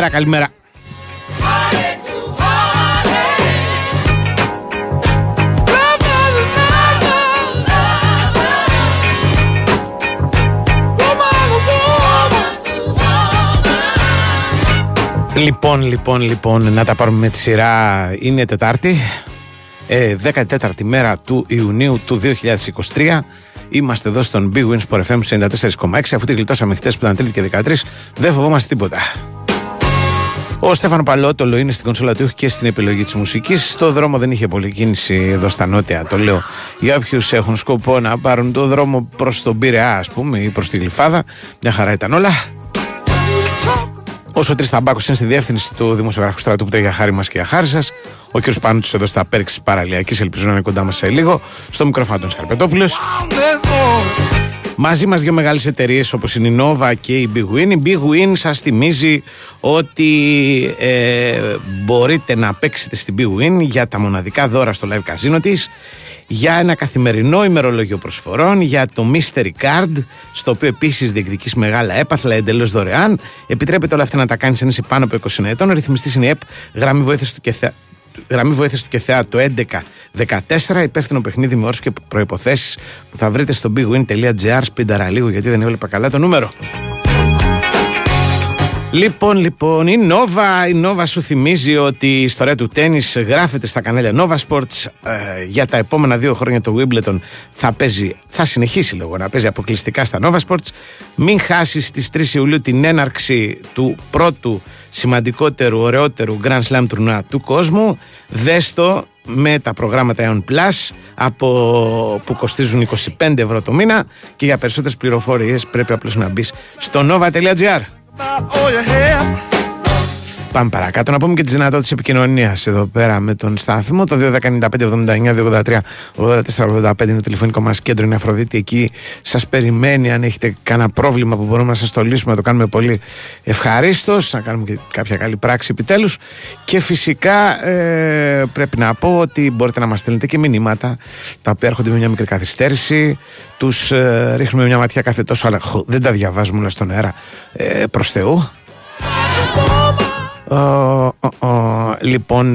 Καλημέρα, καλημέρα. Λοιπόν, λοιπόν, λοιπόν, να τα πάρουμε με τη σειρά. Είναι Τετάρτη, ε, 14η μέρα του Ιουνίου του 2023. Είμαστε εδώ στον Big Wins for FM 94,6. Αφού τη γλιτώσαμε χτες που ήταν Τρίτη και 13, δεν φοβόμαστε τίποτα. Ο Στέφανο Παλότολο είναι στην κονσόλα του και στην επιλογή της μουσικής. Στο δρόμο δεν είχε πολύ κίνηση εδώ στα νότια, το λέω. Για όποιους έχουν σκοπό να πάρουν το δρόμο προς τον Πειραιά, ας πούμε, ή προς τη Γλυφάδα, μια χαρά ήταν όλα. Όσο τρεις ταμπάκο είναι στη διεύθυνση του δημοσιογράφου στρατού που τρέχει για χάρη μας και για χάρη σας. Ο κ. Πάνου εδώ στα πέρξης παραλιακής, ελπίζω να είναι κοντά μας σε λίγο. Στο μικροφάντων Σκαρπετόπουλο. Μαζί μας δύο μεγάλες εταιρείες όπως είναι η Nova και η Big Win. Η Big Win σας θυμίζει ότι ε, μπορείτε να παίξετε στην Big Win για τα μοναδικά δώρα στο live casino της για ένα καθημερινό ημερολόγιο προσφορών, για το Mystery Card, στο οποίο επίσης διεκδικείς μεγάλα έπαθλα εντελώς δωρεάν. Επιτρέπεται όλα αυτά να τα κάνεις αν είσαι πάνω από 20 ετών. Ο ρυθμιστής είναι η ΕΠ, γραμμή βοήθεια του και γραμμή βοήθεια του ΚΕΘΕΑ το 1114. Υπεύθυνο παιχνίδι με όρους και προποθέσει που θα βρείτε στο bigwin.gr. Σπίνταρα λίγο γιατί δεν έβλεπα καλά το νούμερο. Λοιπόν, λοιπόν, η Nova, η Nova σου θυμίζει ότι η ιστορία του τέννις γράφεται στα κανάλια Nova Sports ε, για τα επόμενα δύο χρόνια το Wimbledon θα παίζει, θα συνεχίσει λίγο να παίζει αποκλειστικά στα Nova Sports. Μην χάσεις στις 3 Ιουλίου την έναρξη του πρώτου σημαντικότερου, ωραιότερου Grand Slam τουρνουά του κόσμου. Δέστο με τα προγράμματα Eon Plus από, που κοστίζουν 25 ευρώ το μήνα και για περισσότερες πληροφορίες πρέπει απλώς να μπεις στο nova.gr about all your hair. Πάμε παρακάτω. Να πούμε και τι δυνατότητε επικοινωνία εδώ πέρα με τον σταθμό. Το 2.195.79.283.84.85 είναι το τηλεφωνικό μα κέντρο. Είναι Αφροδίτη. Εκεί σα περιμένει. Αν έχετε κανένα πρόβλημα που μπορούμε να σα το λύσουμε, να το κάνουμε πολύ ευχαρίστω. Να κάνουμε και κάποια καλή πράξη επιτέλου. Και φυσικά ε, πρέπει να πω ότι μπορείτε να μα στέλνετε και μηνύματα τα οποία έρχονται με μια μικρή καθυστέρηση. Του ε, ρίχνουμε μια ματιά κάθε τόσο, αλλά δεν τα διαβάζουμε όλα στον αέρα ε, προ Θεού λοιπόν,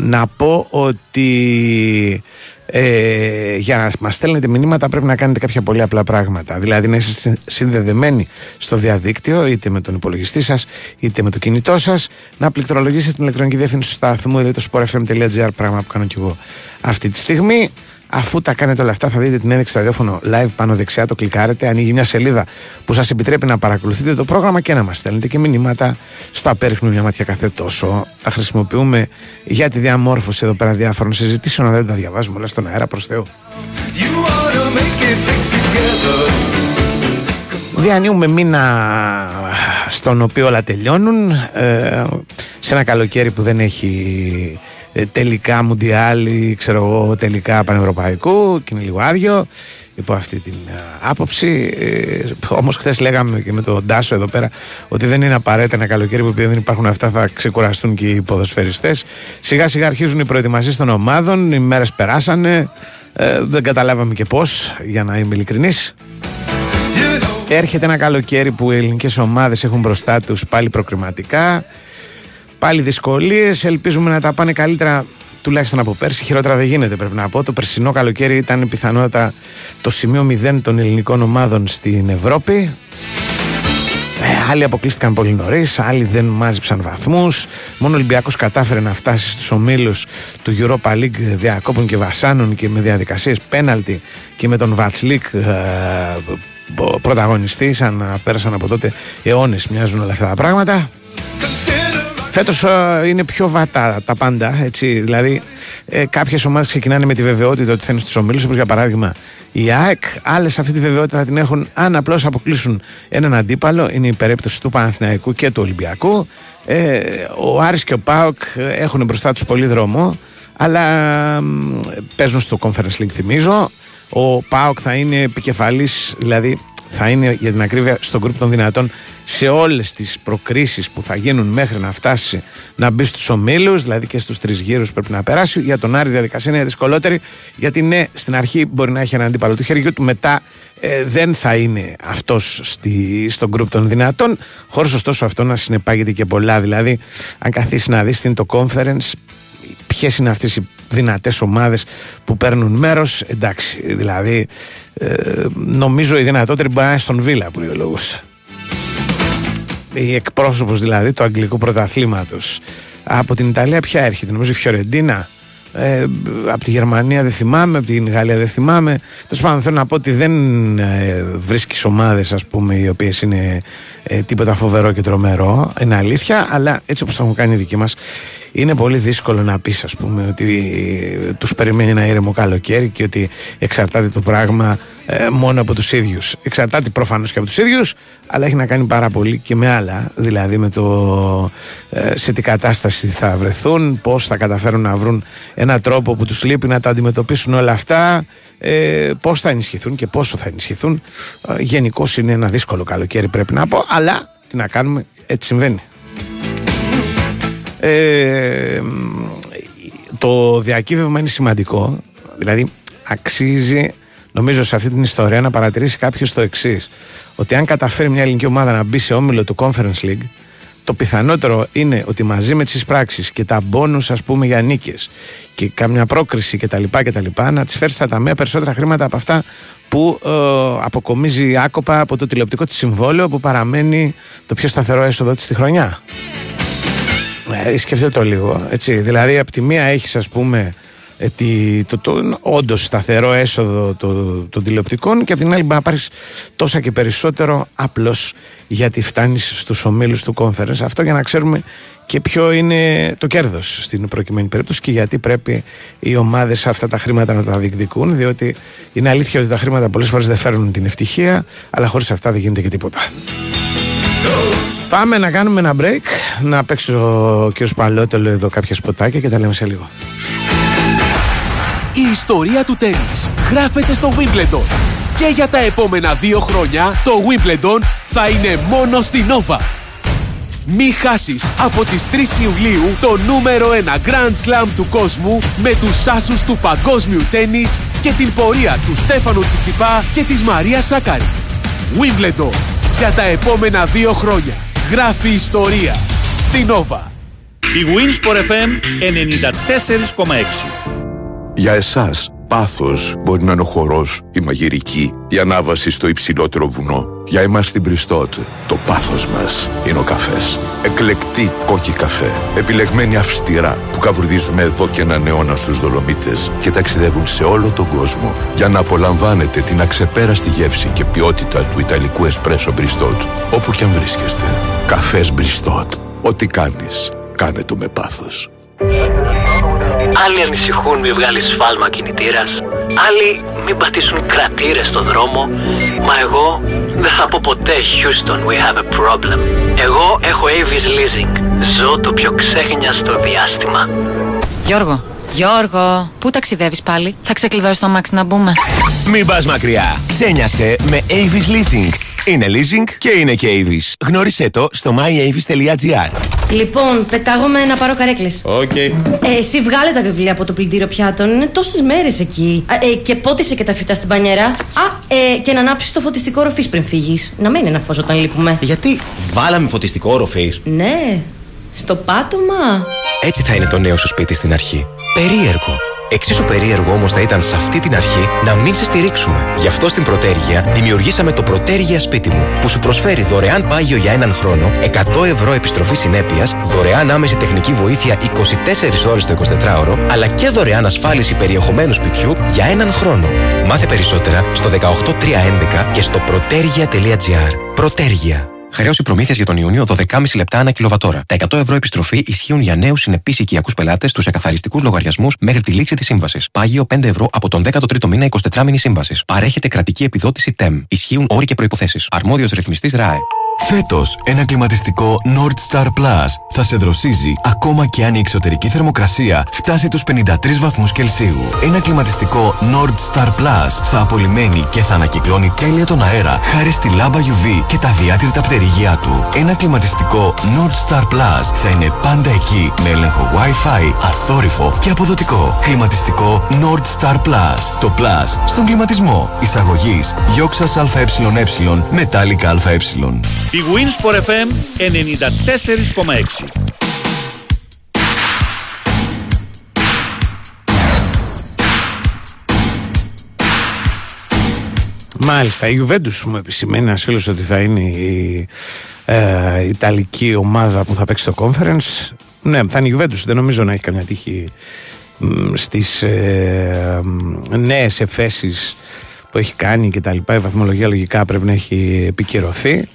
να πω ότι ε, για να μας στέλνετε μηνύματα πρέπει να κάνετε κάποια πολύ απλά πράγματα. Δηλαδή να είστε συνδεδεμένοι στο διαδίκτυο, είτε με τον υπολογιστή σας, είτε με το κινητό σας, να πληκτρολογήσετε την ηλεκτρονική διεύθυνση του σταθμού, δηλαδή το sportfm.gr, πράγμα που κάνω κι εγώ αυτή τη στιγμή. Αφού τα κάνετε όλα αυτά, θα δείτε την ένδειξη ραδιόφωνο live πάνω δεξιά, το κλικάρετε. Ανοίγει μια σελίδα που σας επιτρέπει να παρακολουθείτε το πρόγραμμα και να μας στέλνετε και μηνύματα. Στα πέριχνουμε μια ματιά κάθε τόσο. Τα χρησιμοποιούμε για τη διαμόρφωση εδώ πέρα διάφορων συζητήσεων, αλλά δεν τα διαβάζουμε όλα στον αέρα προς Θεού. Διανύουμε μήνα στον οποίο όλα τελειώνουν ε, σε ένα καλοκαίρι που δεν έχει ε, τελικά μουντιάλη, ξέρω εγώ, τελικά πανευρωπαϊκού και είναι λίγο άδειο υπό αυτή την ε, άποψη. Ε, Όμως, χθες λέγαμε και με τον Τάσο εδώ πέρα ότι δεν είναι απαραίτητα ένα καλοκαίρι που επειδή δεν υπάρχουν αυτά θα ξεκουραστούν και οι ποδοσφαιριστές. Σιγά σιγά αρχίζουν οι προετοιμασίες των ομάδων, οι μέρες περάσανε. Ε, δεν καταλάβαμε και πώς, για να είμαι ειλικρινής. Έρχεται ένα καλοκαίρι που οι ελληνικές ομάδες έχουν μπροστά τους πάλι προκριματικά. Πάλι δυσκολίες. Ελπίζουμε να τα πάνε καλύτερα τουλάχιστον από πέρσι. Χειρότερα δεν γίνεται, πρέπει να πω. Το περσινό καλοκαίρι ήταν πιθανότατα το σημείο 0 των ελληνικών ομάδων στην Ευρώπη. Ε, άλλοι αποκλείστηκαν πολύ νωρίς, άλλοι δεν μάζεψαν βαθμούς. Μόνο ο Ολυμπιακός κατάφερε να φτάσει στους ομίλους του Europa League διακόπων και βασάνων και με διαδικασίες πέναλτι και με τον Βατσλίκ ε, πρωταγωνιστή. Σαν να πέρασαν από τότε αιώνες, μοιάζουν όλα αυτά τα πράγματα. Φέτος ε, είναι πιο βατά τα πάντα. Έτσι, δηλαδή, ε, κάποιες ομάδες ξεκινάνε με τη βεβαιότητα ότι θα είναι στους ομίλους, όπως για παράδειγμα η ΑΕΚ. Άλλες αυτή τη βεβαιότητα θα την έχουν αν απλώς αποκλείσουν έναν αντίπαλο. Είναι η περίπτωση του Παναθηναϊκού και του Ολυμπιακού. Ε, ο Άρης και ο ΠΑΟΚ έχουν μπροστά τους πολύ δρόμο, αλλά παίζουν στο Conference League, θυμίζω. Ο ΠΑΟΚ θα είναι επικεφαλής, δηλαδή θα είναι για την ακρίβεια στον γκρουπ των δυνατών σε όλες τις προκρίσεις που θα γίνουν μέχρι να φτάσει να μπει στους ομίλους δηλαδή και στους τρεις γύρους πρέπει να περάσει. Για τον Άρη η διαδικασία είναι δυσκολότερη γιατί ναι στην αρχή μπορεί να έχει ένα αντίπαλο του χεριού του μετά ε, δεν θα είναι αυτός στη, στον γκρουπ των δυνατών. Χωρίς ωστόσο αυτό να συνεπάγεται και πολλά δηλαδή αν καθίσεις να δεις τι είναι το conference ποιες είναι αυτές οι δυνατές ομάδες που παίρνουν μέρος. Εντάξει δηλαδή ε, νομίζω η δυνατότερη μπορεί να είναι στον Βίλα που λέει ο η εκπρόσωπος δηλαδή του αγγλικού πρωταθλήματος από την Ιταλία ποια έρχεται νομίζω η Φιωρεντίνα ε, από τη Γερμανία δεν θυμάμαι, από την Γαλλία δεν θυμάμαι. Τέλος πάντων, θέλω να πω ότι δεν ε, βρίσκεις ομάδες, ας πούμε, οι οποίες είναι ε, τίποτα φοβερό και τρομερό. Είναι αλήθεια, αλλά έτσι όπως το έχουν κάνει οι δικοί μας, είναι πολύ δύσκολο να πεις, ας πούμε, ότι τους περιμένει ένα ήρεμο καλοκαίρι και ότι εξαρτάται το πράγμα ε, μόνο από τους ίδιους. Εξαρτάται προφανώς και από τους ίδιους, αλλά έχει να κάνει πάρα πολύ και με άλλα. Δηλαδή με το ε, σε τι κατάσταση θα βρεθούν, πώς θα καταφέρουν να βρουν έναν τρόπο που τους λείπει να τα αντιμετωπίσουν όλα αυτά, ε, πώς θα ενισχυθούν και πόσο θα ενισχυθούν. Ε, Γενικώς είναι ένα δύσκολο καλοκαίρι, πρέπει να πω, αλλά τι να κάνουμε, έτσι συμβαίνει. Ε, το διακύβευμα είναι σημαντικό, δηλαδή αξίζει νομίζω σε αυτή την ιστορία να παρατηρήσει κάποιος το εξής. Ότι αν καταφέρει μια ελληνική ομάδα να μπει σε όμιλο του Conference League, το πιθανότερο είναι ότι μαζί με τις πράξεις και τα μπόνους ας πούμε για νίκες και καμιά πρόκριση κτλ. κτλ να τις φέρεις στα ταμεία περισσότερα χρήματα από αυτά που ε, αποκομίζει άκοπα από το τηλεοπτικό της συμβόλαιο που παραμένει το πιο σταθερό έσοδο της στη χρονιά. Ε, σκεφτείτε το λίγο. Έτσι. Δηλαδή, από τη μία έχεις, ας πούμε, ε, το, το, όντως σταθερό έσοδο των το, τηλεοπτικών και από την άλλη να πάρεις τόσα και περισσότερο απλώ γιατί φτάνεις στους ομίλους του conference. Αυτό για να ξέρουμε και ποιο είναι το κέρδος στην προκειμένη περίπτωση και γιατί πρέπει οι ομάδες αυτά τα χρήματα να τα διεκδικούν. Διότι είναι αλήθεια ότι τα χρήματα πολλές φορές δεν φέρνουν την ευτυχία, αλλά χωρίς αυτά δεν γίνεται και τίποτα. Πάμε να κάνουμε ένα break, να παίξει ο κ. Παλότελο εδώ κάποια σποτάκια και τα λέμε σε λίγο. Η ιστορία του τέννις γράφεται στο Wimbledon. Και για τα επόμενα δύο χρόνια το Wimbledon θα είναι μόνο στην Nova. Μη χάσεις από τις 3 Ιουλίου το νούμερο 1 Grand Slam του κόσμου με τους άσους του παγκόσμιου τέννις και την πορεία του Στέφανου Τσιτσιπά και της Μαρίας Σάκαρη. Wimbledon για τα επόμενα δύο χρόνια. Γράφει ιστορία στην Nova. Η Winsport FM 94,6 για εσάς, πάθος μπορεί να είναι ο χορός, η μαγειρική, η ανάβαση στο υψηλότερο βουνό. Για εμάς στην Πριστότ, το πάθος μας είναι ο καφές. Εκλεκτή κόκκι καφέ, επιλεγμένοι αυστηρά, που καβουρδίζουμε εδώ και έναν αιώνα στους Δολομίτες και ταξιδεύουν σε όλο τον κόσμο για να απολαμβάνετε την αξεπέραστη γεύση και ποιότητα του Ιταλικού εσπρέσο Μπριστότ, όπου και αν βρίσκεστε. Καφές Μπριστότ. Ό,τι κάνεις, κάνε το με πάθος. Άλλοι ανησυχούν μη βγάλεις σφάλμα κινητήρας. Άλλοι μην πατήσουν κρατήρες στο δρόμο. Μα εγώ δεν θα πω ποτέ Houston we have a problem. Εγώ έχω Avis Leasing. Ζω το πιο ξέγνοιαστο διάστημα. Γιώργο, Γιώργο, πού ταξιδεύεις πάλι; Θα ξεκλειδώσει το αμάξι να μπούμε. Μην πας μακριά. Ξέγνοιασε με Avis Leasing. Είναι leasing και είναι και Avis. Γνώρισέ το στο myavis.gr. Λοιπόν, πετάγομαι να πάρω καρέκλες. OK. Okay. Ε, εσύ βγάλε τα βιβλία από το πλυντήριο πιάτων. Είναι τόσες μέρες εκεί. Ε, και πότισε και τα φυτά στην πανιέρα. Α, ε, και να ανάψεις το φωτιστικό ροφής πριν φύγεις. Να μένει ένα φως όταν λείπουμε. Γιατί βάλαμε φωτιστικό ροφής; Ναι, στο πάτωμα. Έτσι θα είναι το νέο σου σπίτι στην αρχή. Περίεργο. Εξίσου περίεργο όμως θα ήταν σε αυτή την αρχή να μην σε στηρίξουμε. Γι' αυτό στην Πρωτέργεια δημιουργήσαμε το Πρωτέργεια Σπίτι μου, που σου προσφέρει δωρεάν πάγιο για έναν χρόνο, 100 ευρώ επιστροφή συνέπειας, δωρεάν άμεση τεχνική βοήθεια 24 ώρες το 24ωρο, αλλά και δωρεάν ασφάλιση περιεχομένου σπιτιού για έναν χρόνο. Μάθε περισσότερα στο 18311 και στο πρωτέργεια.gr. Πρωτέργεια. Χρέωση προμήθειας για τον Ιούνιο 12,5 λεπτά ανά κιλοβατόρα. Τα 100 ευρώ επιστροφή ισχύουν για νέους συνεπείς οικιακούς πελάτες στους εκαθαριστικούς λογαριασμούς μέχρι τη λήξη της σύμβασης. Πάγιο 5 ευρώ από τον 13ο μήνα 24 μήνη σύμβασης. Παρέχεται κρατική επιδότηση TEM. Ισχύουν όροι και προποθέσει. Αρμόδιος ρυθμιστής ΡΑΕ. Φέτος, ένα κλιματιστικό Nord Star Plus θα σε δροσίζει ακόμα και αν η εξωτερική θερμοκρασία φτάσει τους 53 βαθμούς Κελσίου. Ένα κλιματιστικό Nord Star Plus θα απολυμμένει και θα ανακυκλώνει τέλεια τον αέρα χάρη στη λάμπα UV και τα διάτρητα πτερυγιά του. Ένα κλιματιστικό Nord Star Plus θα είναι πάντα εκεί με έλεγχο Wi-Fi, αθόρυφο και αποδοτικό. Κλιματιστικό Nord Star Plus. Το Plus στον κλιματισμό. Εισαγωγής Γιώξας ΑΕ Μετάλλικα ΑΕ. Η Winsport FM 94,6. Μάλιστα, η Juventus μου επισημαίνει ένας φίλος ότι θα είναι η ε, Ιταλική ομάδα που θα παίξει το conference. Ναι, θα είναι η Juventus. Δεν νομίζω να έχει καμιά τύχη στις ε, νέες εφέσεις που έχει κάνει και τα λοιπά. Η βαθμολογία λογικά πρέπει να έχει επικυρωθεί.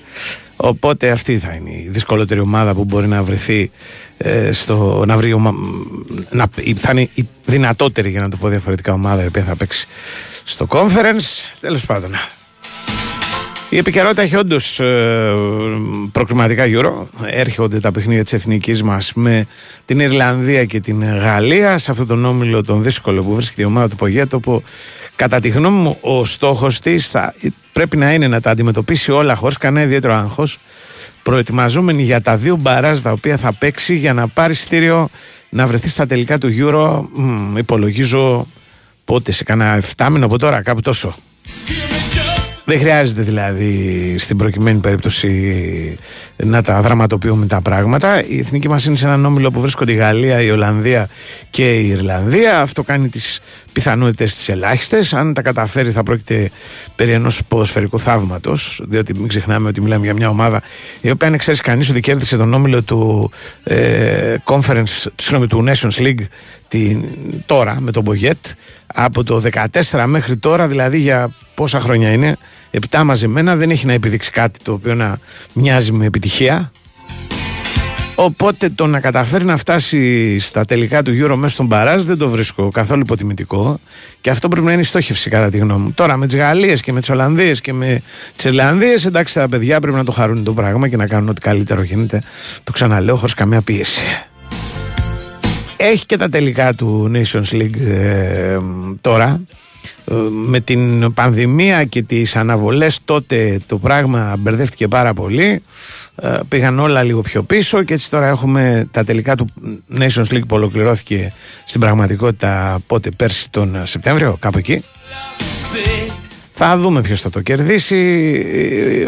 Οπότε αυτή θα είναι η δυσκολότερη ομάδα που μπορεί να βρεθεί ε, στο, να βρει να, θα είναι η δυνατότερη για να το πω διαφορετικά ομάδα η οποία θα παίξει στο conference τέλος πάντων η επικαιρότητα έχει όντως ε, προκριματικά Euro. Έρχονται τα παιχνίδια της εθνικής μας με την Ιρλανδία και την Γαλλία σε αυτόν τον όμιλο τον δύσκολο που βρίσκεται η ομάδα του Πογέτο που κατά τη γνώμη μου ο στόχος της πρέπει να είναι να τα αντιμετωπίσει όλα χωρίς κανένα ιδιαίτερο άγχος. Προετοιμαζόμενοι για τα δύο μπαράζ τα οποία θα παίξει για να πάρει στήριο να βρεθεί στα τελικά του Euro. Μ, υπολογίζω πότε σε κανένα 7 μήνο από τώρα, κάπου τόσο. Δεν χρειάζεται δηλαδή στην προκειμένη περίπτωση να τα δραματοποιούμε τα πράγματα. Η εθνική μας είναι σε έναν όμιλο που βρίσκονται η Γαλλία, η Ολλανδία και η Ιρλανδία. Αυτό κάνει τις πιθανότητες τις ελάχιστες. Αν τα καταφέρει, θα πρόκειται περί ενός ποδοσφαιρικού θαύματος. Διότι μην ξεχνάμε ότι μιλάμε για μια ομάδα η οποία, αν ξέρεις κανείς, ότι κέρδισε τον όμιλο του ε, Conference, συγγνώμη, του Nations League την, τώρα με τον Μπογιέτ από το 14 μέχρι τώρα, δηλαδή για πόσα χρόνια είναι, επτά μαζεμένα, δεν έχει να επιδείξει κάτι το οποίο να μοιάζει με επιτυχία. Οπότε το να καταφέρει να φτάσει στα τελικά του Euro μέσα στον Παράζ δεν το βρίσκω καθόλου υποτιμητικό και αυτό πρέπει να είναι η στόχευση κατά τη γνώμη μου. Τώρα με τις Γαλλίες και με τις Ολλανδίες και με τις Ιρλανδίες, εντάξει, τα παιδιά πρέπει να το χαρούν το πράγμα και να κάνουν ό,τι καλύτερο γίνεται. Το ξαναλέω χωρίς καμία πίεση. Έχει και τα τελικά του Nations League ε, τώρα ε, με την πανδημία και τις αναβολές τότε το πράγμα μπερδεύτηκε πάρα πολύ. Ε, πήγαν όλα λίγο πιο πίσω και έτσι τώρα έχουμε τα τελικά του Nations League που ολοκληρώθηκε στην πραγματικότητα πότε πέρσι τον Σεπτέμβριο κάπου εκεί. Θα δούμε ποιος θα το κερδίσει.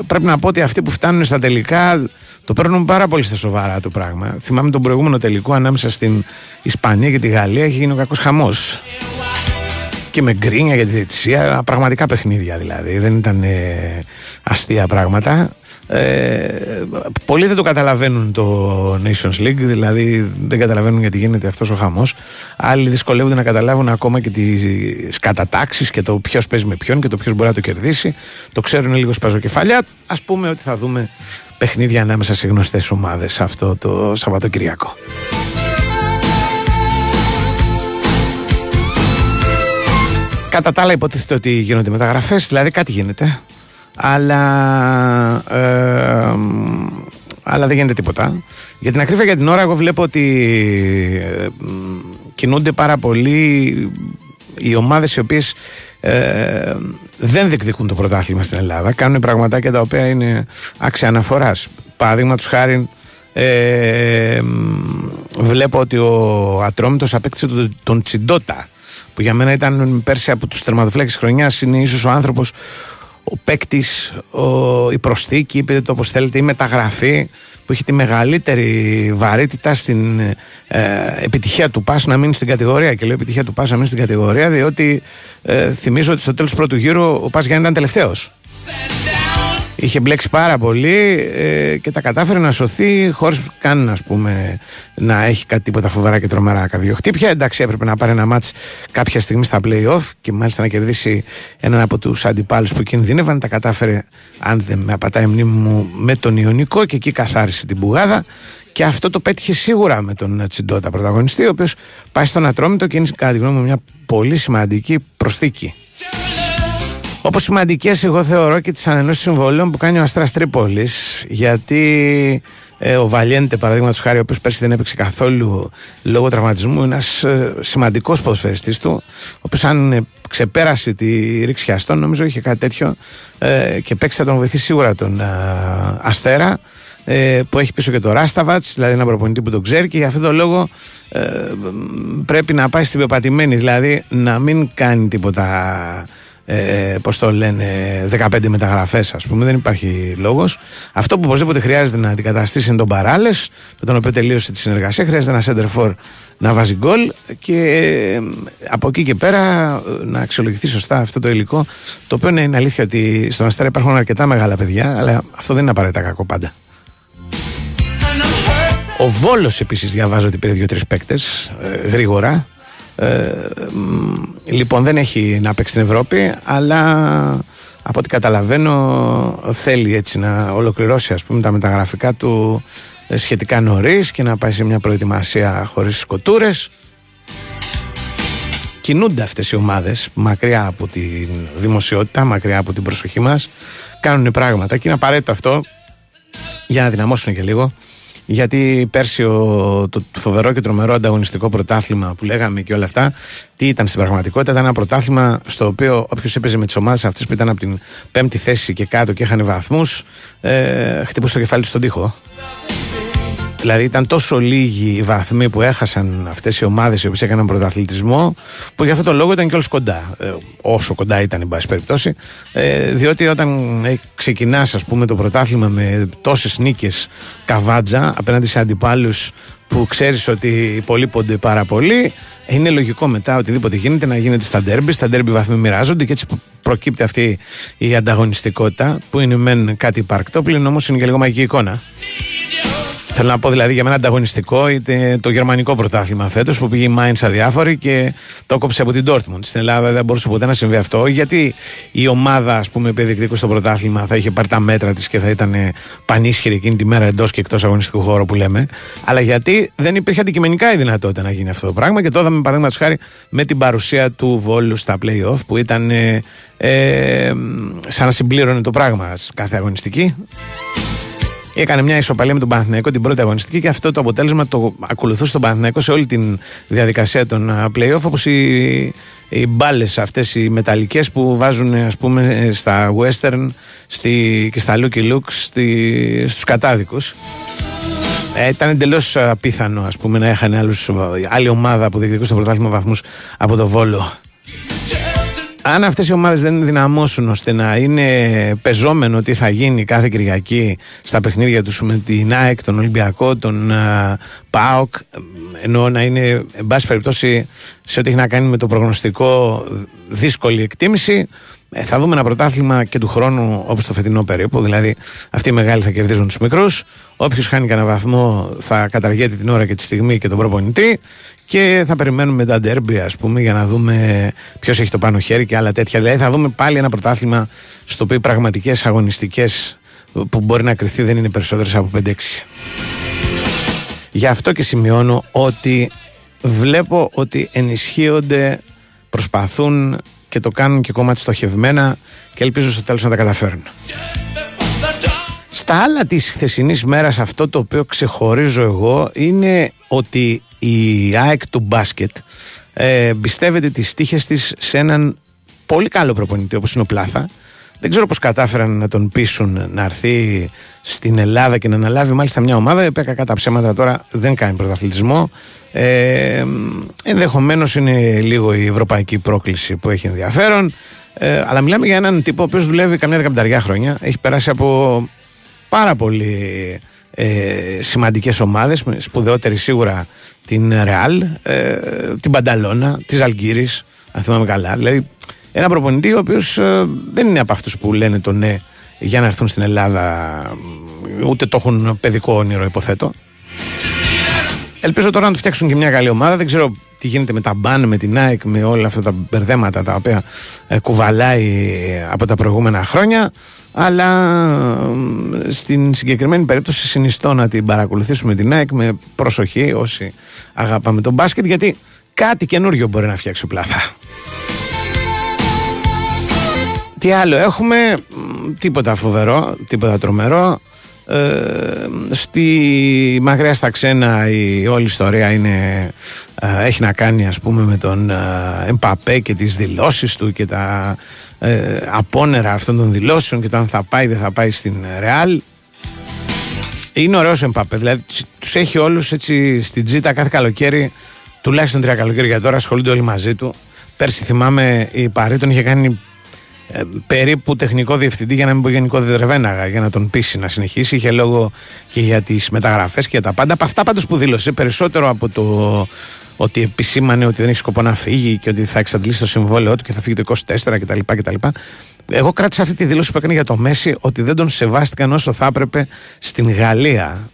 Πρέπει να πω ότι αυτοί που φτάνουν στα τελικά το παίρνουν πάρα πολύ στα σοβαρά το πράγμα. Θυμάμαι τον προηγούμενο τελικό ανάμεσα στην Ισπανία και τη Γαλλία έχει γίνει ο κακός χαμός και με γκρίνια για τη διαιτησία. Πραγματικά παιχνίδια δηλαδή. Δεν ήταν ε, αστεία πράγματα. Ε, πολλοί δεν το καταλαβαίνουν το Nations League, δηλαδή δεν καταλαβαίνουν γιατί γίνεται αυτός ο χαμός. Άλλοι δυσκολεύονται να καταλάβουν ακόμα και τις κατατάξεις και το ποιος παίζει με ποιον και το ποιος μπορεί να το κερδίσει. Το ξέρουν λίγο σπαζοκεφαλιά. Α πούμε ότι θα δούμε παιχνίδια ανάμεσα σε γνωστές ομάδες αυτό το Σαββατοκυριακό. Κατά τα άλλα υποτίθεται ότι γίνονται μεταγραφές, δηλαδή κάτι γίνεται. Αλλά, ε, αλλά δεν γίνεται τίποτα. Για την ακρίβεια για την ώρα εγώ βλέπω ότι ε, κινούνται πάρα πολύ οι ομάδες οι οποίες ε, δεν διεκδικούν το πρωτάθλημα στην Ελλάδα. Κάνουν πραγματάκια τα οποία είναι άξια αναφοράς. Παραδείγματος χάρη ε, βλέπω ότι ο Ατρόμητος απέκτησε τον, τον Τσιντότα που για μένα ήταν πέρσι από τους τερματοφύλακες χρονιάς είναι ίσως ο άνθρωπος ο παίκτης, η προσθήκη, πείτε το όπως θέλετε, η μεταγραφή που έχει τη μεγαλύτερη βαρύτητα στην ε, επιτυχία του Πας να μείνει στην κατηγορία. Και λέω επιτυχία του Πας να μείνει στην κατηγορία, διότι ε, θυμίζω ότι στο τέλος του πρώτου γύρου ο Πας Γιάννη ήταν τελευταίος. Είχε μπλέξει πάρα πολύ ε, και τα κατάφερε να σωθεί χωρίς καν ας πούμε, να έχει κάτι τίποτα φοβερά και τρομερά καρδιοχτύπια. Εντάξει, έπρεπε να πάρει ένα μάτς κάποια στιγμή στα playoff και μάλιστα να κερδίσει έναν από τους αντιπάλους που κινδύνευαν. Τα κατάφερε, αν δεν με απατάει η μνήμη μου, με τον Ιωνικό και εκεί καθάρισε την πουγάδα. Και αυτό το πέτυχε σίγουρα με τον Τσιντότα πρωταγωνιστή, ο οποίος πάει στον Ατρόμητο και είναι κατά τη γνώμη μου μια πολύ σημαντική προσθήκη. Όπως σημαντικές εγώ θεωρώ και τις ανενώσεις συμβολών που κάνει ο Αστράς Τρίπολης γιατί ε, ο Βαλιέντε παραδείγματος χάρη ο οποίος πέρσι δεν έπαιξε καθόλου λόγω τραυματισμού είναι ένας ε, σημαντικός ποδοσφαιριστής του ο οποίος αν ε, ξεπέρασε τη ρήξη χιαστών νομίζω είχε κάτι τέτοιο ε, και παίξει θα τον βοηθήσει σίγουρα τον ε, Αστέρα ε, που έχει πίσω και το Ράσταβατς δηλαδή ένα προπονητή που τον ξέρει και για αυτόν τον λόγο ε, πρέπει να πάει στην πεπατημένη δηλαδή να μην κάνει τίποτα ε, πώς το λένε 15 μεταγραφές ας πούμε δεν υπάρχει λόγος. Αυτό που οπωσδήποτε χρειάζεται να αντικαταστήσει είναι τον Παράλες με τον οποίο τελείωσε τη συνεργασία. Χρειάζεται ένα center for να βάζει γκολ και ε, από εκεί και πέρα ε, να αξιολογηθεί σωστά αυτό το υλικό το οποίο είναι αλήθεια ότι στον Αστέρα υπάρχουν αρκετά μεγάλα παιδιά αλλά αυτό δεν είναι απαραίτητα κακό πάντα. Ο Βόλος επίσης διαβάζω ότι πήρε δύο-τρεις παίκτες ε, γρήγορα ε, λοιπόν δεν έχει να παίξει στην Ευρώπη αλλά από ό,τι καταλαβαίνω θέλει έτσι να ολοκληρώσει ας πούμε τα μεταγραφικά του ε, σχετικά νωρίς και να πάει σε μια προετοιμασία χωρίς σκοτούρες. Κινούνται αυτές οι ομάδες μακριά από τη δημοσιότητα μακριά από την προσοχή μας. Κάνουν πράγματα. Και είναι απαραίτητο αυτό για να δυναμώσουν και λίγο γιατί πέρσι ο, το, φοβερό και τρομερό ανταγωνιστικό πρωτάθλημα που λέγαμε και όλα αυτά, τι ήταν στην πραγματικότητα, ήταν ένα πρωτάθλημα στο οποίο όποιος έπαιζε με τις ομάδες αυτές που ήταν από την πέμπτη θέση και κάτω και είχαν βαθμούς, ε, χτυπούσε το κεφάλι του στον τοίχο. Δηλαδή ήταν τόσο λίγοι οι βαθμοί που έχασαν αυτές οι ομάδες οι οποίες έκαναν πρωταθλητισμό, που για αυτόν τον λόγο ήταν και όλος κοντά. Ε, όσο κοντά ήταν, εν πάση περιπτώσει. Ε, διότι όταν ε, ξεκινάς, ας πούμε, το πρωτάθλημα με τόσες νίκες καβάτζα απέναντι σε αντιπάλους που ξέρεις ότι υπολείπονται πάρα πολύ, είναι λογικό μετά οτιδήποτε γίνεται να γίνεται στα ντέρμπι. Στα ντέρμπι βαθμοί μοιράζονται και έτσι προκύπτει αυτή η ανταγωνιστικότητα που είναι μεν κάτι υπαρκτό, πλην όμως είναι και λίγο μαγική εικόνα. Θέλω να πω δηλαδή για μένα ανταγωνιστικό είτε το γερμανικό πρωτάθλημα φέτος που πήγε η Mainz αδιάφορη και το κόψε από την Dortmund. Στην Ελλάδα δεν μπορούσε ποτέ να συμβεί αυτό γιατί η ομάδα ας πούμε που διεκδικούσε στο πρωτάθλημα θα είχε πάρει τα μέτρα της και θα ήταν πανίσχυρη εκείνη τη μέρα εντός και εκτός αγωνιστικού χώρου που λέμε. Αλλά γιατί δεν υπήρχε αντικειμενικά η δυνατότητα να γίνει αυτό το πράγμα και το είδαμε παραδείγματος χάρη με την παρουσία του Βόλου στα playoff που ήταν ε, ε, σαν να συμπλήρωνε το πράγμα κάθε αγωνιστική. Έκανε μια ισοπαλία με τον Παναθηναϊκό την πρώτη αγωνιστική και αυτό το αποτέλεσμα το ακολουθούσε τον Παναθηναϊκό σε όλη τη διαδικασία των playoff όπως οι, οι μπάλες αυτές οι μεταλλικές που βάζουν ας πούμε στα western στη, και στα Lucky Looks στη, στους κατάδικους. Ε, ήταν εντελώς απίθανο ας πούμε, να έχανε άλλη ομάδα που διεκδικούσε το πρωτάθλημα βαθμούς από το Βόλο αν αυτές οι ομάδες δεν δυναμώσουν ώστε να είναι πεζόμενο τι θα γίνει κάθε Κυριακή στα παιχνίδια τους με την ΑΕΚ, τον Ολυμπιακό, τον uh, ΠΑΟΚ ενώ να είναι εν πάση περιπτώσει σε ό,τι έχει να κάνει με το προγνωστικό δύσκολη εκτίμηση ε, θα δούμε ένα πρωτάθλημα και του χρόνου όπως το φετινό περίπου. Δηλαδή, αυτοί οι μεγάλοι θα κερδίζουν τους μικρούς. Όποιος χάνει κανένα βαθμό θα καταργείται την ώρα και τη στιγμή και τον προπονητή. Και θα περιμένουμε τα ντέρμπι, ας πούμε, για να δούμε ποιος έχει το πάνω χέρι και άλλα τέτοια. Δηλαδή, θα δούμε πάλι ένα πρωτάθλημα στο οποίο οι πραγματικές αγωνιστικές που μπορεί να κρυθεί δεν είναι περισσότερες από 5-6. Γι' αυτό και σημειώνω ότι βλέπω ότι ενισχύονται, προσπαθούν και το κάνουν και κομμάτι στοχευμένα και ελπίζω στο τέλος να τα καταφέρουν. Στα άλλα της χθεσινής μέρας αυτό το οποίο ξεχωρίζω εγώ είναι ότι η ΑΕΚ του μπάσκετ ε, πιστεύετε τις τύχες της σε έναν πολύ καλό προπονητή όπως είναι ο Πλάθα δεν ξέρω πώς κατάφεραν να τον πείσουν να έρθει στην Ελλάδα και να αναλάβει μάλιστα μια ομάδα η οποία κακά τα ψέματα τώρα δεν κάνει πρωταθλητισμό ε, Ενδεχομένως είναι λίγο η ευρωπαϊκή πρόκληση που έχει ενδιαφέρον. Ε, αλλά μιλάμε για έναν τύπο ο οποίος δουλεύει καμιά δεκαπενταριά χρόνια. Έχει περάσει από πάρα πολύ ε, σημαντικές ομάδες σπουδαιότερη σίγουρα την Ρεάλ ε, την Πανταλώνα, της Αλγύρης, αν θυμάμαι καλά δηλαδή ένα προπονητή ο οποίος ε, δεν είναι από αυτούς που λένε το ναι για να έρθουν στην Ελλάδα ούτε το έχουν παιδικό όνειρο υποθέτω Ελπίζω τώρα να του φτιάξουν και μια καλή ομάδα. Δεν ξέρω τι γίνεται με τα μπαν, με την ΑΕΚ, με όλα αυτά τα μπερδέματα τα οποία ε, κουβαλάει από τα προηγούμενα χρόνια. Αλλά στην συγκεκριμένη περίπτωση συνιστώ να την παρακολουθήσουμε την ΑΕΚ με προσοχή όσοι αγαπάμε τον μπάσκετ γιατί κάτι καινούριο μπορεί να φτιάξει ο Πλάθα. Τι άλλο έχουμε, μ, τίποτα φοβερό, τίποτα τρομερό. Ε, στη μακριά στα ξένα η όλη ιστορία είναι, ε, έχει να κάνει ας πούμε με τον ε, Εμπαπέ και τις δηλώσεις του και τα ε, απόνερα αυτών των δηλώσεων και το αν θα πάει δεν θα πάει στην Ρεάλ είναι ωραίος ο Εμπαπέ δηλαδή τους- τους έχει όλους έτσι στην τζίτα κάθε καλοκαίρι τουλάχιστον τρία καλοκαίρια τώρα ασχολούνται όλοι μαζί του πέρσι θυμάμαι η Παρή τον είχε κάνει ε, περίπου τεχνικό διευθυντή για να μην πω γενικό διδρεβέναγα για να τον πείσει να συνεχίσει. Είχε λόγο και για τις μεταγραφές και για τα πάντα. Από αυτά πάντως που δήλωσε, περισσότερο από το ότι επισήμανε ότι δεν έχει σκοπό να φύγει και ότι θα εξαντλήσει το συμβόλαιό του και θα φύγει το 24 κτλ. κτλ. Εγώ κράτησα αυτή τη δήλωση που έκανε για το Μέση ότι δεν τον σεβάστηκαν όσο θα έπρεπε στην Γαλλία.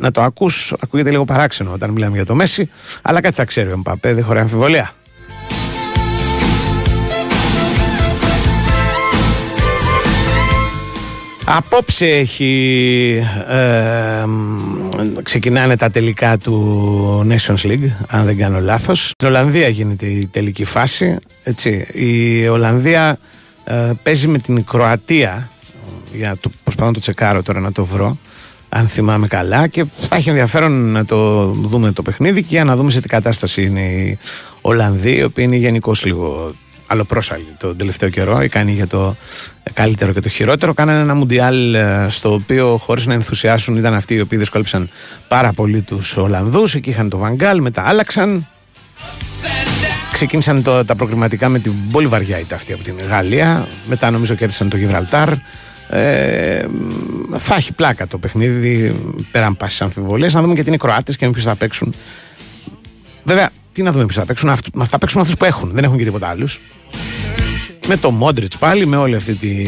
Να το ακούς, ακούγεται λίγο παράξενο όταν μιλάμε για το Μέση, αλλά κάτι θα ξέρει ο Μπαπέ, δεν χωράει αμφιβολία. Απόψε έχει ε, μ, ξεκινάνε τα τελικά του Nations League αν δεν κάνω λάθος Στην Ολλανδία γίνεται η τελική φάση έτσι. Η Ολλανδία ε, παίζει με την Κροατία για το προσπαθώ να το τσεκάρω τώρα να το βρω αν θυμάμαι καλά και θα έχει ενδιαφέρον να το δούμε το παιχνίδι και για να δούμε σε τι κατάσταση είναι οι Ολλανδοί οι οποίοι είναι γενικώς λίγο αλλοπρόσαλοι τον τελευταίο καιρό κάνει για το καλύτερο και το χειρότερο κάνανε ένα μουντιάλ ε, στο οποίο χωρίς να ενθουσιάσουν ήταν αυτοί οι οποίοι δυσκόλεψαν πάρα πολύ τους Ολλανδούς εκεί είχαν το Βαγκάλ μετά άλλαξαν ξεκίνησαν το, τα προκριματικά με την πολύ βαριά ήττα αυτή από την Γαλλία. Μετά νομίζω κέρδισαν το Γιβραλτάρ. Ε, θα έχει πλάκα το παιχνίδι πέραν πάσης αμφιβολίας. Να δούμε και τι είναι οι Κροάτες και με ποιους θα παίξουν. Βέβαια, τι να δούμε ποιου θα παίξουν. Αυτού, μα θα παίξουν αυτούς που έχουν. Δεν έχουν και τίποτα άλλους. Με το Μόντριτς πάλι, με όλη αυτή τη,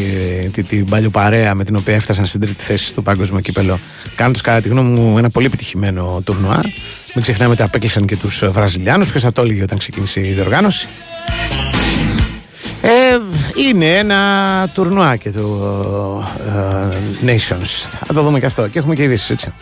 τη, την παλιοπαρέα με την οποία έφτασαν στην τρίτη θέση στο παγκόσμιο κύπελο. Κάνοντας κατά τη γνώμη μου ένα πολύ επιτυχημένο τουρνουά. Μην ξεχνάμε ότι απέκλεισαν και τους Βραζιλιάνους. Ποιος θα το έλεγε όταν ξεκίνησε η διοργάνωση. Ε, είναι ένα τουρνουά και το ε, Nations. Θα το δούμε και αυτό. Και έχουμε και ειδήσεις, έτσι.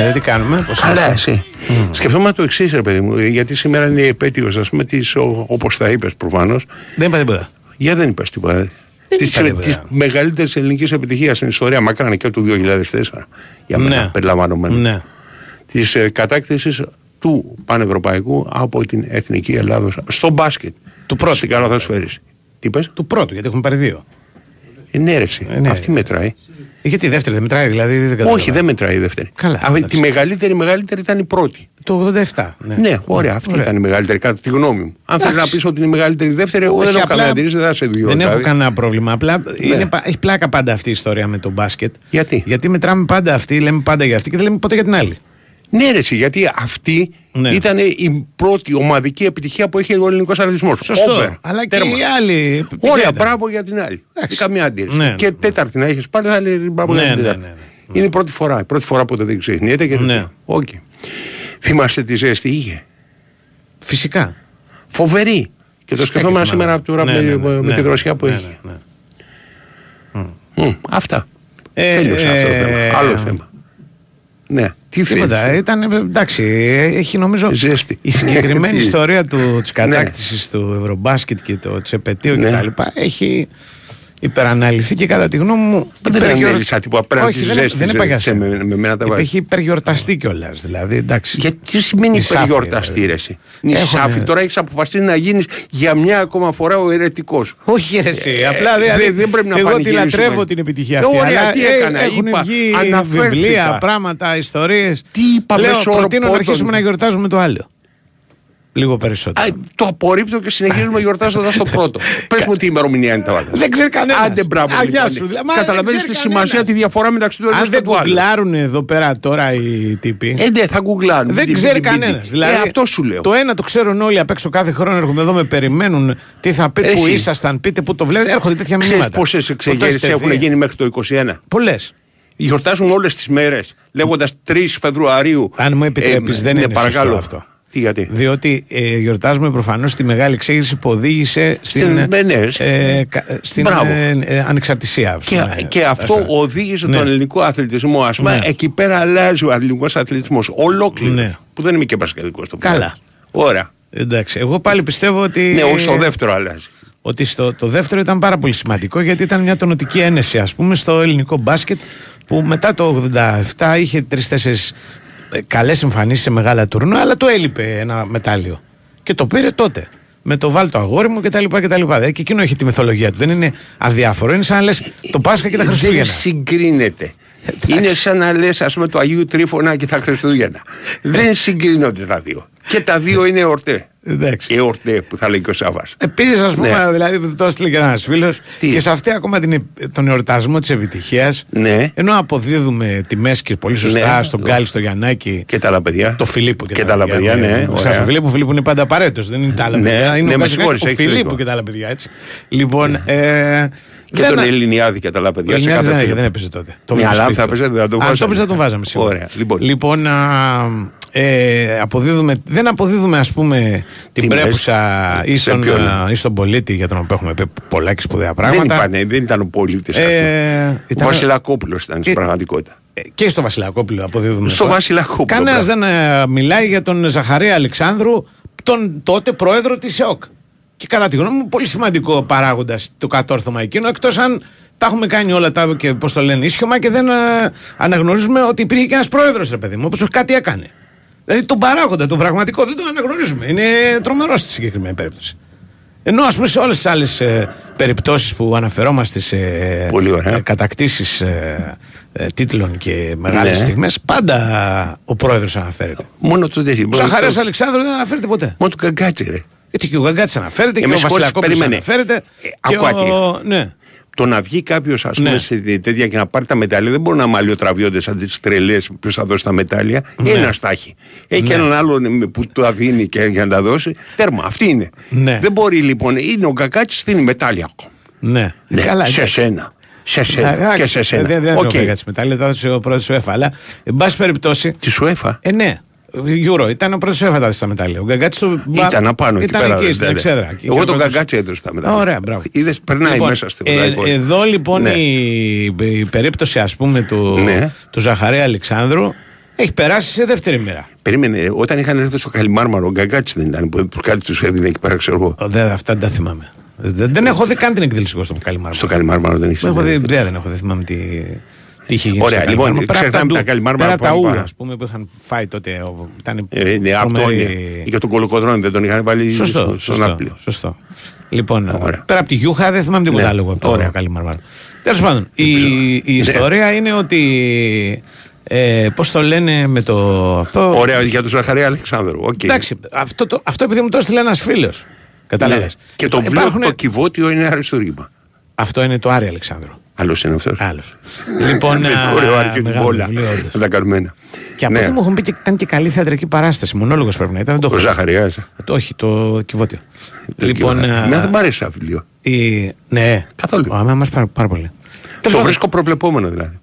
Γίνεται, τι κάνουμε, πώς Καλά, εσύ. Σκεφτόμαστε το εξής, ρε παιδί μου, γιατί σήμερα είναι η επέτειος, ας πούμε, της όπως θα είπες προφανώς. Δεν είπα τίποτα. Για δεν είπες τίποτα. Της είπα τίποτα. μεγαλύτερης ελληνικής επιτυχίας στην ιστορία, μακράν και του 2004. Για μένα, Ναι. περιλαμβανομένου. Ναι. Της ε, κατάκτησης του πανευρωπαϊκού από την εθνική Ελλάδα στο μπάσκετ. Του πρώτου. Στην καλαθοσφαίριση. Τι είπες; Του πρώτου, γιατί έχουμε πάρει δύο. Ε, ναι, ρε, εσύ. ναι. Αυτή μετράει. Ε, Γιατί η δεύτερη δεν μετράει, δηλαδή δεν καταλαβαίνω. Όχι, δεν μετράει η δεύτερη. Καλά, Α, εντάξει. τη μεγαλύτερη, η μεγαλύτερη ήταν η πρώτη. Το 87. Ναι, Ναι, ωραία, αυτή ήταν η μεγαλύτερη, κατά τη γνώμη μου. Αν θέλεις να πεις ότι είναι η μεγαλύτερη η δεύτερη, εγώ δεν Όχι, έχω απλά κανένα αντίρρηση, δεν θα σε δύο. Δεν έχω δηλαδή. κανένα πρόβλημα. Απλά είναι, πα- έχει πλάκα πάντα αυτή η ιστορία με το μπάσκετ. Γιατί; Γιατί μετράμε πάντα αυτή, λέμε πάντα για αυτή και δεν λέμε ποτέ για την άλλη. Ναι, ρε, εσύ, γιατί αυτή Ναι. ήταν η πρώτη ομαδική επιτυχία που είχε ο ελληνικός αθλητισμός. Σωστό. Αλλά και η άλλη. επιτυχία Ωραία, ήταν. μπράβο για την άλλη. Δεν καμία αντίρρηση. Ναι, και ναι. τέταρτη να έχεις πάλι, θα είναι μπράβο Ναι, για την ναι, τέταρτη. ναι, Είναι η πρώτη φορά. Η πρώτη φορά που δεν ξεχνιέται και Ναι. τέτοια. Οκ. Θυμάστε τι ζέστη είχε; Φυσικά. Φοβερή. Και το Φυσικά σκεφτόμουν και θυμάμαι. σήμερα τώρα Ναι, με, ναι, ναι, με ναι, τη δροσιά που ναι, έχει. ναι, ναι. Μμ, αυτά. Ε, Τέλειωσε αυτό το ε, θέμα. Άλλο θέμα. Ναι, τι Τίποτα. θέλει. Ήταν, εντάξει, έχει νομίζω Ζέστη. η συγκεκριμένη Τι; ιστορία του, της κατάκτησης του Ευρωμπάσκετ και το της επαιτίου Ναι. και τα λοιπά έχει υπεραναλυθεί και κατά τη γνώμη μου. Δεν υπεργιορ- ανέλησα τίποτα. Πρέπει να Όχι, τη δεν, ζέστησε δεν είναι παγιασέ. με, με, με μένα τα βάζει. Έχει υπεργιορταστεί κιόλας. Δηλαδή, εντάξει. Γιατί τι σημαίνει Νησάφι, υπεργιορταστή δηλαδή. ρε εσύ; Νησάφι, Έχουνε- τώρα έχεις αποφασίσει να γίνεις για μια ακόμα φορά ο αιρετικός. Όχι, ρε, εσύ. Απλά δηλαδή, Ε, δεν πρέπει να εγώ τη πανηγυρίσουμε. λατρεύω την επιτυχία αυτή. Ωραία, αλλά τι ε, έκανα, έχουν είπα, βγει αναφέρθηκα. βιβλία, πράγματα, ιστορίες. Τι είπα Λέω, μέσω όρο προτείνω να πόντων. αρχίσουμε να γιορτάζουμε το άλλο. Λίγο περισσότερο. Α, το απορρίπτω και συνεχίζουμε γιορτάζοντας το πρώτο. Πες μου τι ημερομηνία είναι το άλλο. Δεν ξέρει κανένας. Άντε μπράβο. Αγιά λοιπόν. σου. δηλαδή. Μα Καταλαβαίνεις δεν τη ξέρει σημασία, κανένας. τη διαφορά μεταξύ του ενός Αν και δεν του άλλου. γκουγκλάρουν εδώ πέρα τώρα οι τύποι. Ε, ναι, θα γκουγκλάρουν. Δεν Μπιτι, ξέρει μπιτι, μπιτι. κανένας. Ε, Δηλαδή, αυτό σου λέω. Το ένα το ξέρουν όλοι απ' έξω κάθε χρόνο. Έρχομαι εδώ, με περιμένουν. Τι θα πείτε, που Εσύ. ήσασταν, πείτε που το βλέπετε. Έρχονται τέτοια Ξέρεις μηνύματα. πόσες εξεγέρσεις έχουν γίνει μέχρι το 21. Πολλές. Γιορτάζουν όλες τις μέρες λέγοντας 3 Φεβρουαρίου. Αν μου επιτρέπεις, δεν ναι, είναι παρακαλώ. σωστό αυτό. Τι γιατί; Διότι ε, γιορτάζουμε προφανώς τη μεγάλη εξέγερση που οδήγησε στην, Στην- ναι, ναι. ε, κα- στην Μπράβο. ε, ε, ανεξαρτησία. ας Και, πούμε. και αυτό Ας πούμε. οδήγησε Ναι. τον ελληνικό αθλητισμό. Α πούμε, Ναι. εκεί πέρα αλλάζει ο ελληνικό αθλητισμός. Ολόκληρο. Ναι. Που δεν είμαι και πασχαλικό το Καλά. πράγμα. Ωραία. Εντάξει, εγώ πάλι πιστεύω ότι. Ναι, ως το δεύτερο αλλάζει. Ότι στο, το δεύτερο ήταν πάρα πολύ σημαντικό γιατί ήταν μια τονοτική ένεση, ας πούμε, στο ελληνικό μπάσκετ που μετά το 87 είχε τρει-τέσσερι καλές εμφανίσεις σε μεγάλα τουρνουά, αλλά το έλειπε ένα μετάλλιο. Και το πήρε τότε. Με το βάλ το αγόρι μου κτλ. κτλ. Ε, Και εκείνο έχει τη μυθολογία του. Δεν είναι αδιάφορο. Είναι σαν να λες το Πάσχα και τα Δεν Χριστούγεννα. συγκρίνεται. Είναι σαν να λες, ας πούμε, το Αγίου Τρίφωνα και τα Χριστούγεννα. Δεν συγκρίνονται τα δύο. Και τα δύο είναι εορτέ. Εντάξει. Εορτέ που θα λέει και ο Σάβα. Επίσης, ας πούμε, Ναι. δηλαδή, το έστειλε και ένας φίλος, Τι; και σε αυτή ακόμα την, τον εορτασμό της επιτυχίας, Ναι. ενώ αποδίδουμε τιμές και πολύ σωστά Ναι. στον Γκάλι, στο Γιαννάκη, Και τα άλλα παιδιά. το Φιλίππο και, Και τα άλλα παιδιά, ναι, Σαν ωραία. τον Φιλίππο, ο Φιλίππο είναι πάντα απαραίτητος. Δεν είναι τα άλλα Ναι, παιδιά. Είναι ναι, ο με Γκάλης, συγχωρείς, ο έχεις Φιλίππο δίκιο. και τα άλλα παιδιά, έτσι. Λοιπόν. Ε, Και τον Ελληνιάδη και τα άλλα Ο παιδιά. σε Ελληνιάδης κάθε δεν, φίλο. δεν έπαιζε τότε. Το Ναι, βλέπω αλλά αν σπίτι θα του. έπαιζε, δεν θα τον Αν το βάζαμε. έπαιζε, θα τον βάζαμε σίγουρα. Ωραία, λοιπόν. Λοιπόν, α, ε, αποδίδουμε, δεν αποδίδουμε ας πούμε την Τιμές. πρέπουσα ή Σε στον, ποιον; α, ή στον πολίτη για τον οποίο έχουμε πει πολλά και σπουδαία Δεν, πράγματα. είπανε, δεν ήταν ο πολίτης. Ε, ο ήταν- Βασιλακόπουλος ήταν στην Ε, πραγματικότητα. Ε, και στο Βασιλακόπουλο αποδίδουμε. Στο Βασιλακόπουλο, Κανένας μπράβο. δεν ε, μιλάει για τον Ζαχαρία Αλεξάνδρου, τον τότε πρόεδρο της ΕΟΚ. Και κατά τη γνώμη μου, πολύ σημαντικό παράγοντας το κατόρθωμα εκείνο, εκτός αν τα έχουμε κάνει όλα τα και πώς το λένε ίσιομα και δεν ε, αναγνωρίζουμε ότι υπήρχε και ένας πρόεδρος, ρε παιδί μου, όπως κάτι έκανε. Δηλαδή τον παράγοντα, τον πραγματικό, δεν τον αναγνωρίζουμε. Είναι τρομερό στη συγκεκριμένη περίπτωση. Ενώ ας πούμε σε όλες τις άλλες περιπτώσεις που αναφερόμαστε σε Πολύ ωραία. κατακτήσεις τίτλων και μεγάλες Ναι. στιγμές πάντα ο πρόεδρος αναφέρεται. Μόνο το τέτοιο. Ο Ζαχαρέα Αλεξάνδρου δεν αναφέρεται ποτέ. Μόνο του Καγκάτση, ρε. Γιατί και ο Γκαγκάτση αναφέρεται Ε, και με ο συγχωρείς, Βασιλακόπουλος περίμενε. αναφέρεται. Ε, και άκου, Άκη. ο... Ναι. Το να βγει κάποιος, ας πούμε, Ναι. σε τέτοια και να πάρει τα μετάλλια, δεν μπορεί να μαλλιοτραβιόνται σαν τις τρελές ποιος θα δώσει τα μετάλλια. Ναι. Ένας τα έχει. Έχει και Ναι. έναν άλλον που τα δίνει και για να τα δώσει. Τέρμα, αυτή είναι. Ναι. Δεν μπορεί λοιπόν, είναι ο Γκαγκάτση, δίνει μετάλλια ακόμα. Ναι. Ναι, Καλά, σε εντάξει. σένα. Σε σένα Εντάξει, και σε σένα. Δεν, δεν Οκ. okay. Γκαγκάτση μετά, λέει, θα έδωσε ο πρόεδρο του ΕΦΑ. Αλλά, εν πάση περιπτώσει. Τη ΣΟΕΦΑ. Ε, ναι. Γιούρο, ήταν ο πρώτος ΕΦΑ τα έδωσε τα μετάλλια. Ο Γκαγκάτση το. Ήταν απάνω εκεί ήταν πέρα. εκεί δεν- στην δεν- εξέδρα. Εγώ Είχε τον πρώτος- Γκαγκάτση έδωσα τα μετάλλια. Ωραία, μπράβο. Είδες, περνάει Λοιπόν, μέσα στην ε, εικόνα. Εδώ λοιπόν Ναι. η, η περίπτωση ας πούμε του, Ναι. του Ζαχαρέα Αλεξάνδρου έχει περάσει σε δεύτερη μοίρα. Περίμενε, όταν είχαν έρθει στο Καλιμάρμαρο, ο Γκαγκάτση δεν ήταν που που κάτι τους έδινε εκεί πέρα, ξέρω εγώ. Ο, Δεν, αυτά δεν τα θυμάμαι. Δεν, δεν έχω δει καν την εκδήλωση εγώ στο Καλιμάρμαρο. Στο Καλιμάρμαρο δεν είχε. Δεν έχω δει, δεν, δεν έχω δει, θυμάμαι τι, τι είχε γίνει. Ωραία, στο λοιπόν, Καλιμάρμαρο. Πέρα από ξεχνάμε ντου- τα Καλιμάρμαρα, Πέρα από τα πάμε ούρα, παρά. ας πούμε, που είχαν φάει τότε. ο- Ήταν Ε, ναι, αυτό τρομερή- είναι. Για τον Κολοκοτρώνη δεν τον είχαν βάλει Σωστό, στο- στον σωστό, άπλιο. σωστό. Λοιπόν, Ωραία. πέρα από τη Γιούχα δεν θυμάμαι τίποτα Ναι, άλλο από ωραία. το Καλιμάρμαρο. Τέλος πάντων, η, η Ναι. ιστορία είναι ότι. Ε, Πώς το λένε με το. Αυτό, Ωραία, για τον Ζαχαρία Αλεξάνδρου. οκ. Εντάξει, αυτό, το, αυτό επειδή μου το έστειλε ένας φίλος. Κατάλαβες. Ναι. Και το βλέπω το κυβότιο είναι αριστούργημα. Αυτό είναι το Άρη Αλεξάνδρου. Άλλος είναι αυτό. Άλλος. λοιπόν. Με α, το ωραίο Άρη και την μεγάλος μπόλα. βιβλίο, όντως. Να τα κάνουμε ένα. Και από Ναι. ό,τι μου έχουν πει και ήταν και καλή θεατρική παράσταση. Μονόλογος πρέπει να ήταν. Δεν το Ο έχω. Ζαχαριά. Το- Όχι, το κυβότιο. Λοιπόν. α, Εμένα δεν μ' αρέσει αυτό το βιβλίο. η- Ναι, Καθόλου. Α, μας πάρα, πάρα πολύ. Τέλος Το πάντων, βρίσκω προβλεπόμενο δηλαδή.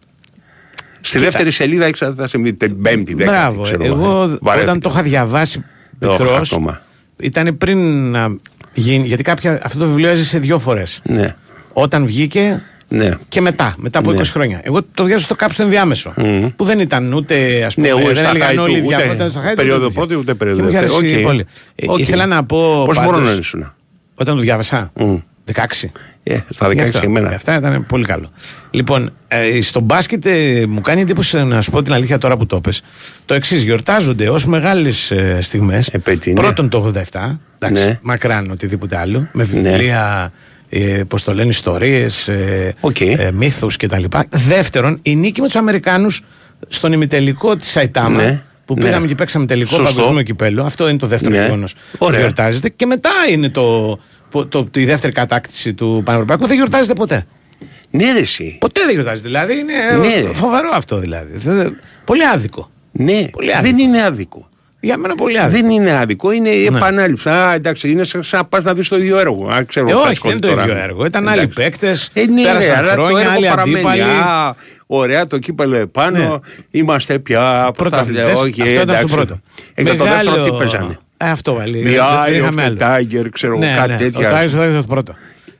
Στη δεύτερη σελίδα έξα θα συμβεί την πέμπτη, δέκατη. Μπράβο. ξέρω Εγώ Βαρέθηκα. όταν το είχα διαβάσει Ωχ, μικρός. ακόμα. Ήταν πριν να γίνει. Γιατί κάποια, αυτό το βιβλίο έζησε δύο φορές. Ναι, Όταν βγήκε ναι. και μετά, μετά από Ναι. 20 χρόνια. Εγώ το διάβασα στο κάποιο ενδιάμεσο. Που δεν ήταν ούτε ας πούμε. Ναι, ούτε δεν στα έλεγαν χάη όλοι του, οι διάφοροι, ούτε ήταν στα χάη του, περίοδο ούτε πρώτη, ούτε τέτοια. περίοδο Και μου είχε δεύτερη. αρέσει Οκ. πολύ. Ε, Οκ. Ήθελα να πω. Πόσο πάντως, χρόνο ήσουν. Όταν το διάβασα. Μμ. 16. Ε, στα 16 Γι' αυτό, εμένα. γι' Αυτά ήταν πολύ καλό. Λοιπόν, ε, στο μπάσκετ ε, μου κάνει εντύπωση να σου πω την αλήθεια τώρα που το πες. Το εξής, γιορτάζονται ως μεγάλες ε, στιγμές. Επέτειοι, ναι. Πρώτον το 87, εντάξει, Ναι. μακράν οτιδήποτε άλλο, με βιβλία, ε, πώς το λένε, ιστορίες, ε, ε, μύθους κτλ. Δεύτερον, η νίκη με τους Αμερικάνους στον ημιτελικό της Σαϊτάμα. Ναι. Που Ναι. πήγαμε και παίξαμε τελικό Σωστό. παγκοσμίο κυπέλο. Αυτό είναι το δεύτερο Ναι. γεγονός που Ωραία. γιορτάζεται. Και μετά είναι το, το, το, η δεύτερη κατάκτηση του Πανευρωπαϊκού. Δεν γιορτάζεται ποτέ. Ναι, ρε, εσύ. Ποτέ δεν γιορτάζεται. Δηλαδή είναι Ναι, ρε. φοβερό αυτό δηλαδή. Δεν- Πολύ άδικο. Ναι, Πολύ άδικο. δεν είναι άδικο. Για μένα πολύ άδικο. Δεν είναι άδικο, είναι η Ναι. επανάληψη. Α, εντάξει, είναι σαν σαν να πας να δεις το ίδιο έργο. Α, ξέρω, Ε, θα όχι, σηκωθεί δεν είναι το τώρα. ίδιο έργο. Ήταν άλλοι Εντάξει. παίκτες. Ε, ναι, ρε, πέρασαν αλλά το χρόνια, έργο άλλοι παραμένει. αντίπαλοι. Α, ωραία, το κύπελο επάνω. Ναι. Είμαστε πια Πρωταθλητές. πρωταθλητές. Όχι, Αυτό ήταν εντάξει. στο πρώτο. Ε, για το Μεγάλο- δεύτερο τι παίζανε. Ε, αυτό βάλει. The Δεν Eye είχαμε of the άλλο. Tiger, ξέρω εγώ, Ναι, κάτι ναι, τέτοια. Ο Tiger στο δεύτερο το πρώτο.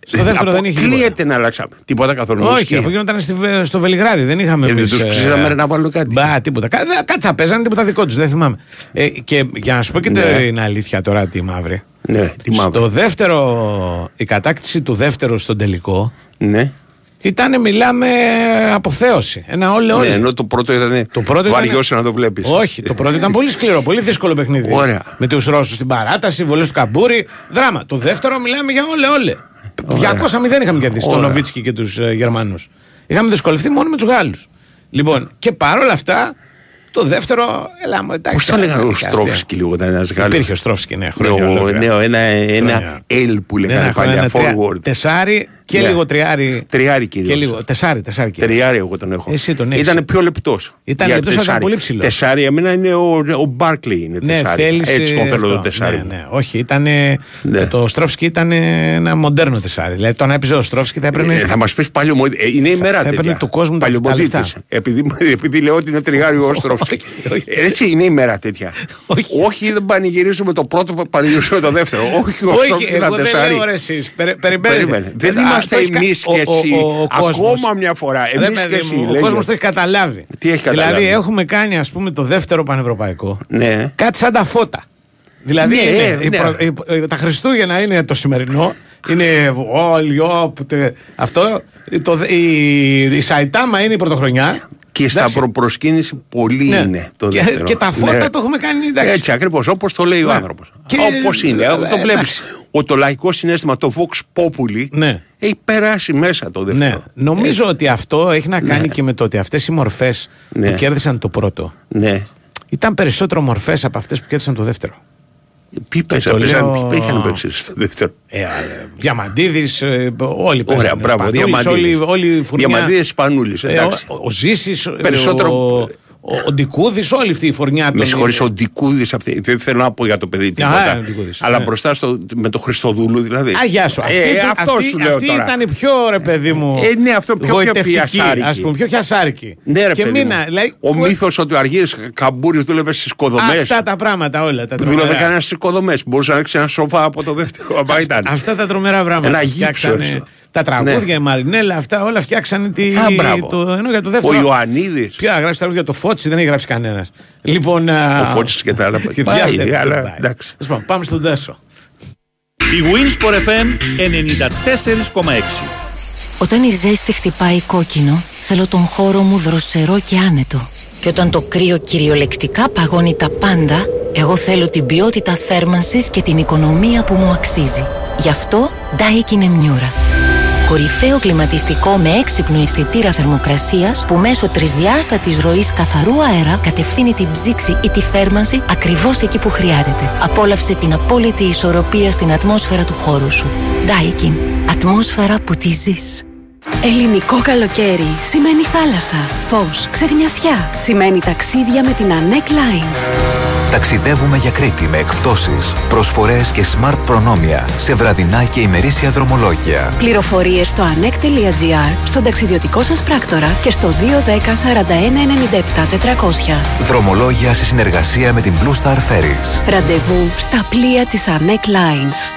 Στο δεύτερο δεν είχε. τίποτα. Αποκλείεται να αλλάξαμε. Τίποτα καθόλου. Όχι, Ισχύει. αφού γινόταν στη Βε- στο Βελιγράδι. Δεν είχαμε Ε, δεν εμείς, τους ψήσαμε να βάλουν κάτι. Μπα, τίποτα. Κά- δε- Κάτι θα παίζανε, τίποτα δικό τους. Δεν θυμάμαι. Ε, και για να σου πω και Ναι. την αλήθεια τώρα τη μαύρη. Ναι, τη μαύρη. Στο δεύτερο, η κατάκτηση του δεύτερου στον τελικό Ναι. ήταν, μιλάμε, αποθέωση. Ένα όλε Ναι, όλε. ενώ το πρώτο ήταν. Το πρώτο ήταν- Βαριώσαι να το βλέπεις. Όχι, το πρώτο ήταν πολύ σκληρό, πολύ δύσκολο παιχνίδι. Ωραία. Με τους Ρώσους στην παράταση, βολές του καμπούρι. Δράμα. Το δεύτερο μιλάμε για όλε όλε. 200-0 είχαμε κερδίσει τον Ωραία. Νοβίτσκι και τους ε, Γερμανούς. Είχαμε δυσκολευτεί μόνο με τους Γάλλους. Λοιπόν, και παρόλα αυτά, το δεύτερο. Ελά, μου, εντάξει. Πώς το έλεγαν ο αστεία. Στρόφσκι λίγο, ήταν ένας Γάλλο. Υπήρχε ο Στρόφσκι, ναι, Ναι, χρόνια ο- ολόκληρα. ναι, ο- ένα, ένα Χρόνια. L που Ναι, λέγανε ένα χρόνο, παλιά, ένα τρία- forward. Τεσάρι και Ναι. λίγο τριάρι. Τριάρι κυρίως. Και λίγο. Τεσάρι, τεσάρι. κυρίως. Τριάρι εγώ τον έχω. Εσύ τον έχεις. Ήταν πιο λεπτός. Ήταν λεπτός, αλλά ήταν πολύ ψηλός. Τεσάρι, εμένα είναι ο, ο Μπάρκλι είναι Ναι, τεσάρι. θέλεις, Έτσι ε, τον θέλω το αυτό. τεσάρι. Ναι, μου. ναι. Όχι, ήταν. Ναι. Το Στρόφσκι ήταν ένα μοντέρνο τεσάρι. Δηλαδή, το να έπαιζε ο Στρόφσκι θα έπαιρνε. Ε, θα μας πεις παλιό ε, είναι η μέρα θα έπαιρνε τέτοια. του κόσμου τα- τα Παλιωμοδίτης. λεφτά. Επειδή, επειδή λέω ότι είναι τριάριο ο Στρόφσκι. Έτσι είναι η μέρα τέτοια. Όχι, δεν πανηγυρίζουμε το πρώτο, πανηγυρίζουμε το δεύτερο. Όχι, ο Όχι, Στρόφσκι ήταν εγώ δεν τεσάρι. λέω ρε εσείς. Περι- Περιμένετε. Περίμενε. Δεν Α, είμαστε το έχει κα- εμείς ο- και ο- εσύ. ο- ο κόσμος. Ακόμα μια φορά. Ρε Εμείς παιδί και εσύ. μου, Ο λέγε. κόσμος το έχει καταλάβει. Τι έχει καταλάβει; Δηλαδή, έχουμε κάνει, ας πούμε, το δεύτερο πανευρωπαϊκό. Ναι. Κάτι σαν τα φώτα. Δηλαδή, Ναι, είναι, η ναι. προ- η- η- τα Χριστούγεννα είναι το σημερινό. Είναι όλοι, όπ, τε- αυτό. Το, η, η Σαϊτάμα είναι η πρωτοχρονιά. Και στα Εντάξει. προπροσκύνηση πολύ Ναι. είναι το Και- δεύτερο. και τα φώτα Ναι. το έχουμε κάνει, εντάξει. Έτσι ακριβώς, όπως το λέει ο Ναι. άνθρωπος. Και- Όπως είναι. ε, το βλέπεις. εντάξει. Ο το λαϊκό συνέστημα, το Vox Populi, Ναι. έχει περάσει μέσα το Ναι. δεύτερο. Νομίζω ότι αυτό έχει να κάνει και με το ότι αυτές οι μορφές Ναι. που κέρδισαν το πρώτο Ναι. ήταν περισσότερο μορφές από αυτές που κέρδισαν το δεύτερο. Ποιοι το παίζαν, παίζαν, λέω- ποιοι είχαν παίξει στο δεύτερο. Ε, Διαμαντίδης, όλοι παίζανε. Ωραία, μπράβο, Σπανούλης, Διαμαντίδης. Όλοι, όλοι φουρνιά. Διαμαντίδης, Σπανούλης, Ε, εντάξει. ο, ο Ζήσης, Περισσότερο- ο, ο, ο Ντικούδης, όλη αυτή η φουρνιά. Με των- συγχωρείς, ο Ντικούδης αυτή. Δεν θέλω να πω για το παιδί Α, τίποτα. ο Ντικούδης, αλλά ναι. μπροστά στο, με το Χριστοδούλου δηλαδή. Α, γεια σου. Αυτή, Ε, ήταν- αυτό αυτή, σου λέω αυτή τώρα. ήταν η πιο ρε παιδί μου. Ε, ναι, αυτό πιο- πιο γοητευτική, πιασάρικη. Ας πούμε, πιο πιασάρικη. Ναι, ρε, και παιδί μήνα, μου. δηλαδή, ο που- μύθος ότι ο Αργύρης Καμπούρης δούλευε στις οικοδομέ. Αυτά τα πράγματα όλα. Τα Δούλευε τρομερά. κανένας στις οικοδομέ. Μπορούσε να ρίξει ένα σοφά από το δεύτερο. άμα ήταν. Αυτά τα τρομερά πράγματα. Ένα που γύψος φτιάξανε έξω. Τα τραγούδια, Ναι. η Μαρινέλα, αυτά όλα φτιάξανε τη, Α, μπράβο. το, ενώ για το Ο δεύτερο. Ιωαννίδης. Ποια να γράψει τραγούδια, το Φώτσι δεν έχει γράψει κανένας. Λοιπόν. Ο Φώτης και τα άλλα. και Πάει, διάφορα, αλλά, δεν πάει. εντάξει. Τέλος πάντων, Πάμε στον Τέσο. Η Winsport FM 94,6. Όταν η ζέστη χτυπάει κόκκινο, θέλω τον χώρο μου δροσερό και άνετο. Και όταν το κρύο κυριολεκτικά παγώνει τα πάντα, εγώ θέλω την ποιότητα θέρμανσης και την οικονομία που μου αξίζει. Γι' αυτό Daikin Emmiura. Κορυφαίο κλιματιστικό με έξυπνο αισθητήρα θερμοκρασίας που μέσω τρισδιάστατης ροής καθαρού αέρα κατευθύνει την ψήξη ή τη θέρμανση ακριβώς εκεί που χρειάζεται. Απόλαυσε την απόλυτη ισορροπία στην ατμόσφαιρα του χώρου σου. Daikin. Ατμόσφαιρα που τη ζεις. Ελληνικό καλοκαίρι σημαίνει θάλασσα, φως, ξεγνιασιά. Σημαίνει ταξίδια με την Anec Lines. Ταξιδεύουμε για Κρήτη με εκπτώσεις, προσφορές και smart προνόμια σε βραδινά και ημερήσια δρομολόγια. Πληροφορίες στο anec.gr, στον ταξιδιωτικό σας πράκτορα και στο 210 41 97 400. Δρομολόγια σε συνεργασία με την Blue Star Ferries. Ραντεβού στα πλοία της Anec Lines.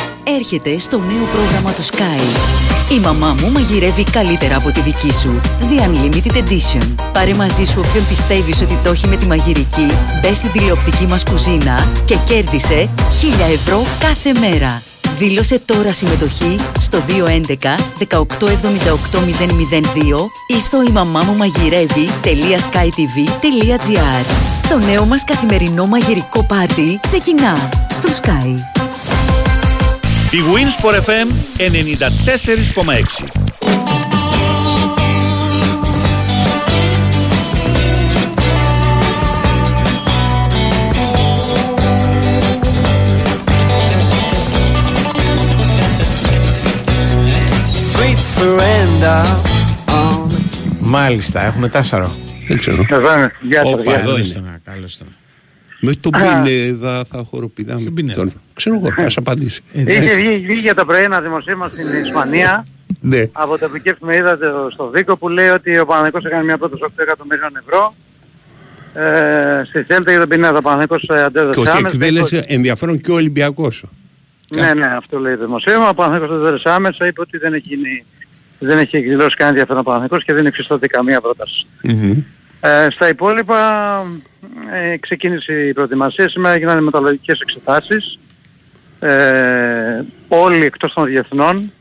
Έρχεται στο νέο πρόγραμμα του Sky. Η μαμά μου μαγειρεύει καλύτερα από τη δική σου. The Unlimited Edition. Πάρε μαζί σου όποιον πιστεύεις ότι το έχει με τη μαγειρική, μπες στην τηλεοπτική μας κουζίνα και κέρδισε 1000 ευρώ κάθε μέρα. Δήλωσε τώρα συμμετοχή στο 211 1878 002 ή στο imamamumagirεvi.skytv.gr Το νέο μας καθημερινό μαγειρικό πάρτι ξεκινά στο Sky. Η Winsport FM 94,6 Sweet surrender. Μάλιστα, έχουμε τέσσαρο. Δεν ξέρω. Εδώ είναι. Γεια σας, Όπα, γεια εδώ σας. είναι. Καλώς τον. Με τον Πινέδα θα χοροπηδάμε. Τον... Ξέρω εγώ, θα απαντήσει. Είχε βγει, βγήκε το πρωί ένα δημοσίευμα στην Ισπανία Ναι. από τοπική εφημερίδα το- στο Δίκο που λέει ότι ο Παναγικός έκανε μια πρόταση 8 εκατομμυρίων ευρώ ε, στη Θέλτα για τον Πινέδα. Ο Παναγικός ε, Και αντέδρασε ότι άμεσα. εκδέλεσε ενδιαφέρον και ο Ολυμπιακός. Ναι, ναι, αυτό λέει το δημοσίευμα. Ο Παναγικός αντέδρασε άμεσα, είπε ότι δεν έχει, γίνει, δεν έχει εκδηλώσει κανένα ενδιαφέρον ο Παναγικός και δεν εξιστώθηκε καμία πρόταση. Ε, στα υπόλοιπα ε, ξεκίνησε η προετοιμασία. Σήμερα έγιναν μεταλλογικές εξετάσεις. Ε, όλοι εκτός των διεθνών.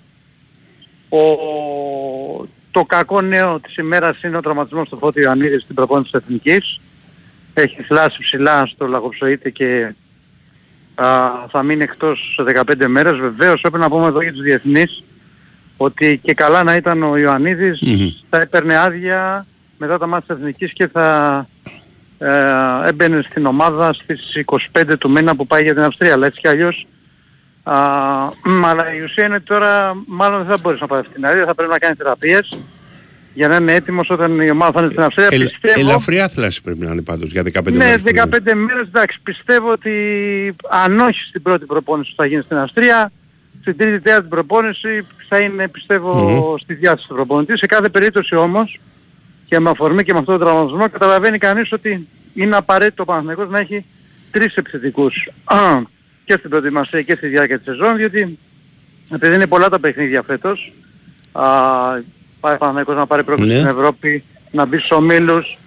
Ο, το κακό νέο της ημέρας είναι ο τραυματισμός του Φώτη Ιωαννίδη στην προπόνηση της Εθνικής. Έχει θλάσει ψηλά στο λαγοψοίτη και α, θα μείνει εκτός σε 15 μέρες. Βεβαίως πρέπει να πούμε εδώ για τους διεθνείς ότι και καλά να ήταν ο Ιωαννίδης θα έπαιρνε άδεια μετά τα μάτια της Εθνικής και θα ε, έμπαινε στην ομάδα στις 25 του μήνα που πάει για την Αυστρία. Αλλά έτσι κι αλλιώς α, μ, αλλά η ουσία είναι ότι τώρα μάλλον δεν θα μπορείς να πάρει αυτή την άδεια, θα πρέπει να κάνεις θεραπείες για να είναι έτοιμος όταν η ομάδα θα είναι στην Αυστρία. Ελ, Πιστεύω- ελαφριά θλάση πρέπει να είναι πάντως για 15 ναι, μέρες. 15 μέρες εντάξει. Πιστεύω ότι αν όχι στην πρώτη προπόνηση που θα γίνει στην Αυστρία, στην τρίτη τέταρτη προπόνηση θα είναι πιστεύω Μμμ. στη διάθεση του προπονητή. Σε κάθε περίπτωση όμως και με αφορμή και με αυτόν τον τραυματισμό καταλαβαίνει κανείς ότι είναι απαραίτητο ο Παναθηναϊκός να έχει τρεις επιθετικούς και στην προετοιμασία και στη διάρκεια της σεζόν διότι επειδή είναι πολλά τα παιχνίδια φέτος α, πάει ο Παναθηναϊκός να πάρει πρόκληση Ναι. στην Ευρώπη, να μπει στους ομίλους,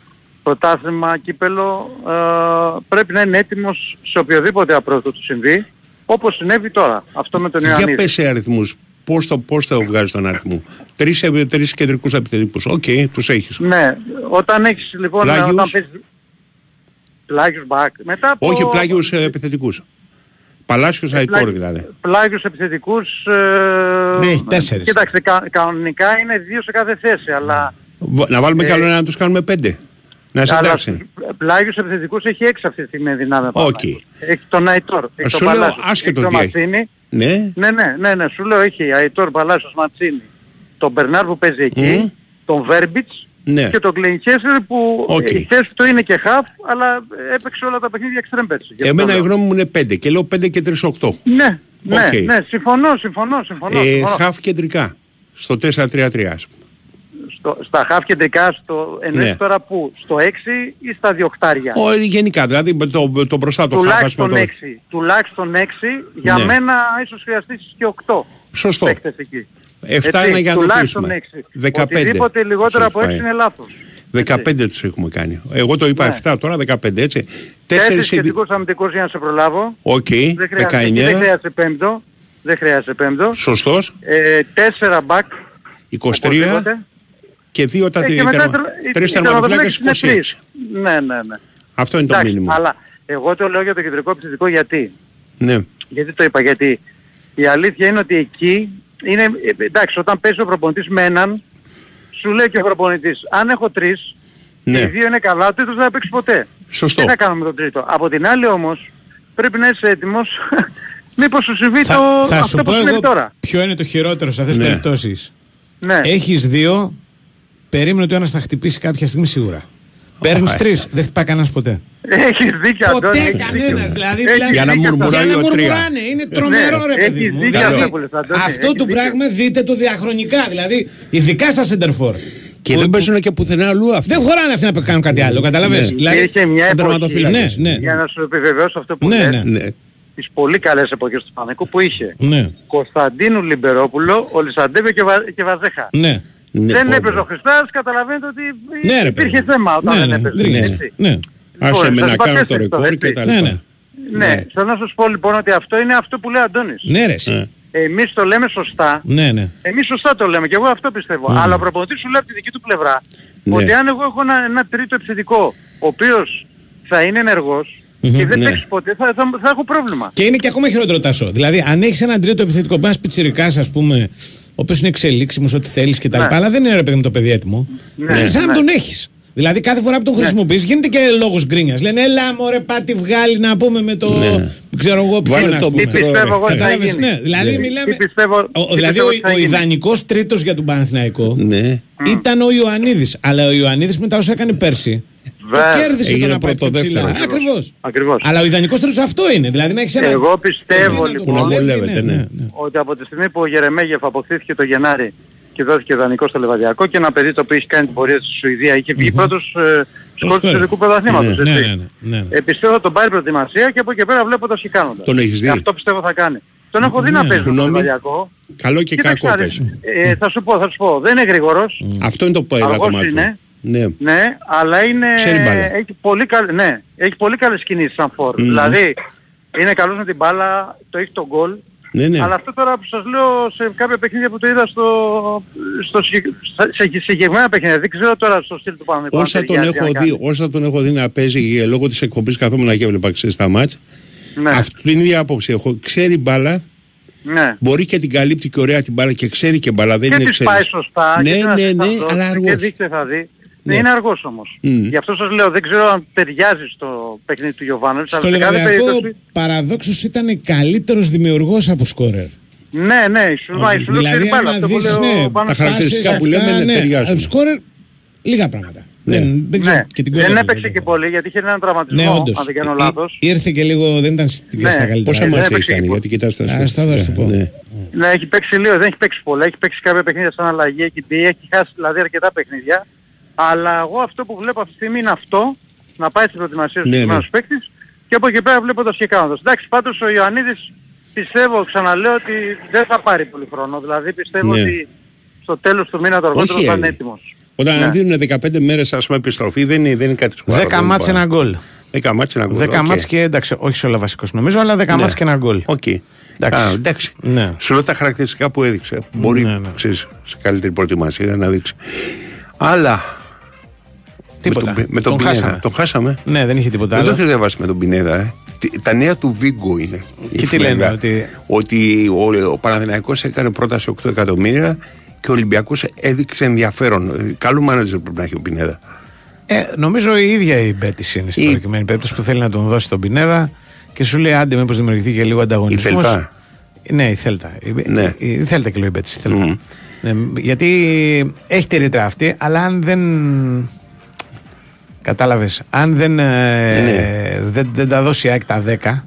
πρωτάθλημα, κύπελο, ε, πρέπει να είναι έτοιμος σε οποιοδήποτε απρόοδο του συμβεί, όπως συνέβη τώρα. Αυτό με τον Για Ιωαννίδη. πες σε αριθμούς. Πώς το, πώς το βγάζεις τον αριθμό. Τρεις, ε, τρεις κεντρικούς επιθετικούς. Οκ, τους έχεις. Ναι, όταν έχεις λοιπόν... Πλάγιους. Όταν παίζεις... Πλάγιους μπακ. Μετά από... Όχι πλάγιους ε, επιθετικούς. Παλάσιος Αϊτόρ πλάγι- δηλαδή. Πλάγιους επιθετικούς... Ε... Ναι, έχει τέσσερις. Κοίταξε, κα, κανονικά είναι δύο σε κάθε θέση, αλλά... Β- Να βάλουμε Ε, κι άλλο ένα να τους κάνουμε πέντε. Να είσαι αλλά εντάξει. πλάγιους επιθετικούς έχει έξι αυτή τη στιγμή δυνάμει. Οκ. Έχει τον Αϊτόρ, έχει Σου τον λέω, Παλάσιος, άσχετο έχει τον τι έχει. Μαντσίνι. Ναι. Ναι, ναι, ναι, ναι, σου λέω έχει Αϊτόρ, Παλάσιος, Μαντσίνι, τον Μπερνάρ που παίζει εκεί, Μμ. τον Βέρμπιτς Ναι. και τον Κλεινχέσερ που Οκ. η θέση του είναι και χαφ, αλλά έπαιξε όλα τα παιχνίδια εξτρέμ πέρσι. Γι' αυτό Εμένα η λέω. γνώμη μου είναι πέντε και λέω πέντε και τρεις οκτώ. Ναι, ναι, Οκ. ναι, συμφωνώ, συμφωνώ, συμφωνώ. Ε, συμφωνώ. χαφ κεντρικά. Στο 4-3-3 ας πούμε. Στο, στα half κεντρικά, στο, εννοείς Ναι. τώρα που, στο 6 ή στα διοχτάρια. Ο, γενικά, δηλαδή το, το μπροστά το χαφ ας πούμε. τουλάχιστον το- 6, τουλάχιστον 6, για Ναι. μένα ίσως χρειαστείς και 8 Σωστό. παίκτες εκεί. Εφτά Έτσι, είναι για να το τουλάχιστον κλείσουμε. 6. 15 Οτιδήποτε λιγότερο τους από 6 έχει πάει. είναι λάθος. 15 τους έχουμε κάνει. Εγώ το είπα Ναι. 7 τώρα 15 έτσι. Τέσσερις Τέσσερις ειδι- σχετικούς αμυντικούς για να σε προλάβω. Οκ, Δεν χρειάζεται, εκεί δεν 19. χρειάζεται πέμπτο. Δεν χρειάζεται πέμπτο. Σωστός. Ε, 4 μπακ. 23 και δύο τα Ε, τρία και μετά τερμα- τρο- οι- τρεις οι τερματοφύλακες τερματοφύλακες είναι 26. τρεις. Ναι, ναι, ναι. Αυτό είναι το Εντάξει, μήνυμα. Αλλά εγώ το λέω για το κεντρικό επιθετικό γιατί. Ναι. Γιατί το είπα, γιατί η αλήθεια είναι ότι εκεί είναι, ε, εντάξει, όταν παίζει ο προπονητής με έναν, σου λέει και ο προπονητής, αν έχω τρεις, Ναι. οι δύο είναι καλά, ο τρίτος δεν θα παίξει ποτέ. Σωστό. Τι θα κάνουμε με τον τρίτο. Από την άλλη όμως, πρέπει να είσαι έτοιμος, μήπως σου συμβεί Θα, το, θα σου αυτό που πω συμβαίνει εγώ τώρα. ποιο είναι το χειρότερο σε αυτές τις Ναι. περιπτώσεις. Ναι. Έχεις δύο, περίμενε ότι ο ένας θα χτυπήσει κάποια στιγμή σίγουρα. Παίρνεις Α, τρεις. Δεν χτυπάει κανένας ποτέ. Έχεις δίκιο Ποτέ Αντώνη, έχεις κανένα. δίκιο. Δηλαδή, Έχεις μιλάμε- Για να δίκιο, μουρμουράει Για να ο τρία. μουρμουράνε. Είναι τρομερό Ναι, ρε παιδί έχεις μου. δίκιο Δηλαδή, αυτό που λες, Αντώνη, αυτό έχεις το δίκιο. πράγμα δείτε το διαχρονικά. Δηλαδή, ειδικά στα center Και δεν παίζουν και πουθενά αλλού αυτό. Δεν χωράνε αυτοί να κάνουν κάτι άλλο, καταλαβες. Ναι. Δηλαδή, Υπήρχε μια σαν εποχή, τερματοφύλακες. Ναι, ναι. για να σου επιβεβαιώσω αυτό που Ναι, λες, ναι. Ναι. τις πολύ καλές εποχές του Πανικού που είχε Ναι, Κωνσταντίνου Λιμπερόπουλο, ο Λισαντέβιο και, Βα... και Βαζέχα. ναι. Ναι, δεν πω, έπαιζε πω. ο Χριστάς, καταλαβαίνετε ότι Ναι, ρε υπήρχε παιδί. θέμα όταν Ναι, δεν ναι, έπαιζε. ναι, έτσι. ναι. Άσε με σας να είπα κάνω το τέσσερις ρεκόρ τώρα, και έτσι. τα Ναι, λοιπά. ναι. Ναι, θέλω να σας πω λοιπόν ότι αυτό είναι αυτό που λέει ο Αντώνης. Ναι, ρε. εσύ. Ναι. Εμείς το λέμε σωστά, Ναι, ναι. εμείς σωστά το λέμε και εγώ αυτό πιστεύω. Αλλά ο προπονητής σου λέει από τη δική του πλευρά Ναι. ότι αν εγώ έχω ένα, ένα τρίτο επιθετικό ο οποίος θα είναι ενεργός και δεν Ναι. παίξεις ποτέ θα, θα, θα έχω πρόβλημα. Και είναι και ακόμα χειρότερο τάσο. Δηλαδή, αν έχεις έναν τρίτο επιθετικό, ένα πιτσυρικά, ας πούμε, ο οποίος είναι εξελίξιμος, ό,τι θέλεις κτλ. Ναι. Αλλά δεν είναι ρε παιδί με το παιδί έτοιμο. Ναι, είναι σαν να ναι. τον έχεις. Δηλαδή, κάθε φορά που τον χρησιμοποιείς γίνεται και λόγος γκρίνιας. Λένε, έλα μωρέ, πάτη βγάλει να πούμε με το. Ναι. ξέρω εγώ ποιον. Βάλε ας το πούμε. μικρό, Τι πιστεύω εγώ ότι θα Κατάλαβες, γίνει. ναι, δηλαδή Ναι. μιλάμε. Τι πιστεύω, Ο, τι δηλαδή πιστεύω ο, ότι θα ο γίνει. ιδανικός τρίτος για τον Παναθηναϊκό Ναι. ήταν ο Ιωαννίδης. Αλλά ο Ιωαννίδης μετά όσα έκανε πέρσι. Βέβαια. Το κέρδισε Έγινε τον πρώτο δεύτερος. Ακριβώς. Ακριβώς. Αλλά ο ιδανικός τρίτο αυτό είναι. Δηλαδή να έχεις ένα. Εγώ πιστεύω ένα- λοιπόν Που να βολεύεται, ναι, ναι. ναι, ναι. ότι από τη στιγμή που ο Γερεμέγεφ αποκτήθηκε το Γενάρη και δόθηκε δανεικό στο Λεβαδιακό και ένα παιδί το οποίο έχει κάνει την πορεία στη Σουηδία είχε βγει πρώτος ε, σκόρ του σκόρ. ειδικού πρωταθλήματος. Ναι, έτσι. ναι, ναι, ναι, ναι. Ε, πιστεύω τον πάρει προετοιμασία και από εκεί πέρα βλέπω το κάνοντας. Τον έχεις δει; Και αυτό πιστεύω θα κάνει. Τον έχω δει να Ναι, παίζει στο γνώμη. Λεβαδιακό. Καλό και Κοίταξε κακό να δεις. παίζει. Ε, θα σου πω, θα σου πω. Δεν είναι γρήγορος. Αυτό είναι το Αργός πέλατωμά του. Είναι. Ναι. Ναι, αλλά είναι... Ξέρει μπάλα. Έχει πολύ, καλ... ναι, έχει πολύ καλές κινήσεις σαν φόρ. Μμμ. Δηλαδή, είναι καλός με την μπάλα, το έχει τον γκολ. Ναι, ναι. Αλλά αυτό τώρα που σας λέω σε κάποια παιχνίδια που το είδα στο, στο, συγκεκ- σε σε συγκεκριμένα παιχνίδια. Δεν ξέρω τώρα στο στυλ του Παναγικού. αν Όσα τον, ταιριάζει, έχω αν κάνει. δει, όσα τον έχω δει να παίζει και λόγω της εκπομπής καθόμουν και έβλεπα ξέρεις τα μάτς Ναι, αυτή την ίδια άποψη έχω. Ξέρει μπάλα, ναι. μπορεί και την καλύπτει και ωραία την μπάλα και ξέρει και μπάλα, δεν Και είναι της πάει ξέρεις. σωστά. Ναι, και την ναι, ναι, ασφαλώς, αλλά Και αργός. δείξτε θα δει. Ναι. Ναι. Είναι αργός όμως. Μμ. Γι' αυτό σας λέω, δεν ξέρω αν ταιριάζει στο παιχνίδι του Γιωβάνοβιτς. Στο αλλά σε κάθε Λεβαδιακό περίπτωση... παραδόξως ήταν καλύτερος δημιουργός από σκόρερ. Ναι, ναι, η σου μα, η σου λέω Δηλαδή, ξέρει μπάλα. άμα Αυτό που δεις, λέω ναι, πάνω τα στο- χαρακτηριστικά φάσεις, που λέμε, αυτά, ναι, ταιριάζουν. Σκόρερ, λίγα πράγματα. Ναι. Δεν, δεν ξέρω Ναι, και την δεν κόλλα έπαιξε και πολύ γιατί είχε έναν τραυματισμό, Ναι, όντως. αν δεν κάνω Ή- λάθος. Ήρθε και λίγο, δεν ήταν στην Ναι. στα καλύτερα. Πόσα δεν μάτια έπαιξε έχει κάνει, και γιατί κοιτάς τα Α, στατιστικά. στα δώσ' το πω. Ναι. Ναι, έχει παίξει λίγο, δεν έχει παίξει πολλά. Έχει παίξει κάποια παιχνίδια σαν αλλαγή, έχει μπει, έχει χάσει δηλαδή αρκετά παιχνίδια. Αλλά εγώ αυτό που βλέπω αυτή τη στιγμή είναι αυτό, να πάει στην προετοιμασία του Ναι, συγκεκριμένος ναι. παίκτης και από εκεί πέρα βλέπω το σκεκάνοντας. Εντάξει, πάντως ο Ιωαννίδης πιστεύω, ξαναλέω ότι δεν θα πάρει πολύ χρόνο. Δηλαδή πιστεύω Ναι. ότι στο τέλος του μήνα το αργότερο Όχι, θα είναι ε, έτοιμος. Όταν Ναι. δίνουν 15 μέρες ας πούμε επιστροφή δεν είναι, δεν είναι κάτι σοβαρό. 10 ματς ένα γκολ. 10 ματς ένα γκολ. 10 οκ. μάτς και εντάξει, όχι σε όλα βασικός νομίζω, αλλά 10 Ναι. ματς και ένα γκολ. Οκ. Εντάξει. Α, εντάξει. Ναι. Σου λέω τα χαρακτηριστικά που έδειξε. Μπορεί Ναι, ναι. ξέρεις, σε καλύτερη προετοιμασία να δείξει. Αλλά Τίποτα. με τον, με τον Τον Πινέδα. χάσαμε. Τον χάσαμε; Ναι, δεν είχε τίποτα Δεν το άλλο. έχεις διαβάσει με τον Πινέδα, ε. Τι- Τα νέα του Βίγκο είναι. η Και τι λένε, εφημερίδα. ότι- ότι ο, ο Παναθηναϊκός έκανε πρόταση 8 εκατομμύρια και ο Ολυμπιακός έδειξε ενδιαφέρον. Ε, Καλό μάνατζερ πρέπει να έχει ο Πινέδα. Ε, νομίζω η ίδια η Μπέτης είναι στην Η- προκειμένη περίπτωση που θέλει να τον δώσει τον Πινέδα και σου λέει άντε μήπως δημιουργηθεί και λίγο ανταγωνισμός. Η Θέλτα. Ναι, η Θέλτα. Η, Ναι. η, η Θέλτα και λέει η Μπέτης. η Θέλτα. Μμμ. Ναι, γιατί έχει τη ρήτρα αυτή, αλλά αν δεν. Κατάλαβες, αν δεν, ε, Ναι. δεν, δεν τα δώσει η ΑΕΚ τα 10,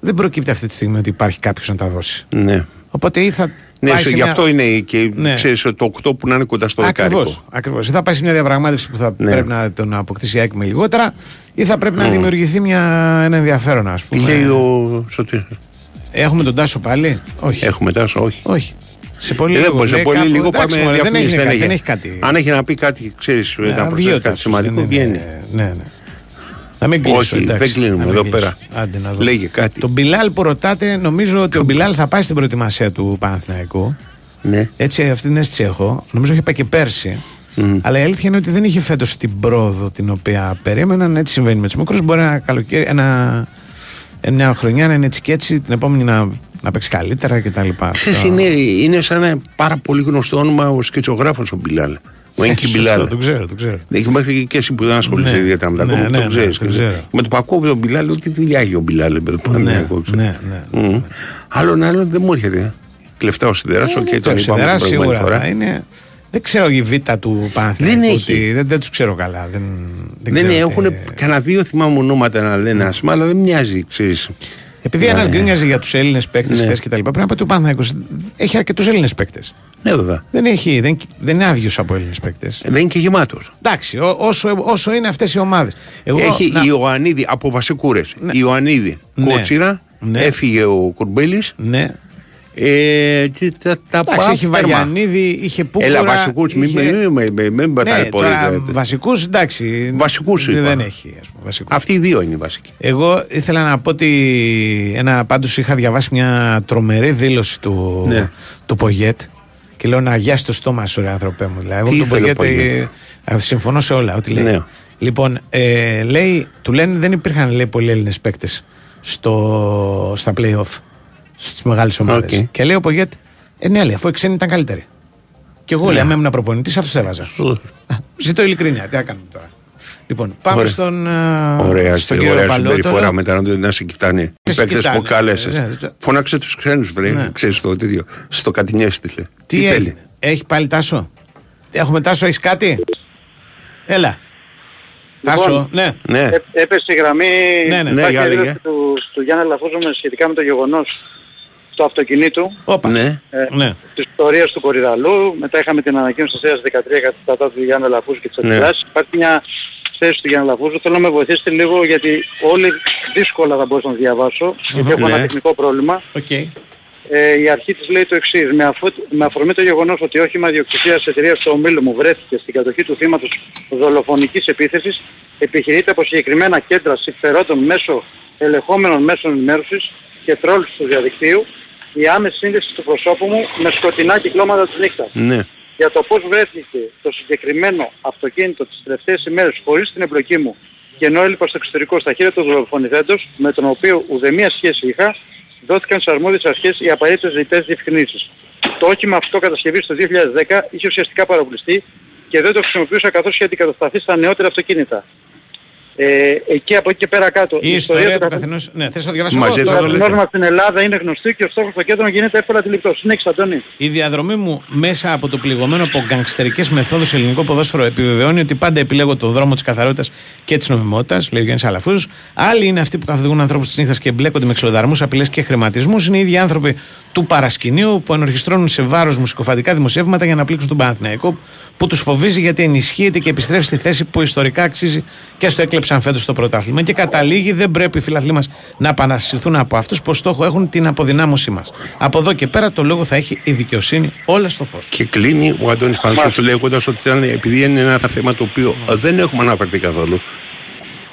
δεν προκύπτει αυτή τη στιγμή ότι υπάρχει κάποιος να τα δώσει. Ναι. Οπότε ή θα Ναι, πάει σε- σε γι' μια- αυτό είναι και Ναι. ξέρεις, το 8 που να είναι κοντά στο Ακριβώς, δεκάρικο. ακριβώς. Ή θα πάει σε μια διαπραγμάτευση που θα Ναι. πρέπει να τον αποκτήσει η ΑΕΚ με λιγότερα, ή θα πρέπει να Μμ. δημιουργηθεί μια, ένα ενδιαφέρον, ας Τι πούμε. λέει ο Σωτήρης. Έχουμε τον Τάσο πάλι; Όχι. Έχουμε τάσο, όχι. Όχι. Σε πολύ Ε, δεν λίγο. μπορείς, σε λέει πολύ κάπου- λίγο εντάξει, πάμε μωρέ, δεν, διαφημίσεις, έχει κάτι, έγινε. δεν έχει κάτι. Αν έχει να πει κάτι, ξέρεις, Ναι, να βγει ο προσθέσει κάτι Τάσος, σημαντικό, δεν είναι- βγαίνει. Ναι, ναι. Να μην κλείσω, Όχι, εντάξει, δεν κλείνουμε να μην εδώ κλείσω. πέρα. Άντε να δω. Λέγε κάτι. Τον Μπιλάλ που ρωτάτε, νομίζω ότι ο Μπιλάλ θα πάει στην προετοιμασία του Παναθηναϊκού. Ναι. Έτσι, αυτή την αίσθηση έχω. Νομίζω είχε πάει και πέρσι. Αλλά η αλήθεια είναι ότι δεν είχε φέτος την πρόοδο την οποία περίμεναν. Έτσι συμβαίνει με τους μικρούς. Μπορεί ένα καλοκαίρι, ένα, ε, μια χρονιά να είναι έτσι και έτσι, την επόμενη να, να παίξει καλύτερα κτλ. Ξέρεις, είναι, είναι σαν ένα πάρα πολύ γνωστό όνομα ο σκιτσογράφος ο Μπιλάλ. Ο Ένκι Σωστό, Μπιλάλ. Το ξέρω, το ξέρω. Έχει μέχρι και εσύ που δεν ασχολείσαι Ναι. ιδιαίτερα με τα Ναι, κόμικς, ναι, το ναι, ξέρεις. το ξέρω. Με το πακό τον Μπιλάλ, τι δουλειά έχει ο Μπιλάλ με το Παναθηναϊκό. ναι, ναι. Άλλον άλλον δεν μου έρχεται. Κλεφτά ο Σιδεράς, οκ, τον Το είπαμε Σιδεράς την προηγούμενη σίγουρα φορά. θα είναι. Δεν ξέρω η β' του Παναθηναϊκού. Δεν ότι- έχει. Δεν, δεν τους ξέρω καλά. Δεν, δεν, Δεν ξέρω έχουν τι- κανένα δύο θυμάμαι ονόματα να λένε άσχημα, αλλά δεν μοιάζει, ξέρεις. Επειδή ένα Ναι. γκρίνιαζε για τους Έλληνες παίκτες Ναι. χθες και τα λοιπά, πρέπει να πω ότι ο Παναθηναϊκός έχει αρκετούς Έλληνες παίκτες. Ναι, βέβαια. Δεν, έχει, δεν, δεν είναι άδειος από Έλληνες παίκτες. Δεν είναι και γεμάτος. Εντάξει, ό- όσο, όσο είναι αυτές οι ομάδες. Έχει η Ιωαννίδη από βασικούρες. Η Ιωαννίδη Ναι. Κότσιρα. Ναι. Έφυγε ο Κουρμπέλης. Ναι. Ε, τι, τα, τα Εντάξει, πα- έχει τέρμα. Βαγιανίδη, είχε Πούκουρα. Έλα, βασικούς, μην είχε- μην- μην- μην- μην πατάει Ναι, πόδι. τώρα δηλαδή. βασικούς εντάξει. Βασικούς είπα. Δεν έχει. Ας πούμε, βασικούς. Αυτοί οι δύο είναι οι βασικοί. Εγώ ήθελα να πω ότι ένα πάντως είχα διαβάσει μια τρομερή δήλωση του, Ναι. του Πογέτ και λέω να αγιάσει το στόμα σου ρε άνθρωπέ μου. Δηλαδή, εγώ Τι τον ήθελε ο Πογέτ Πογέτ; ε, ε, συμφωνώ σε όλα ό,τι λέει. Ναι. Λοιπόν, ε, λέει, του λένε δεν υπήρχαν λέει, πολλοί Έλληνες παίκτες στο, στα play-off στις μεγάλες ομάδες. Οκ. Και λέει ο Πογέτ, ε, ναι, λέει, αφού οι ξένοι ήταν καλύτεροι. Και εγώ λέει, αν ήμουν προπονητής, αυτούς θα έβαζα. Α, Ζητώ ειλικρίνεια, τι να κάνουμε τώρα. Λοιπόν, πάμε Ωραία. στον, ε, Ωραία, στον και κύριο ωραία Παλότολο. συμπεριφορά μετά να, να σε κοιτάνε. Οι σε παίκτες κοιτάνε, που κάλεσε. ναι, ναι. Φώναξε τους ξένους, βρε. Ναι. Ξέρεις το τέτοιο. Στο κατηνιέστηκε. Τι, έγινε, έχει πάλι Τάσο; Έχουμε Τάσο, έχεις κάτι; Έλα. Τάσο, ναι. Ναι. Έ- Έπεσε η γραμμή Ναι, ναι. Ναι, υπάρχει για λέγε. δήλωση του, του Γιάννη Αλαφούζου με- σχετικά με το γεγονός του αυτοκινήτου Όπα. Ναι. ε, Ναι. της ιστορίας του Κορυδαλλού. Μετά είχαμε την ανακοίνωση της 2013 κατά του Γιάννη Αλαφούζου και της Ναι. αντιδράσεις. Υπάρχει μια θέση του Γιάννη Αλαφούζου. Θέλω να με βοηθήσετε λίγο γιατί όλοι δύσκολα θα μπορούσα να διαβάσω γιατί έχω Ναι. ένα τεχνικό πρόβλημα. Οκ. Ε, η αρχή της λέει το εξής. Με, αφού, με αφορμή το γεγονός ότι όχημα διοκτησίας της εταιρείας του ομίλου μου βρέθηκε στην κατοχή του θύματος δολοφονικής επίθεσης, επιχειρείται από συγκεκριμένα κέντρα συμφερόντων μέσω ελεγχόμενων μέσων ενημέρωσης και τρόλους του διαδικτύου, η άμεση σύνδεση του προσώπου μου με σκοτεινά κυκλώματα της νύχτας. Ναι. Για το πώς βρέθηκε το συγκεκριμένο αυτοκίνητο τις τελευταίες ημέρες χωρίς την εμπλοκή μου και ενώ έλειπα στο εξωτερικό στα χέρια του δολοφονηθέντος, με τον οποίο ουδέμια σχέση είχα, δόθηκαν στις αρμόδιες αρχές οι απαραίτητες ζητές διευκρινήσεις. Το όχημα αυτό κατασκευής το 2010 είχε ουσιαστικά παραπληστεί και δεν το χρησιμοποιούσα καθώς είχε αντικατασταθεί στα νεότερα αυτοκίνητα. Ε, εκεί από εκεί και πέρα κάτω. Η ιστορία του καθ- καθενός. Ναι, θες να το διαβάσω Μαζί εγώ; θα Το το λέτε. καθενός μας στην Ελλάδα είναι γνωστή και ο στόχος στο κέντρο γίνεται εύκολα αντιληπτός. Συνέχισε Αντώνη. Η διαδρομή μου μέσα από το πληγωμένο από γκαγκστερικές μεθόδους ελληνικό ποδόσφαιρο επιβεβαιώνει ότι πάντα επιλέγω τον δρόμο της καθαρότητας και της νομιμότητας, λέει ο Γιάννης Αλαφούζος. Άλλοι είναι αυτοί που καθοδηγούν ανθρώπους της νύχτας και εμπλέκονται με ξυλοδαρμού, απειλές και χρηματισμούς. Είναι οι ίδιοι άνθρωποι του παρασκηνίου που ενορχιστρώνουν σε βάρος μουσικοφαντικά δημοσιεύματα για να πλήξουν τον Παναθηναϊκό, που τους φοβίζει γιατί ενισχύεται και επιστρέφει στη θέση που ιστορικά αξίζει και στο έκλεψαν φέτος το πρωτάθλημα. Και καταλήγει, δεν πρέπει οι φιλαθλοί μας να επανασυρθούν από αυτούς που στόχο έχουν την αποδυνάμωσή μας. Από εδώ και πέρα το λόγο θα έχει η δικαιοσύνη όλα στο φως. Και κλείνει ο Αντώνης Παναγιώτης λέγοντας ότι ήταν, επειδή είναι ένα θέμα το οποίο δεν έχουμε αναφερθεί καθόλου,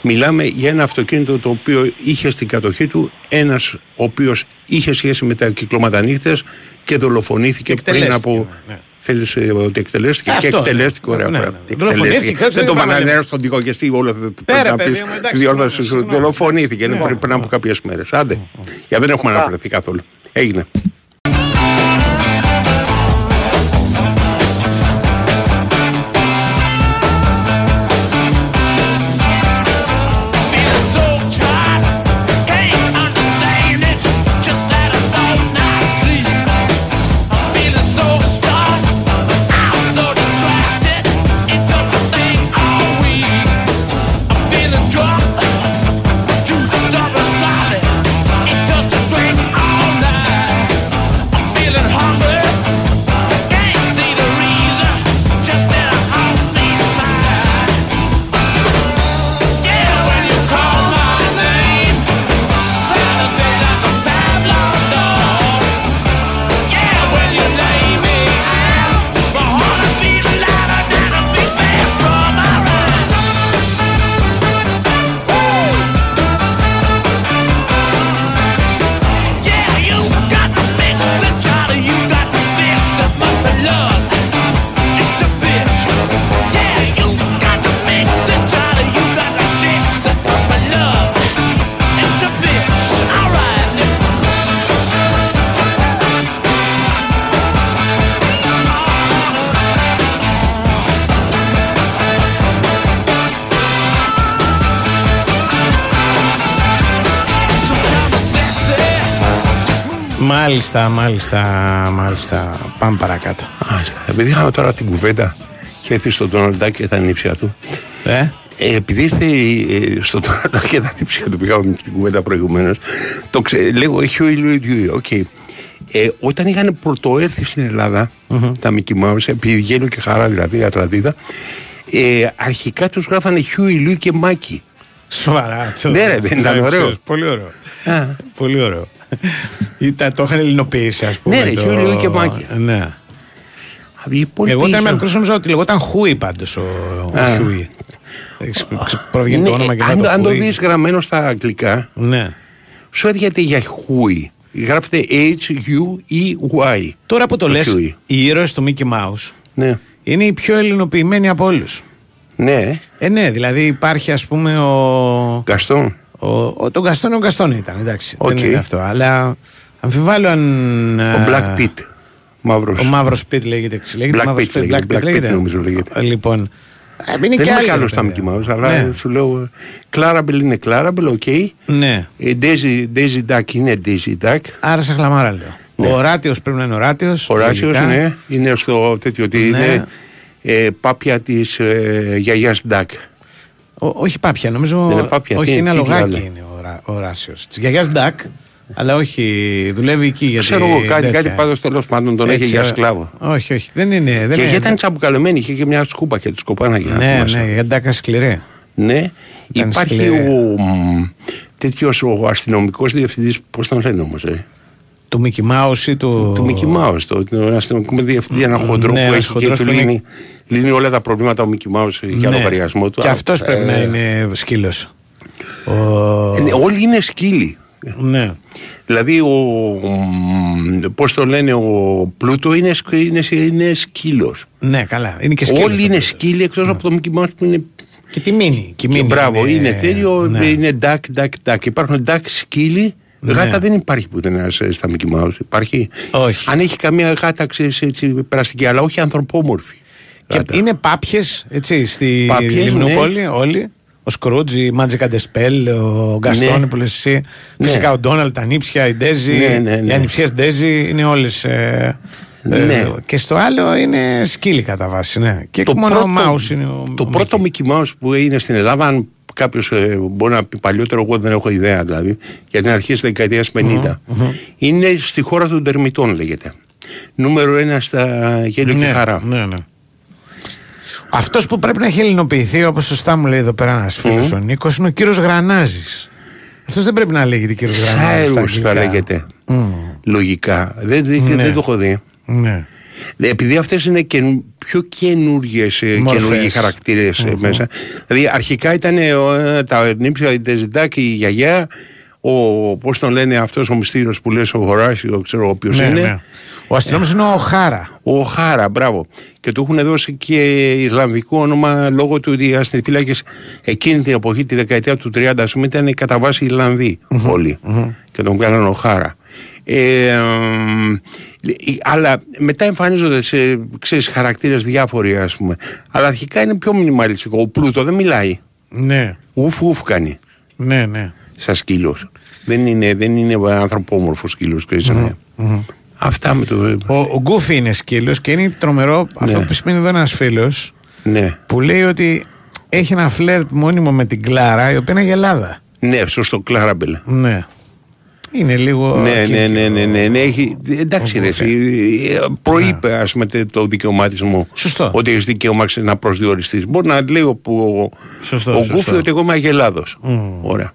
μιλάμε για ένα αυτοκίνητο το οποίο είχε στην κατοχή του ένας ο οποίος είχε σχέση με τα κυκλώματα νύχτες και δολοφονήθηκε πριν Εκτελέστηκε, από. ναι. Θέλεις ε, ότι εκτελέστηκε Ε, και αυτό, εκτελέστηκε, ναι. ωραία Ναι, ναι. πράγμα. Δολοφονήθηκε, Εκτελέστηκε. ξέρω, Δεν το δεν είπαμε, πανανέρα λέμε. στον δικογεστή όλο αυτό Πέρα, να παιδί πεις, μου, εντάξει, διόρθωση, συγγνώμη, συγγνώμη. δολοφονήθηκε Ναι, πριν- ναι, πριν από κάποιες μέρες. Άντε. Για δεν έχουμε αναφερθεί καθόλου. Έγινε. Μάλιστα, μάλιστα, μάλιστα. Πάμε παρακάτω. Επειδή είχαμε τώρα την κουβέντα και έρθει στον Ντόναλντ Ντακ και τα ανίψια του. Ε; Ε, επειδή ήρθε ε, στο Ντόναλντ Ντακ και τα ανίψια του, πήγαμε την κουβέντα προηγουμένως. Το ξε, λέγω Χιούι Λουί Ντιούι. Οκ. Ε, όταν είχαν πρωτοέρθει στην Ελλάδα τα Mickey Mouse, επί γέλιο και χαρά δηλαδή, η Ατλαντίδα, ε, αρχικά τους γράφανε Χιούι Λουί και Μάκη. Σοβαρά. το- Ναι, ρε, δεν ήταν ωραίο. Πολύ ωραίο. Πολύ ωραίο. Ήταν, το είχαν ελληνοποιήσει, ας πούμε. Ναι, ρε, το... Χιούι Λουί και Μάκη. Ναι. πολύ Εγώ όταν πίσω. με μικρό νόμιζα ότι λεγόταν Χούι πάντως ο, ο Α. Χιούι. Έχεις- ξε- Προβγαίνει το Ναι, όνομα και αν, να αν το Χούι. δεις γραμμένο στα αγγλικά, Ναι. σου έρχεται για Χούι. Γράφεται H-U-E-Y. Τώρα που το λες, Χιούι. οι ήρωες του Mickey Mouse Ναι. είναι οι πιο ελληνοποιημένοι από όλους. Ναι. Ε, ναι, δηλαδή υπάρχει ας πούμε ο. Γκαστόν. Ο, ο, τον Γκαστόν ο Γκαστόν ήταν, εντάξει. Οκ. Δεν είναι αυτό. Αλλά αμφιβάλλω αν. Ο Black Pit. Μαύρος. Ο Μαύρος Πιτ λέγεται. λέγεται Black Μαύρος Pit Pit, λέγεται, Black Pit Black Pit λέγεται. νομίζω λέγεται. Λοιπόν. ε, Είναι Δεν και είμαι άλλοι, καλός ρε στα παιδιά. Mickey Mouse, αλλά Ναι. σου λέω Clarabelle είναι Clarabelle, οκ. Ναι. Ε, Daisy, Daisy Duck είναι Daisy Duck. Άρα σε χλαμάρα λέω. Ναι. Ο Οράτιο πρέπει να είναι Οράτιο. Ο Ράσιος ναι, είναι στο τέτοιο ότι Ναι. είναι ε, πάπια της ε, γιαγιάς Duck. όχι πάπια, νομίζω. Δεν είναι πάπια, όχι, τι- είναι τι αλογάκι άλλο. είναι ο, Ρα- ο Ράσιο. Της γιαγιάς Ντακ, αλλά όχι. Δουλεύει εκεί γιατί. Ξέρω εγώ κάτι, τέτοια. κάτι πάντως τέλος πάντων τον έχει Έτσι, για ε, σκλάβο. Όχι, όχι. Δεν είναι. Δεν Και είναι ήταν τσαμπουκαλωμένη, είχε και μια σκούπα και τη σκοπάναγε. να Ναι, θυμάσαι. ναι, για Ντάκα σκληρή. Ναι. Ήταν Υπάρχει σκληρή. ο τέτοιος ο αστυνομικός διευθυντής, πώς τον λένε όμως. Ε; Του Μικη Μάους ή του. Του Μικη Μάου, το το αστυνομικό διευθυντή, ένα χοντρό Ναι, που ένας έχει και χοντρός του που είναι- λύνει, λύνει όλα τα προβλήματα ο Μικη Μάου για Ναι. λογαριασμό του. Και αυτός πρέπει Ε, να είναι σκύλος. Ο... ναι, Όλοι είναι σκύλοι. Ναι. Δηλαδή, ο, πώς το λένε, ο Πλούτο είναι, σκ- είναι, είναι σκύλος. Ναι, καλά. Είναι και σκύλος. Όλοι είναι σκύλοι εκτός από το Mickey Mouse που είναι... Και τη μήνυ. Και, Και μήνυ μπράβο, είναι, τέτοιο, ναι. είναι duck, duck, duck. Υπάρχουν duck σκύλοι. Ναι. Γάτα δεν υπάρχει πουθενά σε- στα Mickey Mouse. Υπάρχει. Όχι. Αν έχει καμία γάτα, ξέρεις, έτσι, περαστική, αλλά όχι ανθρωπόμορφη. Και είναι πάπιες, έτσι, στη Πάπιες, Λιμνούπολη, ναι. όλοι. Ο Σκρούτζ, η Μάντζικα Ντεσπέλ, ο Γκαστόνι Ναι. που λες εσύ. Ναι. Φυσικά ο Ντόναλτ, τα νύψια, η Ντέζη. Ναι, ναι, ναι. Οι ανιψιές Ντέζη είναι όλες. Ναι. και στο άλλο είναι σκύλοι κατά βάση. Ναι. Και μόνο ο Μάους είναι ο. το ο πρώτο Mickey Mouse που είναι στην Ελλάδα, αν κάποιος μπορεί να πει παλιότερο, εγώ δεν έχω ιδέα δηλαδή, για την αρχή της δεκαετίας 50, είναι στη χώρα των Τερμητών, λέγεται. Νούμερο ένα στα γέλιο και Ναι, χαρά. ναι, ναι. Αυτός που πρέπει να έχει ελληνοποιηθεί, όπως σωστά μου λέει εδώ πέρα ένας φίλος ο Νίκος, είναι ο κύριος Γρανάζης. Αυτός δεν πρέπει να λέγεται κύριος Γρανάζης. Σάιρους θα λέγεται. Λογικά. Δεν, δεν, Ναι. δεν το έχω δει. Ναι. Ε, Επειδή αυτές είναι και, πιο καινούργιες Μορφές. καινούργιοι χαρακτήρες ε, Μμμ. μέσα. Δηλαδή αρχικά ήταν ε, ο, τα νύψια, η Τεζιντάκη, η γιαγιά, ο, πώς τον λένε αυτός ο μυστήριος που λες ο Χωράσιο, ξέρω ποιος Ναι, είναι. ναι. Ο αστυνόμος είναι ο Χάρα. Ο Χάρα, μπράβο. Και του έχουν δώσει και Ιρλανδικό όνομα λόγω του ότι οι αστυνομικοί εκείνη την εποχή, τη δεκαετία του 30, ας πούμε, ήταν κατά βάση Ιρλανδοί όλοι. Και τον βγάλαν ο Χάρα. Ε, εμ, ε, αλλά μετά εμφανίζονται σε ξέρεις, χαρακτήρες διάφοροι ας πούμε αλλά αρχικά είναι πιο μινιμαλιστικό ο Πλούτο δεν μιλάει Ναι. ουφ ουφ κάνει Ναι, ναι. σαν σκύλος δεν είναι, δεν είναι ανθρωπόμορφος σκύλος ξέρεις, ναι. αυτά με το Ο, ο Γκούφι είναι σκύλος και είναι τρομερό αυτό που σημαίνει εδώ ένας φίλος ναι. που λέει ότι έχει ένα φλερτ μόνιμο με την Κλάρα η οποία είναι γελάδα. ναι σωστό Κλάραμπελ Ναι. Είναι λίγο. Ναι, ναι, κίνητρο. ναι, ναι, ναι, ναι, έχει, εντάξει ρε, εσύ, ε, προείπε ας πούμε τε- το δικαίωμά της μου Σωστό. ότι έχεις δικαίωμα ξέρεις, να προσδιοριστείς. Μπορεί να λέει ο, ο, Σωστό, ο σωστό. Γκούφι ότι εγώ είμαι αγελάδος. Μμ. Ωραία.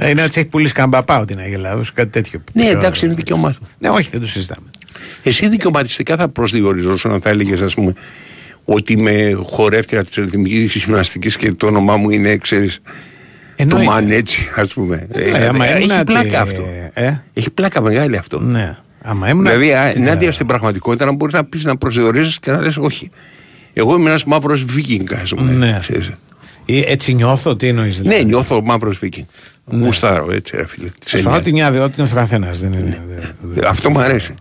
Ναι, είναι ότι έχει πουλήσει καμπαπά ότι είναι Αγελάδος, κάτι τέτοιο. Ναι, εντάξει, είναι δικαίωμά του. Ναι, όχι, δεν το συζητάμε. Εσύ δικαιωματιστικά θα προσδιοριζόσουν αν θα έλεγες, ας πούμε, ότι είμαι χορεύτρια της ρυθμική γυμναστικής και το όνομά μου είναι, ξέρεις. Το Εννοείται. μανέτσι, ας πούμε. Ε, άμα έχει ήμουν πλάκα τε- αυτό. Ε; Έχει πλάκα μεγάλη αυτό. Ναι. Άμα ήμουν. Δηλαδή, α, τι ενάντια θα- στην πραγματικότητα, να μπορείς να πεις να προσδιορίζεις και να λες, Όχι. Εγώ είμαι ένας μαύρος βίκινγκ, ας πούμε. Ναι. ξέρεις. Ή Έτσι νιώθω, τι εννοείς. Ναι, νιώθω μαύρος βίκινγκ. Γουστάρω, έτσι, ρε φίλε. Της Ασφαλώ Ελλάδας. την νιάδε, ό,τι είναι ο καθένας. Δεν είναι. δεν- δεν- Αυτό μου αρέσει.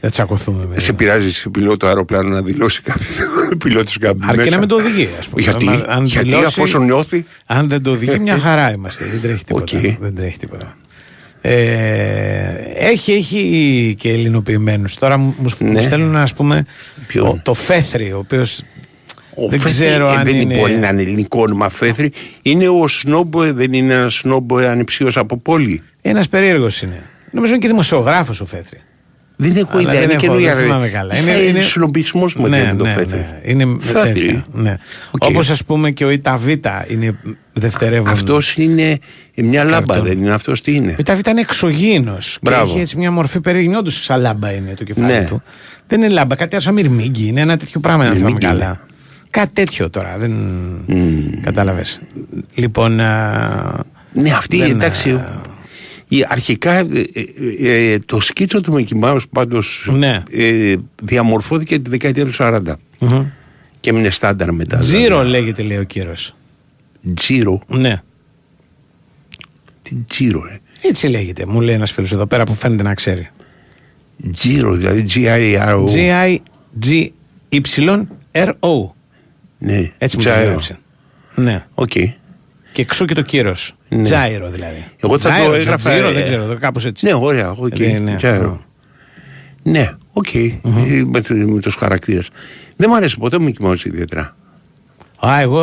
Δεν τσακωθούμε. με- Σε πειράζει σε πιλότο αεροπλάνο να δηλώσει κάποιος πιλότο κάποιο. Αρκεί να μην το οδηγεί, ας πούμε. Γιατί, Αν- αν γιατί δηλώσει- αφόσον νιώθει; Αν δεν το οδηγεί, μια χαρά είμαστε. Δεν τρέχει τίποτα. Οκ. Δεν τρέχει τίποτα. Ε, έχει, έχει και ελληνοποιημένους. Τώρα μου, μου Ναι. στέλνουν, ας πούμε, Ποιο; ο- το Φέθρη, ο οποίος Ο δεν Φέθρη, ξέρω ε, αν δεν είναι... μπορεί να είναι ελληνικό όνομα Φέθρη. Είναι ο Σνόμπο, ε, δεν είναι ένα Σνόμπο ανυψίος από πόλη. Ένας περίεργος είναι. Νομίζω είναι και δημοσιογράφος ο Φέθρη. Δεν έχω Αλλά ιδέα, δεν είναι έχω- καινούργια. δεν θυμάμαι καλά. Είναι, Είναι- είναι- συνοπισμός μου ναι, ναι, το ναι, Φέθρη. ναι. Είναι Φέθρη. τέτοια, ναι. Οκ. Όπως ας πούμε και ο Ιταβίτα είναι δευτερεύον. Αυτός είναι μια λάμπα, Καρτών. δεν είναι; Αυτός τι είναι; Ο Ιταβίτα είναι εξωγήινος και Μπράβο. έχει έτσι μια μορφή περίεργη. Όντως σαν λάμπα είναι το κεφάλι Ναι. του. Δεν είναι λάμπα, κάτι άλλο σαν μυρμήγκι. Είναι ένα τέτοιο πράγμα, αν θυμάμαι Μυρμήγκι καλά. Κάτι τέτοιο τώρα, δεν κατάλαβες. Λοιπόν, α, Ναι, αυτή δεν, εντάξει. Α, η- αρχικά ε, ε, ε, το σκίτσο του Μικη Mouse πάντως Ναι. ε, διαμορφώθηκε τη δεκαετία του 40 μμμ. και έμεινε στάνταρ μετά. Τζίρο λέγεται λέει ο κύρος. Τζίρο. Ναι. Τι τζίρο, ε. Έτσι λέγεται, μου λέει ένας φίλος εδώ πέρα που φαίνεται να ξέρει. Τζίρο, δηλαδή G-I-R-O. G-I-G-Y-R-O. Ναι, Έτσι μου το Τζάιρο. έγραψε. Ναι. Οκ. Και εξ ου και το Κύρος. Ναι. Τζάιρο δηλαδή. Εγώ θα Τζάιρο, το έγραφα. Τζίρο, ε, δεν ξέρω, κάπως έτσι. Ναι, ωραία, οκ. Ναι, ναι. Τζάιρο. Ναι, οκ. Ε, Με, του- με τους χαρακτήρες. Δεν μου αρέσει ποτέ ο Mickey Mouse ιδιαίτερα. Α, εγώ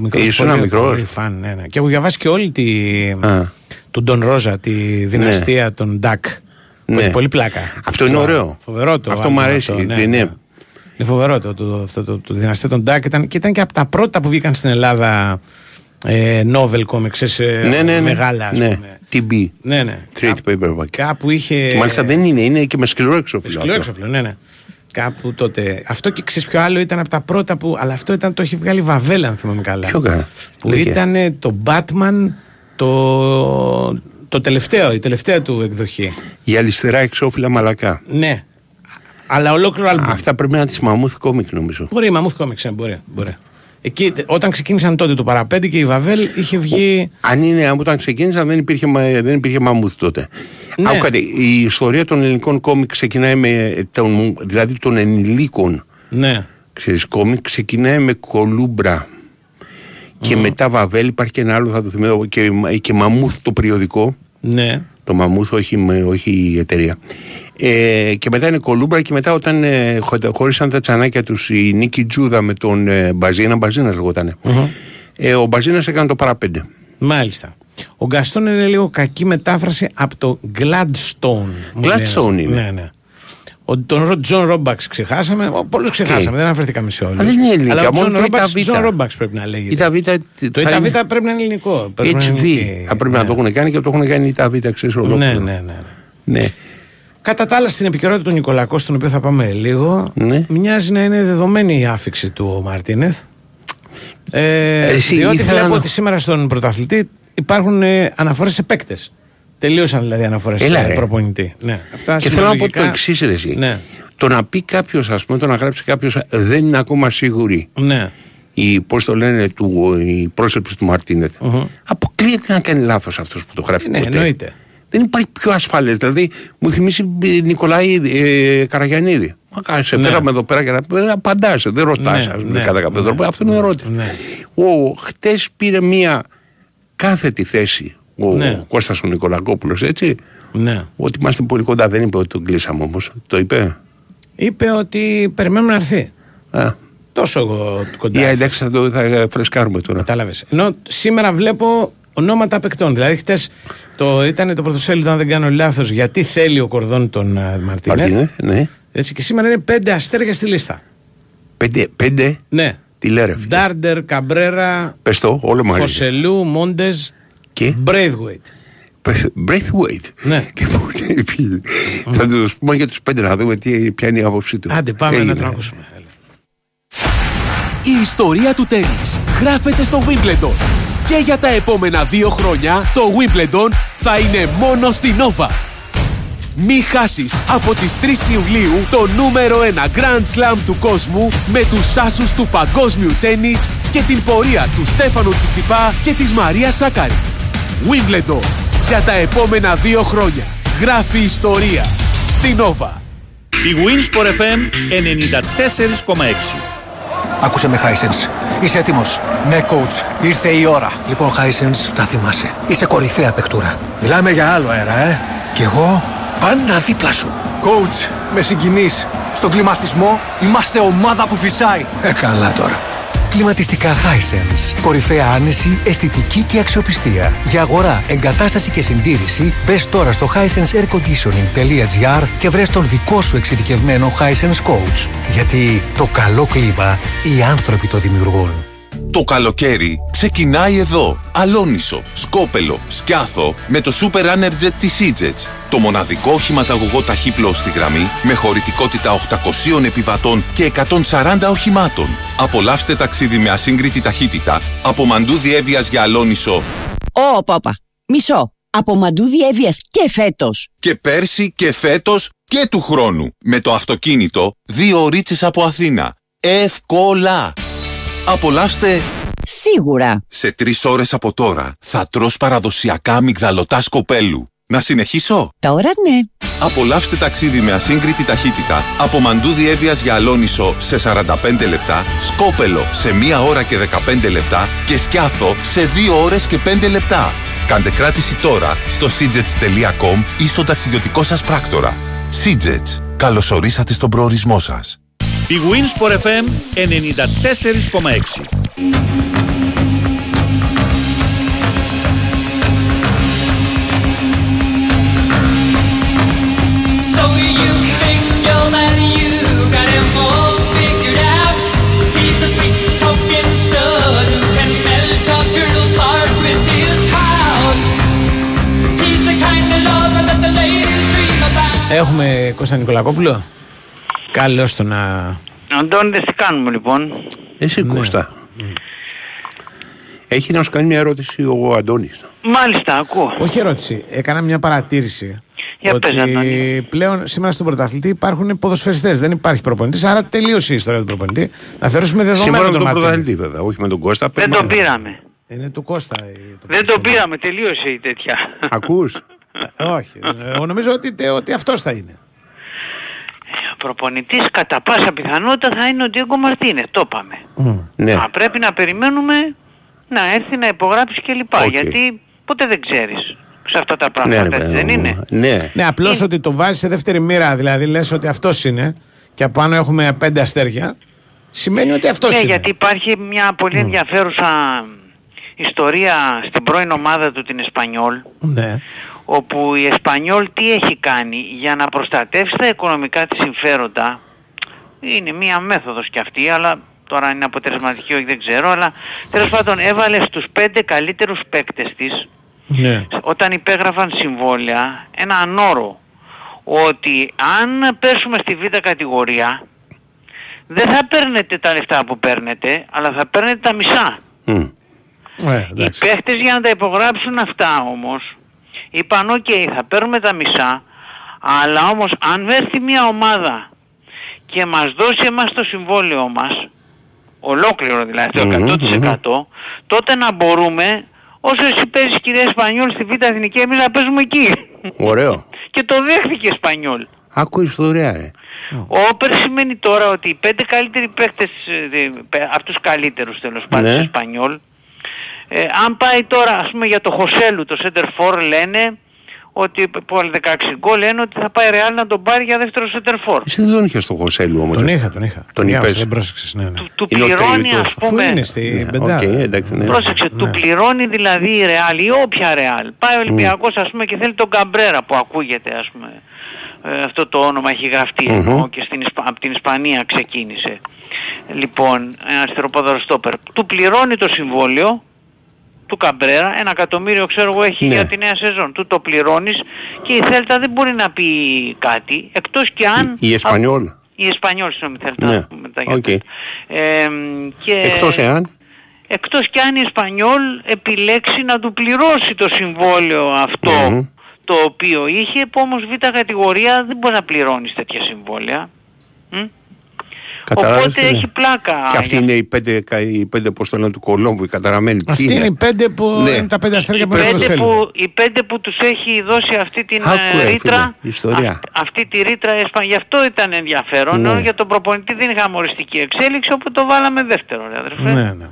μικρός Ήσουν πολύ, μικρός. πολύ φαν, ναι, ναι. Και έχω διαβάσει και όλη τη... Α. του Ντον Ρόζα, τη δυναστεία των Ντακ. Που Ναι. έχει πολύ πλάκα. Αυτό είναι ωραίο. Φοβερό το. Αυτό μου άλμπουμ αρέσει, αυτό, ναι, δεν ναι. είναι. Είναι φοβερό το, το, αυτό το, το, δυναστεία των Ντακ. Ήταν, και ήταν και από τα πρώτα που βγήκαν στην Ελλάδα ε, novel comics, ξέρεις, ε, Ναι, ναι, ναι. μεγάλα, ας ναι. πούμε. TB. Ναι, ναι. Trade paperback. Κάπου είχε... Και μάλιστα δεν είναι, είναι και με σκληρό εξώφυλλο. Σκληρό αυτό. έξοφλο, ναι, ναι. Κάπου τότε. Αυτό και ξέρεις ποιο άλλο ήταν από τα πρώτα που. Αλλά αυτό ήταν, το έχει βγάλει Βαβέλ, αν θυμάμαι καλά. Ποιο κάνα. Που Λέγε. ήταν το Batman, το, το τελευταίο, η τελευταία του εκδοχή. Για αριστερά εξώφυλλα μαλακά. Ναι. Αλλά ολόκληρο άλμπουμ. Αυτά πρέπει να είναι τη Μαμούθ κόμικ νομίζω. Μπορεί, Μαμούθ Comics, ναι, μπορεί. μπορεί. Εκεί, όταν ξεκίνησαν τότε το παραπέντε και η Βαβέλ είχε βγει. Αν είναι όταν ξεκίνησαν δεν υπήρχε, μα- δεν υπήρχε Μαμούθ τότε. Ναι. Άκου κάτι, η ιστορία των ελληνικών κόμικ ξεκινάει με. Τον, δηλαδή των ενηλίκων Ναι. ξέρεις, κόμικ ξεκινάει με κολούμπρα. Και μετά Βαβέλ υπάρχει και ένα άλλο, θα το θυμάμαι, και, και Μαμούθ το περιοδικό. Ναι. Το Μαμούθ, όχι, με, όχι η εταιρεία. Ε, και μετά είναι κολούμπρα και μετά όταν ε, χω- χώρισαν τα τσανάκια τους η Νίκη Τζούδα με τον ε, Μπαζίνας, Μπαζίνας λεγότανε. Ε, ο Μπαζίνας έκανε το παραπέντε. Μάλιστα. Ο Γκαστόν είναι λίγο κακή μετάφραση από το Gladstone. μου λέει ένας. Gladstone είναι. Ναι, ναι. Ο, τον Τζον Ρόμπαξ ξεχάσαμε. Πολλούς ξεχάσαμε, δεν αναφερθήκαμε σε όλους. Αλλά δεν είναι ελληνικά, Αλλά ο μόνο Τζον το Ρόμπαξ, ΙΤΑΒ. Τζον Ρόμπαξ πρέπει να λέγεται. Η Ταβίτα το θα ΙΤΑΒ είναι- πρέπει να είναι ελληνικό. Πρέπει να είναι HV. ελληνική. Θα πρέπει να το έχουν κάνει και το έχουν κάνει η Ταβίτα, ξέρεις Ναι, ολόκληρο. ναι, ναι. ναι. Κατά τα άλλα, στην επικαιρότητα του Νικολακό, στον οποίο θα πάμε λίγο, Ναι. μοιάζει να είναι δεδομένη η άφηξη του Μαρτίνεθ. Ε, Εσύ, διότι ήθελα βλέπω να- ότι σήμερα στον πρωταθλητή υπάρχουν ε, αναφορές σε παίκτες. Τελείωσαν δηλαδή αναφορές Έλα, σε ρε. προπονητή. Ναι. Αυτά Και θέλω να πω το συλλογικά- εξής, ρε, εσύ. Ναι. Το να πει κάποιος, ας πούμε, το να γράψει κάποιος δεν είναι ακόμα σίγουρη. Ναι. Η, πώς το λένε, του, η πρόσωψη του Μαρτίνετ. Αποκλείεται να κάνει λάθος αυτός που το γράφει. Ναι, ποτέ. εννοείται. Δεν υπάρχει πιο ασφαλέ. Δηλαδή, μου θυμίσει ε, Νικολάη ε, Καραγιανίδη. Μα κάνει, σε Ναι. φέραμε εδώ πέρα και να δεν απαντά, δεν ρωτάς. Ναι, ναι, κατά κάποιο ναι, τρόπο. Αυτό είναι ερώτημα. Ναι. Ο χτες πήρε μία κάθετη θέση ο Ναι. Κώστας ο Νικολακόπουλος, έτσι. Ναι. Ότι είμαστε πολύ κοντά. Δεν είπε ότι τον κλείσαμε όμως. Το είπε. Είπε ότι περιμένουμε να έρθει. Α. Τόσο εγώ κοντά. Για έφτασε. εντάξει, θα το θα φρεσκάρουμε τώρα. Κατάλαβες. Ενώ σήμερα βλέπω ονόματα παικτών. Δηλαδή, χτες το, ήταν το πρωτοσέλιδο, αν δεν κάνω λάθος, γιατί θέλει ο κορδόν τον uh, Μαρτίνεθ. Μαρτίνε, ναι. Έτσι και σήμερα είναι πέντε αστέρια στη λίστα. Πέντε, πέντε. Ναι. Τι λέει, ρε φίλε; Ντάρντερ, Καμπρέρα, Πες το, όλο μαζί. Χωσελού, Μόντες, Και; Μπρέιθουειτ. Braithwaite. Ναι. Λοιπόν, θα τους πούμε για τους πέντε να δούμε τι, ποια είναι η άποψή του. Άντε, πάμε Έγινε. να το ακούσουμε. Η ιστορία του τέννις γράφεται στο Wimbledon. Και για τα επόμενα δύο χρόνια το Wimbledon θα είναι μόνο στη Nova. Μη χάσεις από τις 3 Ιουλίου το νούμερο 1 Grand Slam του κόσμου με τους άσους του παγκόσμιου τέννις και την πορεία του Στέφανου Τσιτσιπά και της Μαρίας Σάκαρη. Wimbledon για τα επόμενα δύο χρόνια. Γράφει ιστορία στη Nova. Η Winsport FM 94,6 Άκουσε με, Hisense. Είσαι έτοιμος; Ναι, coach. Ήρθε η ώρα. Λοιπόν, Hisense, να θυμάσαι. Είσαι κορυφαία παιχτούρα. Μιλάμε για άλλο αέρα, ε. Κι εγώ; Πάντα δίπλα σου. Coach, με συγκινείς. Στον κλιματισμό είμαστε ομάδα που φυσάει. Ε, καλά τώρα. Κλιματιστικά Hisense. Κορυφαία άνεση, αισθητική και αξιοπιστία. Για αγορά, εγκατάσταση και συντήρηση, μπες τώρα στο hisenseairconditioning.gr και βρες τον δικό σου εξειδικευμένο Hisense Coach. Γιατί το καλό κλίμα οι άνθρωποι το δημιουργούν. Το καλοκαίρι ξεκινάει εδώ. Αλόνισο, Σκόπελο, Σκιάθο με το Super Energy της EasyJet. Το μοναδικό οχηματαγωγό ταχύπλο στη γραμμή με χωρητικότητα 800 επιβατών και 140 οχημάτων. Απολαύστε ταξίδι με ασύγκριτη ταχύτητα από Μαντούδι Εύβοιας για Αλόνισο Ω, πάπα. Μισό. Από Μαντούδι Εύβοιας και φέτος. και πέρσι και φέτος και του χρόνου. Με το αυτοκίνητο δύο ωρίτσες από Αθήνα. Εύκολα! Απολαύστε Σίγουρα. σε τρεις ώρες από τώρα. Θα τρως παραδοσιακά αμυγδαλωτά σκοπέλου. Να συνεχίσω; Τώρα ναι. Απολαύστε ταξίδι με ασύγκριτη ταχύτητα από Μαντούδι Εύβοιας για Αλόνισο σε 45 λεπτά, Σκόπελο σε 1 ώρα και 15 λεπτά και Σκιάθο σε 2 ώρες και 5 λεπτά. Κάντε κράτηση τώρα στο seajets.com ή στον ταξιδιωτικό σας πράκτορα. Seajets. Καλωσορίσατε στον προορισμό σας. Η Wings for FM 94,6 Έχουμε κοντά Νικολακόπουλο; Καλώς το να. Αντώνη, τι κάνουμε λοιπόν; Εσύ Κώστα. Έχει να σου κάνει μια ερώτηση ο Αντώνης. Μάλιστα, ακούω. Όχι ερώτηση. Έκανα μια παρατήρηση. Για ότι πες, Αντώνη. πλέον σήμερα στον πρωταθλητή υπάρχουν ποδοσφαιριστές, δεν υπάρχει προπονητής. Άρα τελείωσε η ιστορία του προπονητή. Να θεωρήσουμε δεδομένο Σήμερα με τον τον Μαρτίνη. πρωταθλητή βέβαια, όχι με τον Κώστα. Δεν τον πήραμε. Είναι του Κώστα. Δεν τον πήραμε, τελείωσε η τέτοια. Ακούς; Ε, Όχι. Εγώ νομίζω ότι, ότι αυτός θα είναι. Ο προπονητής κατά πάσα πιθανότητα θα είναι ο Ντίγκο Μαρτίνε, το είπαμε. Ναι. Α, πρέπει να περιμένουμε να έρθει να υπογράψει κλπ. Γιατί ποτέ δεν ξέρεις σε αυτά τα πράγματα, Ναι, ρε, έτσι δεν παιδί είναι. Ναι. Ναι, απλώς ότι το βάζει σε δεύτερη μοίρα, δηλαδή λες ότι αυτός είναι και απάνω έχουμε πέντε αστέρια, σημαίνει ότι αυτός ναι, είναι. γιατί υπάρχει μια πολύ ενδιαφέρουσα ιστορία στην πρώην ομάδα του την Εσπανιόλ Ναι. Όπου η Εσπανιόλ τι έχει κάνει για να προστατεύσει τα οικονομικά της συμφέροντα είναι μία μέθοδος κι αυτή αλλά τώρα είναι αποτελεσματική όχι δεν ξέρω αλλά τέλος πάντων έβαλε στους πέντε καλύτερους παίκτες της Ναι. όταν υπέγραφαν συμβόλαια έναν όρο ότι αν πέσουμε στη β' κατηγορία δεν θα παίρνετε τα λεφτά που παίρνετε αλλά θα παίρνετε τα μισά. Ε, Οι παίχτες για να τα υπογράψουν αυτά όμως είπαν οκ θα παίρνουμε τα μισά αλλά όμως αν έρθει μια ομάδα και μας δώσει εμάς το συμβόλαιο μας ολόκληρο δηλαδή το 100% τότε να μπορούμε όσο εσύ παίζεις κυρία Εσπανιόλ στη Β' Εθνική εμείς να παίζουμε εκεί Ωραίο. και το δέχτηκε Εσπανιόλ Άκου ιστορία, ρε. Όπερ σημαίνει τώρα ότι οι πέντε καλύτεροι παίκτες, ε, ε, πε- από τους καλύτερους τέλος πάντων Ναι. του Εσπανιόλ, ε, αν πάει τώρα ας πούμε για το Χοσέλου, το σέντερ φορ λένε ότι που έβαλε 16 γκολ λένε ότι θα πάει Ρεάλ να τον πάρει για δεύτερο σέντερ φορ. Εσύ δεν τον είχες στο Χοσέλου όμως. Τον είχα, τον είχα. Τον Διάβασα, είπες. Δεν πρόσεξες, ναι, ναι. Του Είναι ο πληρώνει τρίτος. ας πούμε... Αφού είναι στη Ναι, πεντάδα. οκ, εντάξει, ναι. Πρόσεξε, του πληρώνει δηλαδή η Ρεάλ ή όποια Ρεάλ. Πάει ο Ολυμπιακός ας πούμε και θέλει τον Καμπρέρα που ακούγεται ας πούμε. Ε, αυτό το όνομα έχει γραφτεί Μμμ. εννοώ και στην, Ισπα- από την Ισπανία ξεκίνησε. Λοιπόν, ένα αριστεροπόδαρο στόπερ. Του πληρώνει το συμβόλαιο του Καμπρέρα, ένα εκατομμύριο ξέρω εγώ έχει Ναι. για τη νέα σεζόν. Του το πληρώνεις και η Θέλτα δεν μπορεί να πει κάτι εκτός και αν... Η Εσπανιόλ. Η Εσπανιόλ, συγγνώμη, Θέλτα. Ναι. να πούμε τα Οκ. για ε, και... Εκτός εάν; Εκτός και αν η Εσπανιόλ επιλέξει να του πληρώσει το συμβόλαιο αυτό το οποίο είχε που όμως β' κατηγορία δεν μπορεί να πληρώνεις τέτοια συμβόλαια. Μμ. Καταλάβες Οπότε τι είναι; έχει πλάκα. Και αυτοί είναι οι πέντε, οι πέντε πώς το λένε, του Κολόμβου, οι καταραμένοι. Ποιοι Αυτοί είναι; οι πέντε που Ναι. είναι τα πέντε αστέρια Οι που είναι πέντε στο που, οι πέντε που τους έχει δώσει αυτή την Άκου, ε, ρε, ρήτρα, φίλε, ιστορία. α- αυτή τη ρήτρα εσπα- γι' αυτό ήταν ενδιαφέρον, Ναι. ενώ για τον προπονητή δεν είχαμε οριστική εξέλιξη, όπου το βάλαμε δεύτερο, ρε αδερφέ. Ναι, ναι.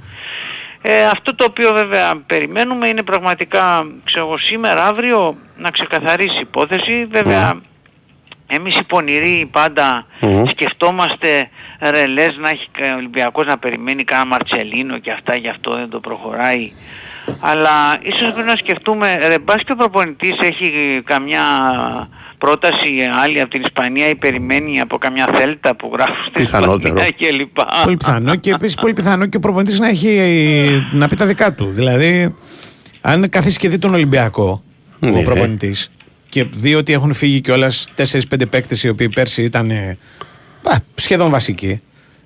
Ε, αυτό το οποίο βέβαια περιμένουμε είναι πραγματικά, ξέρω εγώ, σήμερα, αύριο να ξεκαθαρίσει η υπόθεση. Βέβαια, εμείς οι πονηροί πάντα Μμμ. σκεφτόμαστε ρε λες να έχει κα- ο Ολυμπιακός να περιμένει κάνα Μαρτσελίνο και αυτά γι' αυτό δεν το προχωράει. Αλλά ίσως πρέπει να σκεφτούμε, ρε μπας και ο προπονητής έχει καμιά πρόταση άλλη από την Ισπανία ή περιμένει από καμιά θέλτα που γράφουν στην Πιθανότερο. Ισπανία και λοιπά. Πολύ πιθανό και επίσης πολύ πιθανό και ο προπονητής να έχει να πει τα δικά του. Δηλαδή, αν καθίσει και δει τον Ολυμπιακό, ο Ναι. Προπονητή, και δει ότι έχουν φύγει κιόλας 4-5 παίκτες οι οποίοι πέρσι ήταν ε, α, σχεδόν βασικοί.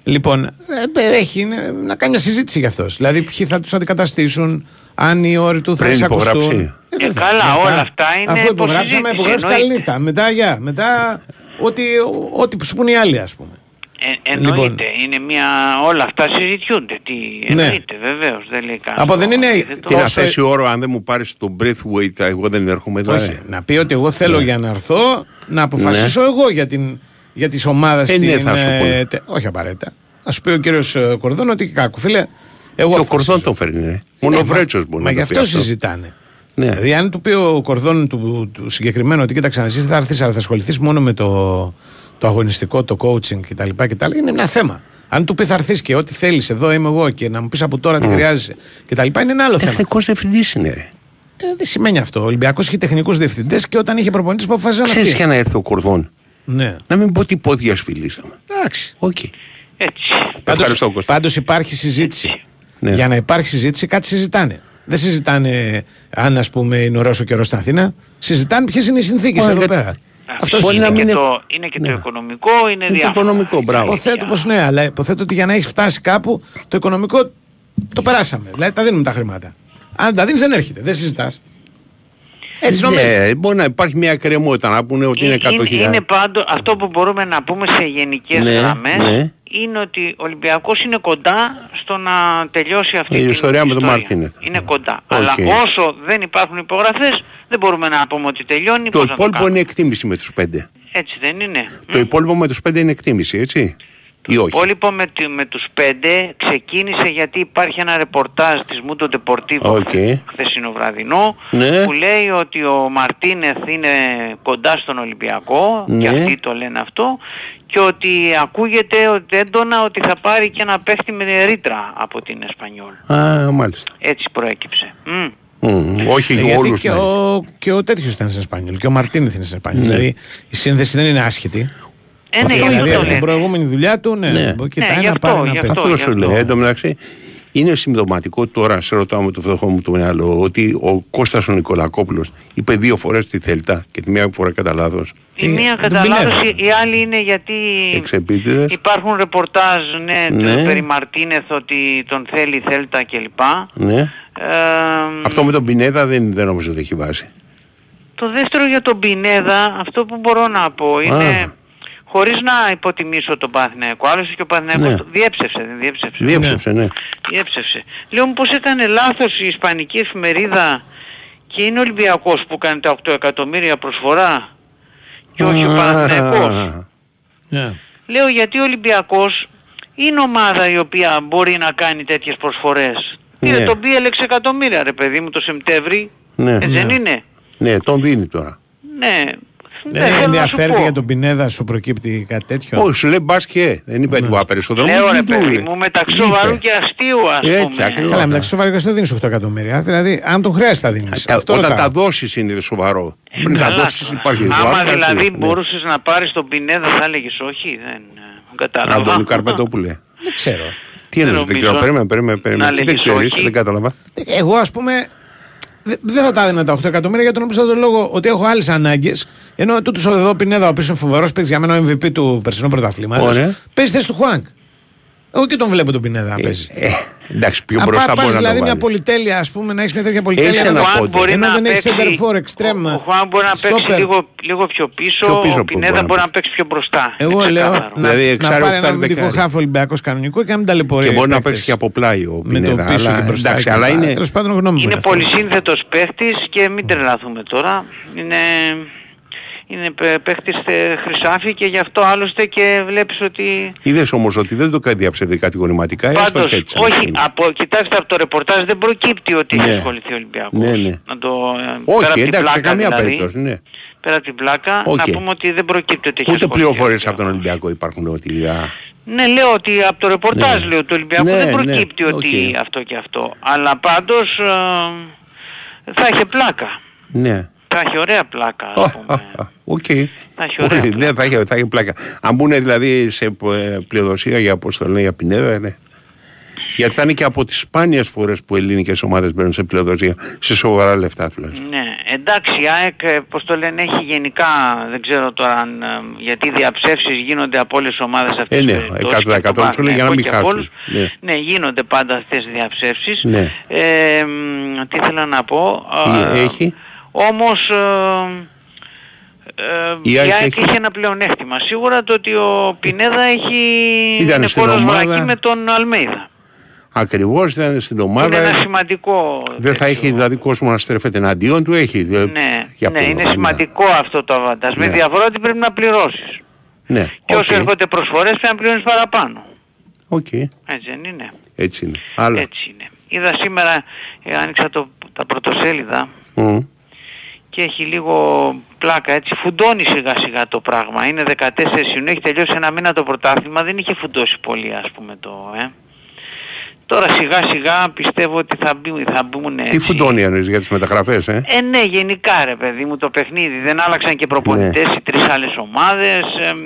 Λοιπόν, ε, έχει ε, να κάνει μια συζήτηση γι' αυτός. Δηλαδή, ποιοι θα τους αντικαταστήσουν, αν οι όροι του θα Πριν εισακουστούν. υπογράψει. Ε, καλά, όλα αυτά είναι Αφού υπογράψαμε, υποσυζήτηση, υπογράψει εννοείται. καλή νύχτα. Μετά, γεια. Μετά, ό,τι, ό,τι σου πούν οι άλλοι, ας πούμε. Ε, εννοείται, Λοιπόν. είναι μια... όλα αυτά συζητιούνται. Τι, Ναι. εννοείται, βεβαίως, δεν λέει κανένα. Από δεν είναι Τι να τόσο- θέσει όρο, αν δεν μου πάρεις το breathweight, εγώ δεν έρχομαι. δηλαδή. Όχι, να πει ότι εγώ θέλω για να έρθω να αποφασίσω εγώ για, την, για τις ομάδες Ε, ναι, στην, θα σου ε, πούνε. τε- όχι απαραίτητα. Α σου πει ο κύριος ε, Κορδόν ότι κάκου φίλε. Εγώ Και ο αποφασίζω. Κορδόν τον φέρνει, ναι. Μόνο ο Ναι, μα- Βρέτσος μπορεί Μα να γι' το πει αυτό συζητάνε. Ναι. Δηλαδή, αν του πει ο Κορδόν του, του συγκεκριμένου ότι κοίταξε, εσύ δεν θα έρθεις, αλλά θα ασχοληθείς μόνο με το, το αγωνιστικό, το coaching κτλ. κτλ είναι ένα θέμα. Αν του πεις θα έρθεις και ό,τι θέλεις, εδώ είμαι εγώ και να μου πεις από τώρα τι χρειάζεσαι κτλ. είναι ένα άλλο θέμα. Τεχνικός διευθυντής είναι, ρε. Ε, δεν σημαίνει αυτό. Ο Ολυμπιακός έχει τεχνικούς διευθυντές και όταν είχε προπονητή που αποφασίζαν Ξέρεις αυτοί. για να έρθει ο Κορδόν. Ναι. Να μην πω τι πόδια φιλήσαμε. Εντάξει. Οκ. Έτσι. Ευχαριστώ, Κώστα. Πάντως υπάρχει συζήτηση. Ναι. Για να υπάρχει συζήτηση, κάτι συζητάνε. Δεν συζητάνε αν ας πούμε είναι ωραίος ο καιρός στην Αθήνα. Συζητάνε ποιες είναι οι συνθήκες Ωραία, εδώ δεν- πέρα. Αυτός είναι, συζητάνε. και το, είναι και το οικονομικό, είναι Είναι το διάφορα. οικονομικό, μπράβο. Υποθέτω πως ναι, αλλά υποθέτω ότι για να έχεις φτάσει κάπου το οικονομικό το περάσαμε. Δηλαδή τα δίνουμε τα χρήματα. Αν τα δίνεις δεν έρχεται, δεν συζητάς. Έτσι νομίζω. Ναι, μπορεί να υπάρχει μια εκκρεμότητα να πούνε ότι είναι 100 είναι, χιλιάδες. είναι πάντως, αυτό που μπορούμε να πούμε σε γενικές Ναι, γραμμές ναι. Είναι ότι ο Ολυμπιακός είναι κοντά στο να τελειώσει αυτή Η την ιστορία με τον ιστορία. Μάρτινεθ. Είναι κοντά. Οκ. Αλλά όσο δεν υπάρχουν υπογραφές δεν μπορούμε να πούμε ότι τελειώνει. Το πώς να υπόλοιπο κάνουμε. είναι εκτίμηση με τους πέντε. Έτσι δεν είναι. Το υπόλοιπο με τους πέντε είναι εκτίμηση, έτσι. Ή Το όχι. υπόλοιπο με, τη- με τους πέντε ξεκίνησε γιατί υπάρχει ένα ρεπορτάζ της Mundo Deportivo OK. χθεσινό βραδινό Ναι. που λέει ότι ο Μαρτίνεθ είναι κοντά στον Ολυμπιακό Ναι. και αυτοί το λένε αυτό και ότι ακούγεται ότι έντονα ότι θα πάρει και ένα παίχτη με ρήτρα από την Εσπανιόλ. Α, μάλιστα. Έτσι προέκυψε. Μμ. Μμ, όχι Ε, για γιατί όλους. και, ναι. ο, και ο τέτοιος ήταν σε Σπάνιολ και ο Μαρτίνεθ είναι σε Σπάνιολ. Ναι. Δηλαδή η σύνδεση δεν είναι άσχετη. Ε, ναι, Αυτό, γι' δηλαδή αυτό από την λένε. προηγούμενη δουλειά του, ναι, Ναι. μπορεί και Ναι, τα γι' ένα αυτό, πάρει ένα γι' παίκτη. αυτό. Αυτό σου λέει. Εν τω μεταξύ, είναι συμπτωματικό τώρα, σε ρωτάω με το φτωχό μου το μυαλό, ότι ο Κώστας ο Νικολακόπουλος είπε δύο φορές τη Θέλτα και τη μία φορά κατά λάθος. Η μία τον κατά πεινεύει. λάθος, η άλλη είναι γιατί Εξεπίτηδες. υπάρχουν ρεπορτάζ ναι, Ναι. περί Μαρτίνεθ ότι τον θέλει η Θέλτα κλπ. Ναι. Ε, Αυτό με τον Πινέδα δεν, δεν νομίζω ότι έχει βάση. Το δεύτερο για τον Πινέδα, αυτό που μπορώ να πω είναι, Α. χωρίς να υποτιμήσω τον Παθηναϊκό, άλλωστε και ο Παθηναϊκός Ναι. το διέψευσε, δεν διέψευσε. Διέψευσε, ναι. Διέψευσε. Λέω μου πως έκανε λάθος η Ισπανική εφημερίδα και είναι ο Ολυμπιακός που κάνει τα 8 εκατομμύρια προσφορά και όχι ο Παναθηναϊκός. Ναι. Λέω γιατί ο Ολυμπιακός είναι ομάδα η οποία μπορεί να κάνει τέτοιες προσφορές. Ναι. Πήρε τον Μπίελ 6 εκατομμύρια ρε παιδί μου το Σεπτέμβρη. Ναι, Έτσι δεν ναι. είναι; Ναι, τον δίνει τώρα. Ναι. Δεν θέλω να σου ενδιαφέρεται πω. για τον Πινέδα, σου προκύπτει κάτι τέτοιο; Όχι, σου λέει μπάσκετ. Δεν είπε του περισσότερο. Λέω Μου ρε του παιδί είπε. μου μεταξύ Είπε. σοβαρού και αστείου ας Έτσι, πούμε. ακριβώς. Καλά, μεταξύ σοβαρού και δεν δίνει 8 εκατομμύρια. Δηλαδή, αν τον χρειάζεται, θα δίνεις. Τα- Όταν τα δώσεις είναι το σοβαρό. Πριν τα Ε, Καλά δώσεις τώρα. υπάρχει Άμα βάρκα, δηλαδή ναι. μπορούσες να πάρεις τον Πινέδα θα έλεγες όχι, δεν ε, κατάλαβα. Αντώνη Καρπετόπουλε. Δεν ξέρω. Τι εννοείς, δεν νομίζω. ξέρω. Περίμενε, περίμενε. Να περίμενε. Δεν λέγεις ξέρεις, όχι. δεν κατάλαβα. Εγώ, ας πούμε, δε- δεν θα τα έδινα τα 8 εκατομμύρια για τον απλούστατο λόγο ότι έχω άλλες ανάγκες. Ενώ τούτος εδώ Πινέδα, ο οποίος είναι φοβερός παίκτη για μένα ο MVP του περσινού πρωταθλήματος, Ωραία. παίζει θέση του Χουάνκ. Εγώ και τον βλέπω τον Πινέδα να παίζει. Ε, εντάξει, πιο Αν μπροστά πα- μπορεί πας να δηλαδή το μια βάλεις. πολυτέλεια, ας πούμε, να έχεις μια τέτοια πολυτέλεια. Έχει ενώ ένα δεν- πόντι. Μπορεί ενώ να δεν έχεις παίξει- center for extreme. Ο Χουάν μπορεί να παίξει stopper. λίγο, λίγο πιο πίσω, Πιο πίσω ο που Πινέδα μπορεί να μπορεί να παίξει πιο μπροστά. Εγώ Είναι λέω ξεκάθαρο. να, Δηλαδή, να εξάρι, πάρει ένα οκτάρι, αμυντικό δεκάρι. χάφ Ολυμπιακός κανονικό και να μην ταλαιπωρεί. Και μπορεί να παίκτες. παίξει και από πλάι ο με το Πινέδα. πίσω αλλά- και μπροστά. Εντάξει, και αλλά λοιπά. είναι. Τέλος πάντων, γνώμη μου Είναι είναι πολύ αυτό. σύνθετος παίχτης και μην τρελαθούμε τώρα. Είναι, είναι παι- παίχτης ε, χρυσάφι και γι' αυτό άλλωστε και βλέπεις ότι... Είδες όμως ότι δεν το διαψεύδει κατηγορηματικά. έστω Πάντως, και έτσι. όχι, από, κοιτάξτε από το ρεπορτάζ δεν προκύπτει ότι έχει Ναι. ασχοληθεί ο Ολυμπιακός. Ναι, ναι. Να το, ε, Όχι, πέρα από την εντάξει, σε πλάκα καμία δηλαδή, περίπτωση. Ναι. Πέρα από την πλάκα, Οκ. να πούμε ότι δεν προκύπτει ότι έχει Ούτε ασχοληθεί. πληροφορίες από τον Ολυμπιακό υπάρχουν ότι. α, Ναι, λέω ότι από το ρεπορτάζ Ναι. λέω του Ολυμπιακού Ναι, δεν ναι, προκύπτει ότι οκ. αυτό και αυτό. Αλλά πάντως ε, θα έχει πλάκα. Ναι. Θα έχει ωραία πλάκα. ας πούμε. Οκ. Θα έχει ωραία Όχι, ναι, θα έχει, θα έχει πλάκα. Αν μπουν δηλαδή σε ε, πλειοδοσία για όπως το λέει για Πινέδα, ναι. Γιατί θα είναι και από τις σπάνιες φορές που ελληνικές ομάδες μπαίνουν σε πλειοδοσία, σε σοβαρά λεφτά τουλάχιστον. Ναι, εντάξει, η ΑΕΚ, ε, πώς το λένε, έχει γενικά, δεν ξέρω τώρα αν, ε, γιατί οι διαψεύσεις γίνονται από όλες τις ομάδες αυτές. Ε, ναι, τις περιπτώσεις, 100% και από σου λέει για να Παναθηναϊκό μην και από χάσουν. όλους. Ναι. Ναι, γίνονται πάντα αυτές οι διαψεύσεις. Ναι. Ε, μ, τι ήθελα να πω. Τι ε, έχει; Όμως, ε, ε, Η η ΑΕΚ ΑΕΚ έχει- έχει ένα πλεονέκτημα. Σίγουρα το ότι ο Πινέδα έχει Ήταν είναι στην κόρος ομάδα. βρακή με τον Αλμέιδα. Ακριβώς ήταν στην Είναι ομάδα. ένα σημαντικό Δεν θα έχει δηλαδή κόσμο να στρέφεται εναντίον του, έχει. δε- Ναι, για ναι, ποιο είναι λόγο, σημαντικό αυτό το αβαντάζ. Με Ναι. διαφορά ότι πρέπει να πληρώσεις. Ναι, Και οκ. όσο έρχονται προσφορές πρέπει να πληρώνεις παραπάνω. Οκ, Έτσι δεν είναι. έτσι είναι. Άλλο. Έτσι είναι. Είδα σήμερα, ε, άνοιξα το, τα πρωτοσέλιδα Μμ. Και έχει λίγο πλάκα έτσι. Φουντώνει σιγά σιγά το πράγμα. Είναι 14 Ιουνίου, έχει τελειώσει ένα μήνα το πρωτάθλημα. Δεν είχε φουντώσει πολύ ας πούμε το... Ε. Τώρα σιγά σιγά πιστεύω ότι θα, μπει, θα μπουν Τι έτσι. φουντώνει εννοείς για τις μεταγραφές, ε; Ε, ναι, γενικά ρε παιδί μου το παιχνίδι. Δεν άλλαξαν και προπονητές Ναι. οι τρεις άλλες ομάδες. εμ,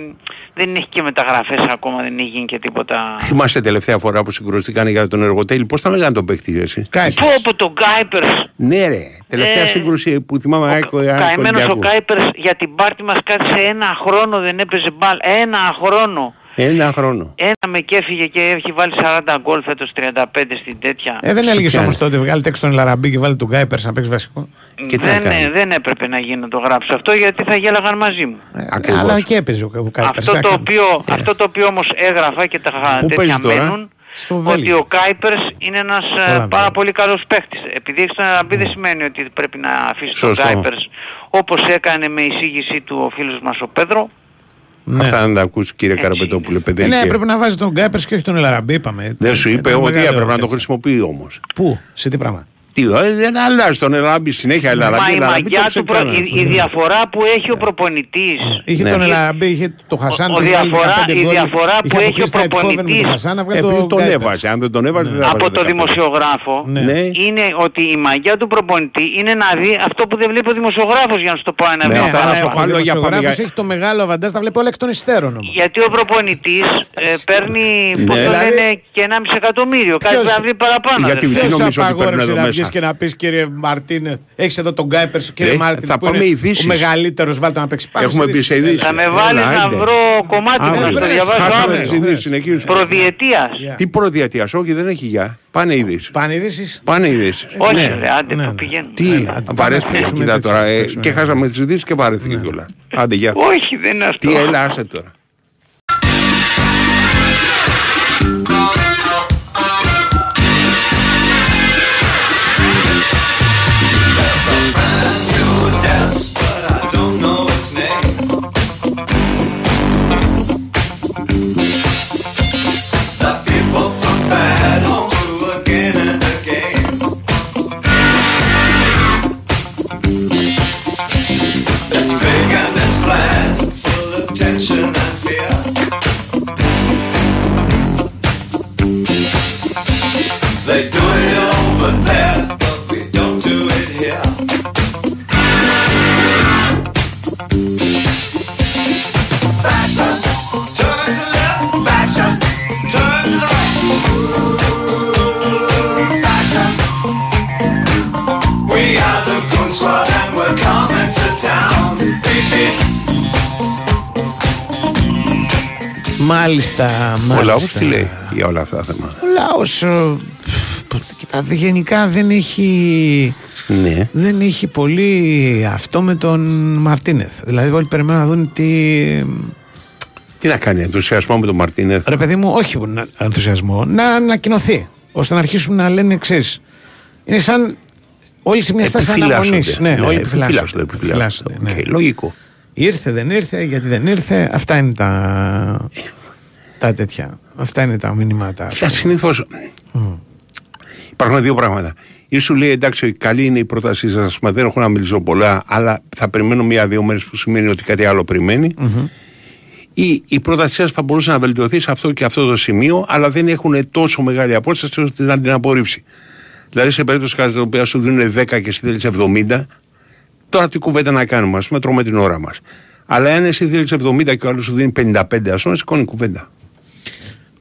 δεν έχει και μεταγραφές ακόμα, δεν έχει γίνει και τίποτα. Θυμάσαι τελευταία φορά που συγκρουστήκαν για τον εργοτέλη, πώς τα λέγανε τον παίκτη εσύ; Πω από τον Γκάιπερς. Ναι ρε, τελευταία Ε, σύγκρουση που θυμάμαι ΑΕΚ ΑΕΚ Καημένος ο Ολυμπιακού. Κάιπερς για την πάρτι μας κάθισε ένα χρόνο δεν έπαιζε μπάλ. Ένα χρόνο. Ένα χρόνο. Ένα με και έφυγε και έχει βάλει 40 γκολ φέτος 35 στην τέτοια. Ε, δεν έλεγες όμως τότε, βγάλει έξω τον Λαραμπή και βάλει τον Γκάιπερ να παίξει βασικό. δεν, ε, δεν έπρεπε να γίνει να το γράψω αυτό γιατί θα γέλαγαν μαζί μου. Ε, Αλλά και έπαιζε ο Γκάιπερ. Αυτό το, οποίο, αυτό το οποίο όμως έγραφα και τα Πού τέτοια παίζει τώρα; μένουν Στο ότι Βέλγιο. ο Κάιπερς είναι ένας ε, Ολλανδία. πάρα πολύ καλός παίκτης. Επειδή έχεις τον Αραμπή δεν σημαίνει ότι πρέπει να αφήσεις τον Σωστό. Κάιπερς όπως έκανε με εισήγηση του ο φίλος μας ο Πέδρο. Αυτά να τα ακούσει κύριε Καραπετόπουλε, Ε, παιδί. ναι, και- πρέπει να βάζεις τον Γκάιπερ και όχι τον Λαραμπή, είπαμε. Δεν σου είπε Ήταν ότι μεγάλο έπρεπε να το τέτοιο. χρησιμοποιεί όμως. Πού, σε τι πράγμα. Τι, ε, δεν αλλάζει τον Ελαμπή συνέχεια. Μα Ελαμπή, η Ελαμπή, μαγιά το του, προ... ξεκάνανε η, αυτό. η διαφορά που έχει ο προπονητής. Είχε Ναι. τον Ελαραμπή, είχε το Χασάν. Ο που είχε βάλει διαφορά- 15 η γκολ, διαφορά που είχε έχει ο αποκλείσει τα Eindhoven με τον προπονητής. Χασάν, να βγάλει Επειδή τον τον Γκάιπερ. έβαζε. Αν δεν τον έβαζε, δεν θα από βάζε το 15. δημοσιογράφο Ναι. είναι ότι η μαγιά του προπονητή είναι να δει αυτό που δεν βλέπει ο δημοσιογράφος για να σου το πω ένα Ναι, βήμα αυτά να παραπάνω. σου Ο βάλω για δημοσιογράφος πάμε για- έχει το μεγάλο αβαντάζ, τα βλέπει όλα εκ των υστέρων όμως. Γιατί ο προπονητής ε, παίρνει, πώς Ναι. το Δηλαδή- λένε, και 1,5 εκατομμύριο. Κάτι Ποιος- θα βρει παραπάνω. Γιατί αδερφέ. τι Ποιος νομίζω ότι παίρνουν απαγόρευσε εδώ να μέσα. Βγεις και να πεις κύριε Μαρτίνεθ, έχεις εδώ τον Γκάιπερ, κύριε Ε, Μάρτιν, θα που πάμε είναι ειδήσεις. ο μεγαλύτερος, βάλτε να παίξει πάνω. Έχουμε μπει σε ειδήσεις. Θα με Έλα, βάλει να άντε. βρω κομμάτι που Άντε, να στο βρες, διαβάσω Χάσαμε άμεσα. τις άμεσα. ειδήσεις, συνεχίζεις. Προδιετίας. Τι προδιατίας, όχι δεν έχει για. Πάνε ειδήσεις. Πάνε ειδήσεις. Πάνε ειδήσεις. Όχι Ναι. ρε, άντε ναι, που ναι. πηγαίνουν. Τι, Έλα, πάμε να βαρέστηκε, παίξουμε κοίτα τέτοιο, τώρα. ε, παίξουμε, Και ναι. χάσαμε τις ειδήσεις και βαρέθηκε κιόλα. Άντε, γεια. Όχι, δεν είναι αυτό. Τι, έλα, άσε τώρα. Μάλιστα, μάλιστα. Ο λαός τι λέει για όλα αυτά τα θέματα; Ο λαός, ε, κοίτα, γενικά δεν έχει, Ναι. δεν έχει πολύ αυτό με τον Μαρτίνεθ. Δηλαδή όλοι περιμένουν να δουν τι... Τι να κάνει, ενθουσιασμό με τον Μαρτίνεθ; Ρε παιδί μου, όχι να- ενθουσιασμό, να ανακοινωθεί. Ώστε να αρχίσουν να λένε εξή. Είναι σαν όλοι σε μια στάση Επιφυλάσσονται. αναμονής. Ναι, Ναι, όλοι επιφυλάσσονται, επιφυλάσσονται. επιφυλάσσονται. ναι. Οκ, λογικό. Ήρθε, δεν ήρθε, γιατί δεν ήρθε. Αυτά είναι τα, τα τέτοια. Αυτά είναι τα μηνύματα. Αυτά συνήθω. Υπάρχουν δύο πράγματα. Ή σου λέει εντάξει, καλή είναι η πρότασή σας, δεν έχω να μιλήσω πολλά, αλλά θα περιμένω μία-δύο μέρες που σημαίνει ότι κάτι άλλο περιμένει. Ή η πρότασή σας θα μπορούσε να βελτιωθεί σε αυτό και αυτό το σημείο, αλλά δεν έχουν τόσο μεγάλη απόσταση ώστε να την απορρίψει. Δηλαδή σε περίπτωση κατά την οποία σου δίνουν 10 και εσύ θέλεις 70, τώρα τι κουβέντα να κάνουμε, ας πούμε, τρώμε την ώρα μας. Αλλά αν εσύ θέλεις 70 και ο άλλος σου δίνει 55, ας πούμε, σηκώνει κουβέντα.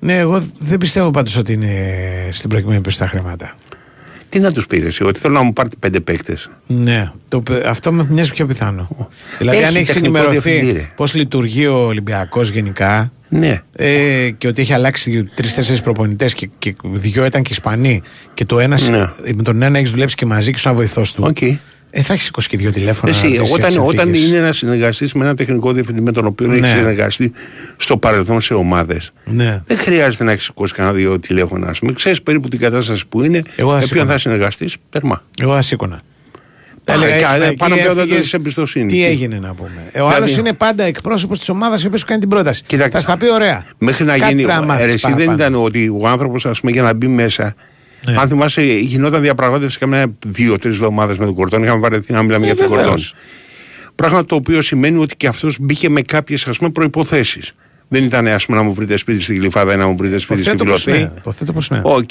Ναι, εγώ δεν πιστεύω πάντως ότι είναι στην προκειμένη περίπτωση τα χρήματα. Τι να τους πεις, εσύ, ότι θέλω να μου πάρετε πέντε παίκτες. Ναι, το, πε- αυτό με μοιάζει πιο πιθανό. δηλαδή, Έχει αν έχεις τεχνικό ενημερωθεί διευθυντή, ρε. πώς λειτουργεί ο Ολυμπιακός γενικά. Ναι. Ε, και ότι έχει αλλάξει τρει-τέσσερι προπονητές και, και δύο ήταν και Ισπανοί. Και το ένας, Ναι. με τον ένα έχεις δουλέψει και μαζί και σου ένα βοηθός του. Ε, θα έχεις σηκώσει και δύο τηλέφωνα. Εσύ, να ρωτήσεις όταν, τις όταν συνθήκες. είναι ένας συνεργαστής με ένα τεχνικό διευθυντή με τον οποίο Ναι. έχεις συνεργαστεί στο παρελθόν σε ομάδες, Ναι. δεν χρειάζεται να έχεις σηκώσει κανένα δύο τηλέφωνα. Α πούμε, ξέρεις περίπου την κατάσταση που είναι, Εγώ θα με ποιον σήκωνα. θα συνεργαστείς. Τερμά. Εγώ θα σήκωνα. Α, Έλεγα, κα- «Ήσουν εκεί, πάνω από έφυγες, δεν εμπιστοσύνης. Τι έγινε να πούμε. Ε, Ο Δηλαδή- άλλος είναι πάντα εκπρόσωπος της ομάδας η οποία σου κάνει την πρόταση. Κοίταξε. Θα στα πει ωραία. Μέχρι να Κάτι γίνει. πρέπει να μάθεις ε, εσύ δεν παραπάνω. ήταν ότι ο άνθρωπος, ας πούμε, για να μπει μέσα. Ναι. Αν θυμάσαι, γινόταν διαπραγμάτευση καμιά δύο-τρεις εβδομάδες με τον Κορδόν. Είχαμε βαρεθεί να μιλάμε Ε, για τον βεβαίως. Κορδόν. Πράγμα το οποίο σημαίνει ότι και αυτός μπήκε με κάποιες προϋποθέσεις. Δεν ήταν ας πούμε, να μου βρείτε σπίτι στη Γλυφάδα ή να μου βρείτε σπίτι στη Υποθέτω πως Φιλοθέη. ναι. Υποθέτω πως ναι. Οκ.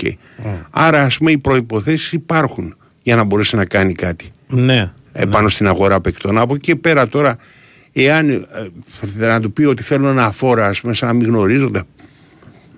Άρα, ας πούμε, οι προϋποθέσεις υπάρχουν για να μπορέσει να κάνει κάτι Ναι. επάνω στην αγορά παικτών. Από εκεί και πέρα τώρα, εάν ε, να του πει ότι θέλω ένα φόρα, ας πούμε, σαν να μην γνωρίζονται.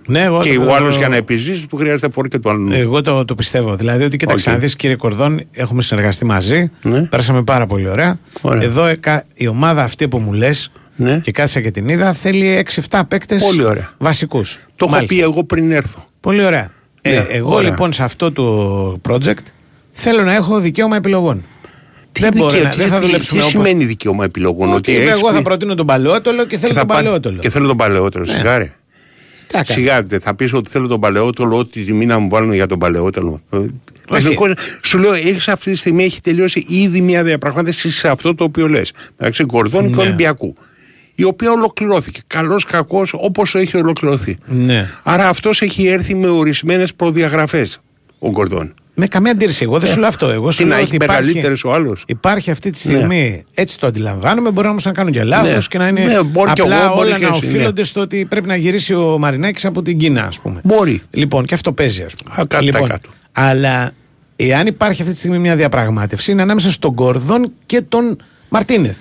Ναι, εγώ και το- ο άλλο για να επιζήσεις, του χρειάζεται φόρο και του άλλου. Εγώ το, το πιστεύω. Δηλαδή ότι κοίταξε Οκ. να δεις κύριε Κορδόν, έχουμε συνεργαστεί μαζί. Ναι. Πέρασαμε πάρα πολύ ωραία. Ωραία. Εδώ εκα- η ομάδα αυτή που μου λες Ναι. και κάθισα και την είδα θέλει 6-7 παίκτες Πολύ ωραία. βασικούς. Το έχω πει εγώ πριν έρθω. Πολύ ωραία. Ε, Ναι, εγώ ωραία. λοιπόν σε αυτό το project θέλω να έχω δικαίωμα επιλογών. δεν, Τι μπορεί, δικαίω- να, δεν θα τι- δουλέψουμε Τι όπως... σημαίνει δικαίωμα επιλογών, Ότι έχεις εγώ θα πει- προτείνω τον παλαιότολο και θέλω θα τον πάρει- παλαιότολο. Και θέλω τον παλαιότερο. Ναι. Σιγάρε. Τι να κάνω. Σιγάρε. Θα πεις ότι θέλω τον παλαιότολο, ό,τι τιμή να μου βάλουν για τον παλαιότολο. Ε, τεχνικός- σου λέω, έχεις αυτή τη στιγμή έχει τελειώσει ήδη μια διαπραγμάτευση σε αυτό το οποίο λες. μεταξύ Κορδόν και Ναι. Ολυμπιακού. Η οποία ολοκληρώθηκε. Καλός, κακός, όπως έχει ολοκληρωθεί. Ναι. Άρα αυτός έχει έρθει με ορισμένες προδιαγραφές. Ο Κορδόν. Με καμία αντίρρηση. Εγώ δεν σου λέω αυτό. Εγώ σου Τι να λέω έχει ότι υπάρχει, μεγαλύτερε ο άλλος. υπάρχει αυτή τη στιγμή, έτσι το αντιλαμβάνομαι, μπορεί όμως να κάνουν και λάθος Ναι. και να είναι Ναι, μπορεί και απλά εγώ, μπορεί όλα και να εσύ, οφείλονται ναι. στο ότι πρέπει να γυρίσει ο Μαρινάκης από την Κίνα, ας πούμε. Μπορεί. Λοιπόν, και αυτό παίζει, ας πούμε. Α, κάτω, λοιπόν, κάτω. αλλά εάν υπάρχει αυτή τη στιγμή μια διαπραγμάτευση, είναι ανάμεσα στον Κορδόν και τον Μαρτίνεθ.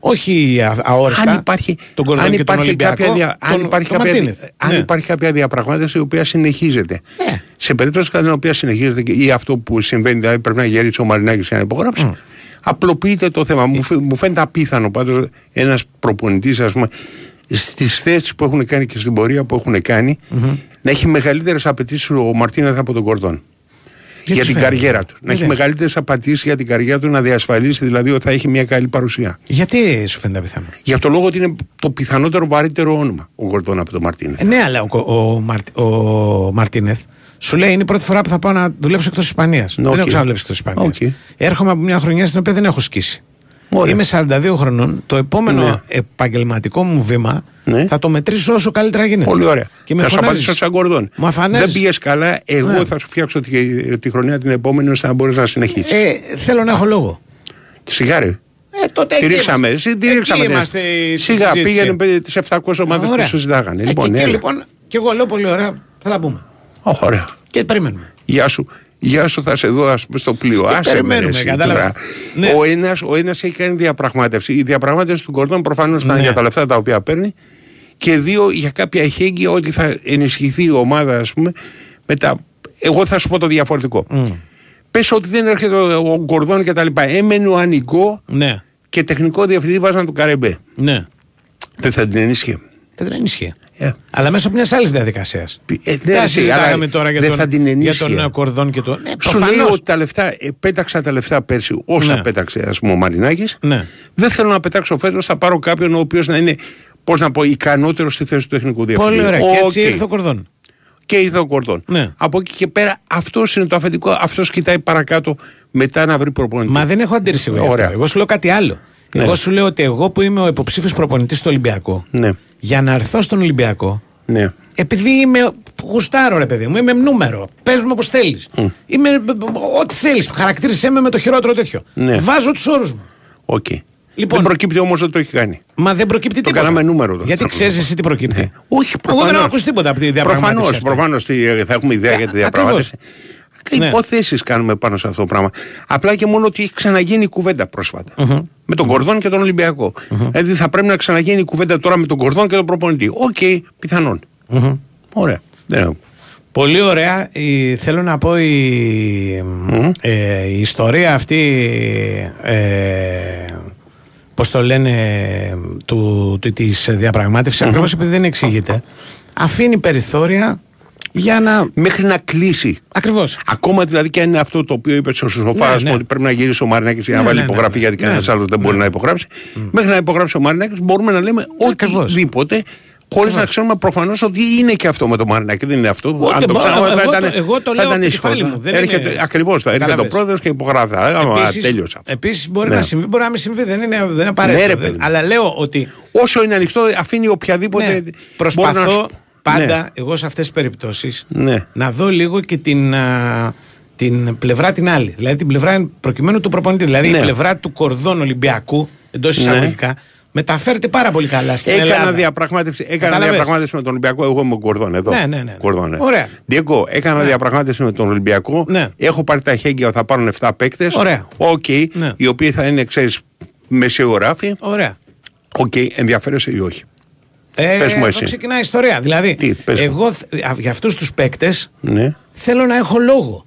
Όχι α- αόριστα. Αν υπάρχει, τον Κορδόν αν και τον υπάρχει Ολυμπιακό. κάποια, δια- αν τον, υπάρχει τον κάποια, Μαρτίνεθ. αν Ναι. υπάρχει κάποια διαπραγμάτευση η οποία συνεχίζεται. Ναι. Σε περίπτωση κατά την οποία συνεχίζεται και- ή αυτό που συμβαίνει, δηλαδή πρέπει να γυρίσει ο Μαρινάκης για να υπογράψει, απλοποιείται το θέμα. Μου, φαι- μου φαίνεται απίθανο πάντως ένας προπονητής, ας πούμε, στις θέσεις που έχουν κάνει και στην πορεία που έχουν κάνει, να έχει μεγαλύτερες απαιτήσεις ο Μαρτίνεθ από τον Κορδόν. Γιατί για σου την φαίνεται. καριέρα τους. Να έχει Γιατί; μεγαλύτερες απαιτήσει για την καριέρα του να διασφαλίσει δηλαδή ότι θα έχει μια καλή παρουσία. Γιατί σου φαίνεται απιθανό. Για το λόγο ότι είναι το πιθανότερο βαρύτερο όνομα ο Γορδόν από τον Μαρτίνεθ. Ε, ναι, αλλά ο, ο, Μαρ- ο Μαρτίνεθ σου λέει είναι η πρώτη φορά που θα πάω να δουλέψω εκτός Ισπανίας. Ναι, δεν οκ. έχω ξαναδουλέψει εκτός Ισπανίας. Οκ. Έρχομαι από μια χρονιά στην οποία δεν έχω σκίσει. Ωραία. Είμαι 42 χρονών. Το επόμενο Ναι. επαγγελματικό μου βήμα Ναι. θα το μετρήσω όσο καλύτερα γίνεται. Πολύ ωραία. Και με θα σου φωνάζεις. απαντήσω σαν Γορδόν. Μου αφανάζεις. Δεν πήγες καλά, εγώ Ναι. θα σου φτιάξω τη, τη χρονιά την επόμενη ώστε να μπορείς να συνεχίσεις. Ε, θέλω να έχω λόγο. Σιγάρε. Ε, τότε Τη εκεί ρίξαμε. είμαστε. Εσύ τη ρίξαμε. Εκεί ναι. είμαστε στη Σιγά συζήτηση. πήγαινε τις 700 ομάδες που Ωραία. σου ζητάγανε. Ε, Λοιπόν, και, και έλα. λοιπόν, και εγώ λέω πολύ ωραία, θα τα πούμε. Ω, ωραία. Και περιμένουμε. Γεια σου. Γεια σου, θα σε δω ας πούμε, στο πλοίο. Και Άσε με, περιμένουμε, ρε, εσύ, κατάλαβα. τώρα. Ναι. Ο ένας, ο ένας έχει κάνει διαπραγμάτευση. Η διαπραγμάτευση του Κορδόν προφανώς ήταν Ναι. για τα λεφτά τα οποία παίρνει και δύο για κάποια εχέγγυα ότι θα ενισχυθεί η ομάδα ας πούμε μετά. Εγώ θα σου πω το διαφορετικό. Πες ότι δεν έρχεται ο, ο Κορδόν και τα λοιπά. Έμενε ο Ανικό Ναι, και τεχνικό διευθυντή βάζαν του Καρεμπέ. ναι. Δεν θα την ενίσχυε. Δεν την ενισχύει. Αλλά μέσω μιας άλλης διαδικασίας. Ε, Δεν ναι, συζητάγαμε αλλά τώρα για δεν τον, θα την για ενίσχυε. τον ε, Κορδόν και τον. Ναι, Σου λέει προφανώς. ότι τα λεφτά, ε, πέταξα τα λεφτά πέρσι όσα Ναι. πέταξε ας πούμε, ο Μαρινάκης. Ναι. Δεν θέλω να πετάξω φέτος, θα πάρω κάποιον ο οποίος να είναι, πώς να πω, ικανότερο στη θέση του τεχνικού διευθυντή. Πολύ ωραία. Και έτσι Οκ. ήρθε ο Κορδόν. Και ήρθε ο Κορδόν. Ναι. Από εκεί και πέρα αυτός είναι το αφεντικό. Αυτός κοιτάει παρακάτω μετά να βρει προπονητή. Μα δεν έχω αντίρρηση εγώ. γι' αυτό. Ωραία. Εγώ σου λέω κάτι άλλο. Ναι. Εγώ σου λέω ότι εγώ που είμαι ο υποψήφιος προπονητής στο Ολυμπιακό, Ναι. Για να έρθω στον Ολυμπιακό, Ναι. επειδή είμαι. Γουστάρω, ρε παιδί μου, είμαι νούμερο. Πες μου όπως θέλεις. Είμαι. Ό,τι θέλεις. Χαρακτήρισέ με με το χειρότερο τέτοιο. Ναι. Βάζω τους όρους μου. Οκ. Λοιπόν- δεν προκύπτει όμως ότι το έχει κάνει. Μα δεν προκύπτει Το τίποτα. κάναμε νούμερο. το Γιατί θέλω ξέρεις να πω. εσύ τι προκύπτει. Όχι, Εγώ δεν έχω ακούσει τίποτα από τη διαπραγμάτευση. Προφανώς, αυτή. προφανώς θα έχουμε ιδέα για τη διαπραγμάτευση. Ναι. Υποθέσεις κάνουμε πάνω σε αυτό το πράγμα. Απλά και μόνο ότι έχει ξαναγίνει η κουβέντα πρόσφατα. Με τον Κορδόν και τον Ολυμπιακό Δηλαδή θα πρέπει να ξαναγίνει η κουβέντα τώρα με τον Κορδόν και τον προπονητή. Οκ, πιθανόν. Ωραία. Δεν έχω. Πολύ ωραία. Η- θέλω να πω η, ε, η ιστορία αυτή ε, πώς το λένε του, του, της διαπραγμάτευσης ακριβώς επειδή δεν εξηγείται αφήνει περιθώρια για να... Μέχρι να κλείσει. Ακριβώς. Ακόμα δηλαδή και αν είναι αυτό το οποίο είπες ο Σοφάς, Ναι, ναι. ότι πρέπει να γυρίσει ο Μαρινάκης για να Ναι, βάλει ναι, ναι, υπογραφή, ναι. γιατί κανένας Ναι, άλλος δεν μπορεί να υπογράψει. Μέχρι να υπογράψει ο Μαρινάκης, μπορούμε να λέμε οτιδήποτε. Χωρίς να ξέρουμε προφανώς ότι είναι και αυτό με το Μαρινάκη. Δεν είναι αυτό. Ούτε Αν το μπορώ, ξέραμε, εγώ θα το- ήταν. εγώ το θα λέω ήταν από το ήσυχο. κεφάλι μου, δεν Έρχεται είναι- ακριβώς. Έρχεται ο Κατάλαβες. πρόεδρος και υπογράφει. Θα λέγαμε, «Α, Επίσης- Τέλειωσα. Επίσης μπορεί Ναι. να συμβεί, μπορεί να μην συμβεί, δεν είναι, δεν είναι απαραίτητο. Ναι, ρε, Δεν- παιδί μου. αλλά λέω ότι Όσο είναι ανοιχτό, αφήνει οποιαδήποτε. Ναι. μπορεί να Προσπαθώ σου- πάντα Ναι. εγώ σε αυτές τις περιπτώσεις Ναι. να δω λίγο και την, α, την πλευρά την άλλη. Δηλαδή την πλευρά προκειμένου του προπονητή. Δηλαδή Ναι. η πλευρά του Κορδόν Ολυμπιακού εντός Ναι. εισαγωγικά μεταφέρεται πάρα πολύ καλά στην Έκανα Ελλάδα. διαπραγμάτευση, έκανα Κατάλαβες. διαπραγμάτευση με τον Ολυμπιακό. Εγώ είμαι ο Κορδόν εδώ. Ναι, ναι, ναι. Κορδόν, ναι. Ωραία. Διέγκο, έκανα διαπραγμάτευση με τον Ολυμπιακό. Ναι. Έχω πάρει τα εχέγγυα ότι θα πάρουν 7 παίκτες. Ωραία. Οκ. Ναι. Οι οποίοι θα είναι, ξέρεις, μεσαιογράφοι. Ωραία. Οκ. Ενδιαφέρεσαι ή όχι. Ε, Πες μου εδώ εσύ. ξεκινάει η ιστορία. Δηλαδή, Τι, πες μου. εγώ θ- α, για αυτούς τους παίκτες Ναι. θέλω να έχω λόγο.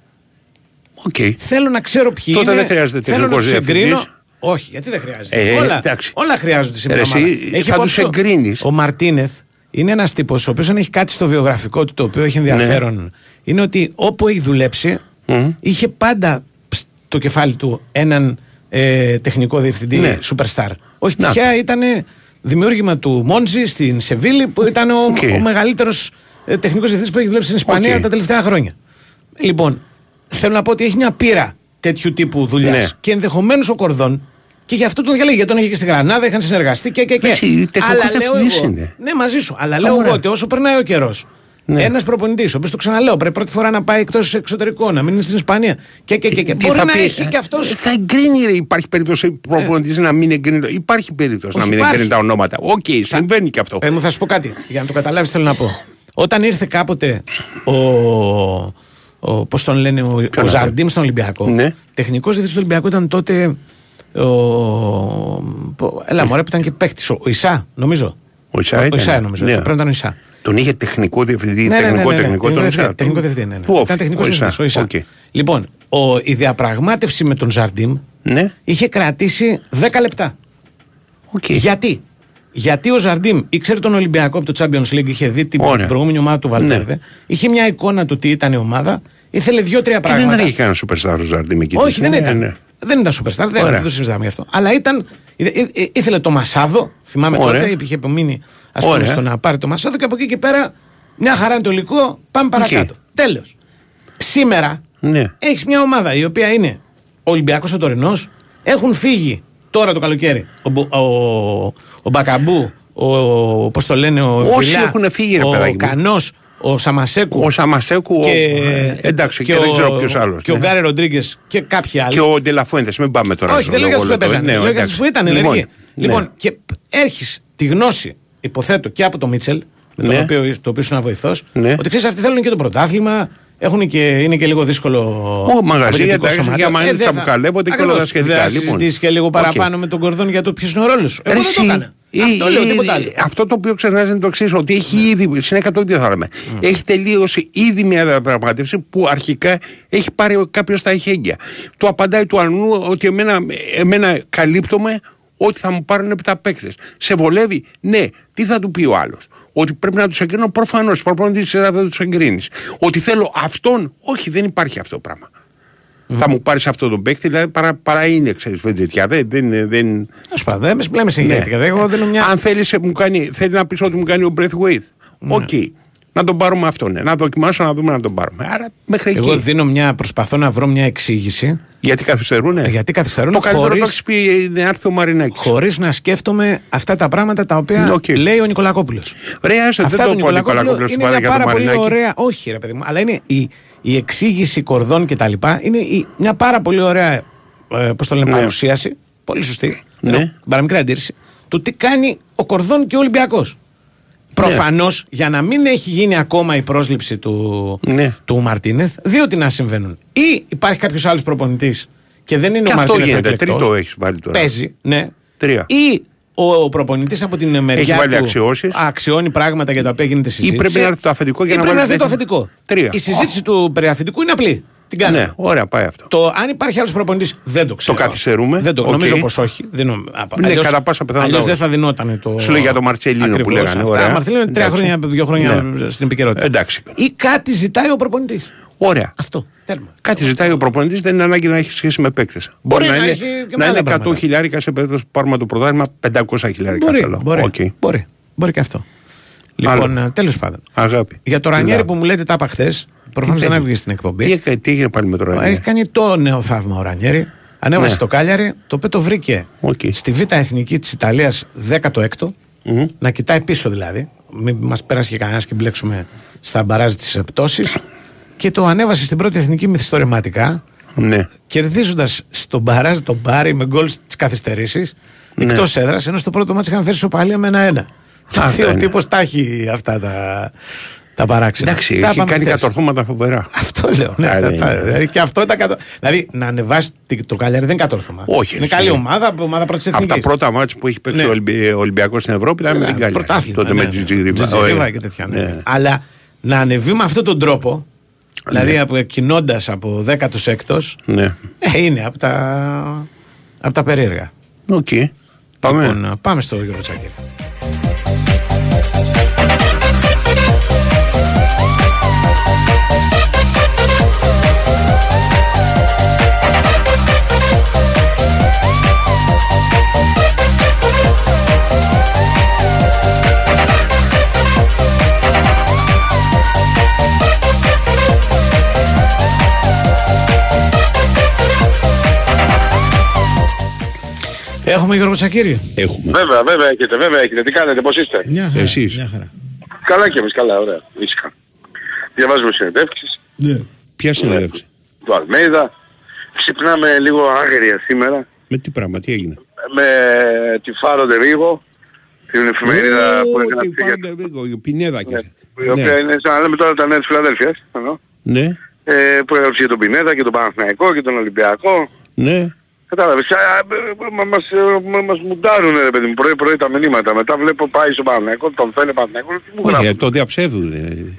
Οκ. Θέλω να ξέρω ποιοι Τότε είναι. δεν χρειάζεται Θέλω να τεχνικός τους εγκρίνω. διευθυντής. Όχι, γιατί δεν χρειάζεται. Ε, όλα, εντάξει. όλα χρειάζονται σήμερα. Ρε, εσύ θα τους εγκρίνεις. Ο Μαρτίνεθ είναι ένας τύπος ο οποίος αν έχει κάτι στο βιογραφικό του το οποίο έχει ενδιαφέρον. Ναι. Είναι ότι όπου έχει δουλέψει, είχε πάντα στο κεφάλι του έναν ε, τεχνικό διευθυντή Ναι. superstar. Όχι Να τυχαία ήταν δημιούργημα του Μόντσι στην Σεβίλη που ήταν ο, Οκ. ο μεγαλύτερος ε, τεχνικός διευθυντής που έχει δουλέψει στην Ισπανία Οκ. τα τελευταία χρόνια. Λοιπόν, θέλω να πω ότι έχει μια πείρα τέτοιου τύπου δουλειάς. Ναι. Και ενδεχομένως ο Κορδόν και γι' αυτό τον διαλέγει. Γιατί τον είχε και στη Γρανάδα, είχαν συνεργαστεί και. και, και. Εσύ, τεχνικός Αλλά λέω διευθυντής εγώ. είναι. Ναι, μαζί σου. Αλλά λέω Ωραία. εγώ ότι όσο περνάει ο καιρός. Ναι. Ένας προπονητής, ο οποίος το ξαναλέω, πρέπει πρώτη φορά να πάει εκτός εξωτερικό, να μείνει στην Ισπανία. Και, και, και, και. Τι Μπορεί θα να πει, έχει ε, και αυτό. Θα εγκρίνει, ρε. Υπάρχει περίπτωση προπονητής να μην εγκρίνει. το- Υπάρχει περίπτωση να Όχι, μην υπάρχει. εγκρίνει τα ονόματα. Οκ, συμβαίνει και αυτό. Ε, μου θα σου πω κάτι. Για να το καταλάβεις, θέλω να πω. Όταν ήρθε κάποτε ο. ο Πώς τον λένε, ο, ο Ζαρντίμ στον Ολυμπιακό. Ναι. Τεχνικός διευθυντής του Ολυμπιακού ήταν τότε. Ο, πο- έλα, μωρέ, που ήταν και παίχτη. Ο, ο Ισά, νομίζω. Ο Ισά ήταν. Ισά, νομίζω. Ναι. Πρέπει να ήταν ο Ισά. Τον είχε τεχνικό διευθυντή, Ναι, ναι, ναι, τεχνικό, ναι, ναι, τεχνικό, τεχνικό τον διευθυντή, Ισά. τεχνικό διευθυντή, ναι, ναι. Του ΟΦΗ, Ήταν τεχνικός ο Ισά. διευθυντής, ο Ισά. Οκ. Λοιπόν, ο, η διαπραγμάτευση με τον Ζαρντίμ Ναι. είχε κρατήσει 10 λεπτά. Γιατί; Γιατί ο Ζαρντίμ ήξερε τον Ολυμπιακό από το Champions League, είχε δει την Ωραία. προηγούμενη ομάδα του Βαλβέρδε, είχε μια εικόνα του τι ήταν η ομάδα, ήθελε δύο-τρία Και πράγματα. δεν είχε κανένα superstar ο Ζάρντι εκεί. Όχι, δεν Ναι, ήταν. Ναι. Δεν ήταν superstar, δεν, Ωραία. δεν το συζητάμε γι' αυτό. Αλλά ήταν. ε, ε, ε, ήθελε το Μασάδο, θυμάμαι Ωραία. τότε, είχε απομείνει ας πούμε, Ωραία. στο να πάρει το Μασάδο και από εκεί και πέρα μια χαρά είναι το υλικό, πάμε παρακάτω. Τέλος. Σήμερα Ναι. έχεις μια ομάδα η οποία είναι ο Ολυμπιακός ο Τωρινός, έχουν φύγει τώρα το καλοκαίρι ο, Μπο- ο, ο Μπακαμπού, ο, πώς το λένε, ο Όσοι Βιλά, έχουν φύγει, ρε ο παιδάκι μου. Κανός, ο Σαμασέκου. Ο Σαμασέκου, ο- ε, εντάξει, και δεν ξέρω ποιος άλλος, Και ο ναι. Γκάρε Ροντρίγκες και κάποιοι άλλοι. Και ο Ντελαφουέντες, μην πάμε τώρα. Όχι, στο δεν λέω για αυτούς που λόγο, έπαιζαν. ναι, λέω για εντάξει. αυτούς που ήταν Λοιπόν, ενεργοί. ναι. Λοιπόν, και έχεις τη γνώση, υποθέτω και από τον Μίτσελ, με τον Ναι. οποίο, το οποίο ήσουν βοηθός, Ναι. ότι ξέρεις, αυτοί θέλουν και το πρωτάθλημα. Έχουν και, είναι και λίγο δύσκολο. Ο μαγαζί, απαιτητικό εντάξει, σωματείο. και άμα είναι δεν θα- τσαμπουκαλεύονται και όλα τα Ακριβώς. σχετικά. Δεν θα Λοιπόν. συζητήσει και λίγο Οκ. παραπάνω με τον Κορδόν για το ποιος είναι ο ρόλος σου. Εγώ Ρε δεν το εσύ, έκανα. ε, Αυτό λέω, ε, τίποτα ε, άλλο. Αυτό το οποίο ξεχνάς είναι το εξής, ότι έχει ήδη, συνέχεια το ίδιο θα λέμε, έχει τελειώσει ήδη μια διαπραγμάτευση που αρχικά έχει πάρει κάποιος τα εχέγγυα. Του απαντάει του αλλού ότι εμένα, εμένα καλύπτομαι ότι θα μου πάρουν 7 παίκτες. Σε βολεύει, ναι. Τι θα του πει ο άλλος; Ότι πρέπει να τους εγκρίνω προφανώς. Προπονητή στην Ελλάδα δεν τους εγκρίνεις. Ότι θέλω αυτόν, όχι, δεν υπάρχει αυτό το πράγμα. Θα μου πάρεις αυτό τον παίκτη, δηλαδή παρά, παρά είναι, ξέρεις, βεντετιά. Δεν, δεν, δεν... Τέλος πάντων, δεν λέμε σε ηγέτικα. Εγώ δίνω μια. Αν θέλεις, μου κάνει, θέλει να πεις ότι μου κάνει ο Braithwaite. Οκ. Να τον πάρουμε αυτόν. Ναι. Να δοκιμάσω να δούμε να τον πάρουμε. Άρα μέχρι Εγώ εκεί. δίνω μια, προσπαθώ να βρω μια εξήγηση. Γιατί καθυστερούνε. Γιατί καθυστερούν Το καλύτερο το χωρίς, έχει πει είναι έρθει ο Μαρινάκη. χωρίς να σκέφτομαι αυτά τα πράγματα τα οποία Οκ. λέει ο Νικολακόπουλο. Ρε, άσε, δεν Αυτά το του πω ο Νικολακόπουλου Νικολακόπουλος είναι του μια για πάρα τον πολύ Μαρινάκη. ωραία. Όχι, ρε παιδί μου, αλλά είναι η, η εξήγηση κορδών και τα λοιπά. Είναι η, μια πάρα πολύ ωραία ε, πώς το λένε, Ναι. παρουσίαση. Πολύ σωστή. Ναι. Ενώ, Παραμικρή αντίρρηση. Του τι κάνει ο κορδόν και ο Ολυμπιακό. Προφανώς για να μην έχει γίνει ακόμα η πρόσληψη του, Ναι. του Μαρτίνεθ, δύο τι να συμβαίνουν. Ή υπάρχει κάποιος άλλος προπονητής και δεν είναι Και ο αυτό Μαρτίνεθ γίνεται. εκλεκτός. Τρίτο έχεις βάλει τώρα. Παίζει, ναι. Τρία. Ή ο, ο προπονητής από την μεριά βάλει του αξιώσεις. αξιώνει πράγματα για τα οποία γίνεται συζήτηση. πρέπει να έρθει το αφεντικό για ή να πρέπει να βάλει έρθει το τέτοιο. αφεντικό. Τρία. Η συζήτηση του περί αφεντικού είναι απλή. Την κάνουμε. Ναι, ωραία, πάει αυτό. Το αν υπάρχει άλλος προπονητής δεν το ξέρω. Το καθυστερούμε. Δεν το Οκ. Νομίζω πως όχι. Δεν νομ- απ- Ναι, αλλιώς- κατά πάσα πιθανότητα αλλιώς δεν όχι. θα δινόταν το. Σου λέει για το Μαρτσελίνο που Ακριβώς λέγανε, αυτά. ωραία. Μαρτσελίνο είναι τρία Εντάξει. χρόνια, δύο χρόνια Ναι. στην επικαιρότητα. Εντάξει. Ή κάτι ζητάει ο προπονητής. Ωραία. Αυτό. Τέρμα. Κάτι ζητάει ο προπονητής, δεν είναι ανάγκη να έχει σχέση με παίκτες. Μπορεί να, να είναι, έχει και με να άλλα είναι 100 πράγματα. χιλιάρικα σε περίπτωση που πάρουμε το πρωτάθλημα, 500 χιλιάρικα Μπορεί, θέλω. μπορεί, Οκ. μπορεί, μπορεί και αυτό. Λοιπόν, τέλος πάντων. Αγάπη. Για το Ρανιέρι Μιλάω. που μου λέτε τα είπα χθες, προφανώς Τι δεν θέλει; έβγαινε στην εκπομπή. Τι, έκανε- τι έγινε πάλι με το Έχει Ρανιέρι. κάνει το νέο θαύμα ο Ρανιέρη. Ανέβασε Ναι. το Κάλιαρη, το οποίο το βρήκε στη Β' Εθνική της Ιταλίας 16ο. Να κοιτάει πίσω δηλαδή. Μην μας πέρασε και κανένας και μπλέξουμε στα μπαράζ της πτώσης. Και το ανέβασε στην πρώτη εθνική μυθιστορηματικά. Ναι. Κερδίζοντας στον μπαράζ τον Μπάρι με γκολ στις καθυστερήσεις. Ναι. Εκτός έδρας, ενώ στο πρώτο μάτι είχαν φέρει σοπαλία με ένα-ένα. Δηλαδή ο ναι. τύπος τα έχει αυτά τα, τα παράξενα. Εντάξει, Τα έχει είπαμε κάνει χθες. κατορθώματα φοβερά. Αυτό λέω. Ναι, Α, τα- ναι, τα- ναι. δηλαδή και αυτό ήταν κατο... Δηλαδή να ανεβάσει τη- το Καλιάρι δεν είναι κατόρθωμα. Όχι, Είναι ρε, καλή εσύ. ομάδα, ομάδα πρώτη Από εθνική. τα πρώτα μάτια που έχει παίξει Ναι. ο Ολυμπι- ο Ολυμπιακός στην Ευρώπη ήταν με την Κάλιαρι. Πρωτάθλημα. Τότε ναι, με ναι. την Τζιγκρίβα. Τζιτζιρίβα Ωραία. και τέτοια. ναι. Ναι. Αλλά να ανεβεί με αυτόν τον τρόπο, δηλαδή από κινώντας από 16ο, Ναι. ε, είναι από τα, από τα περίεργα. Οκ. Πάμε. Λοιπόν, πάμε στο Γιώργο Τσάκερη. Έχουμε Γιώργο Τσακύρη. Έχουμε. Βέβαια, βέβαια έχετε, βέβαια έχετε. Τι κάνετε, πώς είστε; Μια χαρά. Εσείς. Μια χαρά. Καλά και εμείς, καλά, ωραία. Ήσυχα. Διαβάζουμε συνεντεύξεις Ναι. Ποια συνέντευξη; του Αλμέιδα. Ξυπνάμε λίγο άγρια σήμερα Με τι πράγμα, τι έγινε; με τη Φάρο Ντερίγο, την εφημερίδα που έχει Ω, να τι πει για πάντα λίγο, η Πινέδα και. η οποία είναι σαν να λέμε τώρα τα νέα της Φιλαδέλφειας, εννοώ, Ναι, ε, που έγραψε για τον Πινέδα και τον Παναθηναϊκό και τον Ολυμπιακό. ναι. Κατάλαβες, α, α, μα- μας, ε, μα- μας μουντάρουν ρε παιδί μου, πρωί πρωί τα μηνύματα. Μετά βλέπω πάει στον Παναθηναϊκό, τον θέλει Παναθηναϊκό, τι μου Όχι, γράφουν. ε, το διαψεύδουν.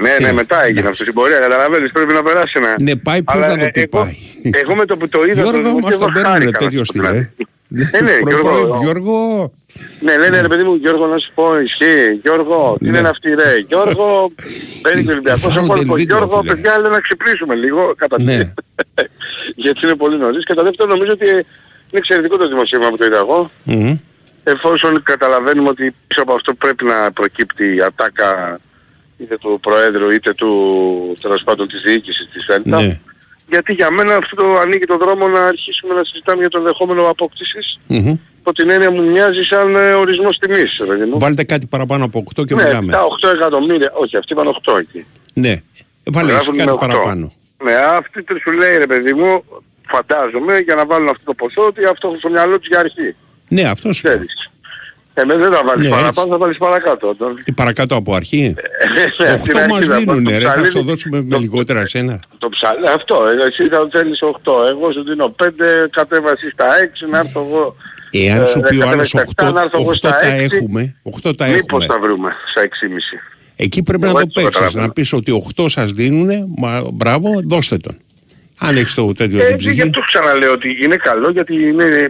Ναι, ναι, μετά έγινε αυτός στην πορεία, καταλαβαίνεις, πρέπει να περάσει ένα. Ναι, πάει ποιος Αλλά, να το ε, πει εγώ- πάει. Εγώ με το που το είδα, Γιώργο, το μας τον παίρνουν τέτοιο στυλ, ε. Ε, ναι, Πρωί, Γιώργο. πρωί, Γιώργο. Ναι, λένε ρε παιδί μου, Γιώργο να σου πω, ισχύει. Γιώργο, τι Ναι. είναι αυτή ρε; Γιώργο, παίρνει το Ολυμπιακός Φάουλ στον κόλπο. Τελβίγκο, Γιώργο, φίλε. παιδιά, λέει να ξυπνήσουμε λίγο. Κατά Ναι. τι. Γιατί είναι πολύ νωρίς. Κατά δεύτερον, νομίζω ότι είναι εξαιρετικό το δημοσίευμα που το είδα εγώ. Μμμ. Εφόσον καταλαβαίνουμε ότι πίσω από αυτό πρέπει να προκύπτει η ατάκα είτε του Προέδρου είτε του τέλος πάντων της διοίκησης της ΕΛΤΑ. Ναι. Γιατί για μένα αυτό το ανοίγει το δρόμο να αρχίσουμε να συζητάμε για το ενδεχόμενο απόκτησης. Μμμ. Από την έννοια μου μοιάζει σαν ε, ορισμός τιμής. ρε παιδί μου. Βάλτε κάτι παραπάνω από 8 και ναι, μιλάμε. τα 8 εκατομμύρια. Όχι, αυτοί είπαν 8 εκεί. Ναι. Βάλε εσύ Γράφουν κάτι με 8. παραπάνω. Ναι, αυτή του σου λέει ρε παιδί μου, φαντάζομαι για να βάλουν αυτό το ποσό ότι αυτό έχουν στο μυαλό τους για αρχή. Ναι, αυτό σου. Ξέρεις. Εμείς δεν θα βάλεις Ναι, παραπάνω, θα βάλεις παρακάτω. Τον- Τι παρακάτω από αρχή. Ναι, 8 την αρχή μας θα βάλεις δίνουνε, το ρε. Θα ψαλίδι, σου δώσουμε με λιγότερα εσένα. Το ψαλί, αυτό, ε, εσύ θα θέλεις 8, εγώ σου δίνω 5, κατέβαση στα 6, να έρθω εγώ. Εάν ε, σου πει ο κατέβαση άλλος στα 7, 8, να έρθω εγώ 8 στα τα 6. έχουμε. 8 τα Μήπως έχουμε. τα βρούμε στα 6,5. Εκεί πρέπει Εγώ να το έτσι το παίξεις. καταλαβαίνω. Να πεις ότι 8 σας δίνουνε, μα μπράβο, δώστε τον. Αν έχεις το τέτοιο Ε, την γι' ψυχή. αυτό ξαναλέω ότι είναι καλό γιατί είναι ε,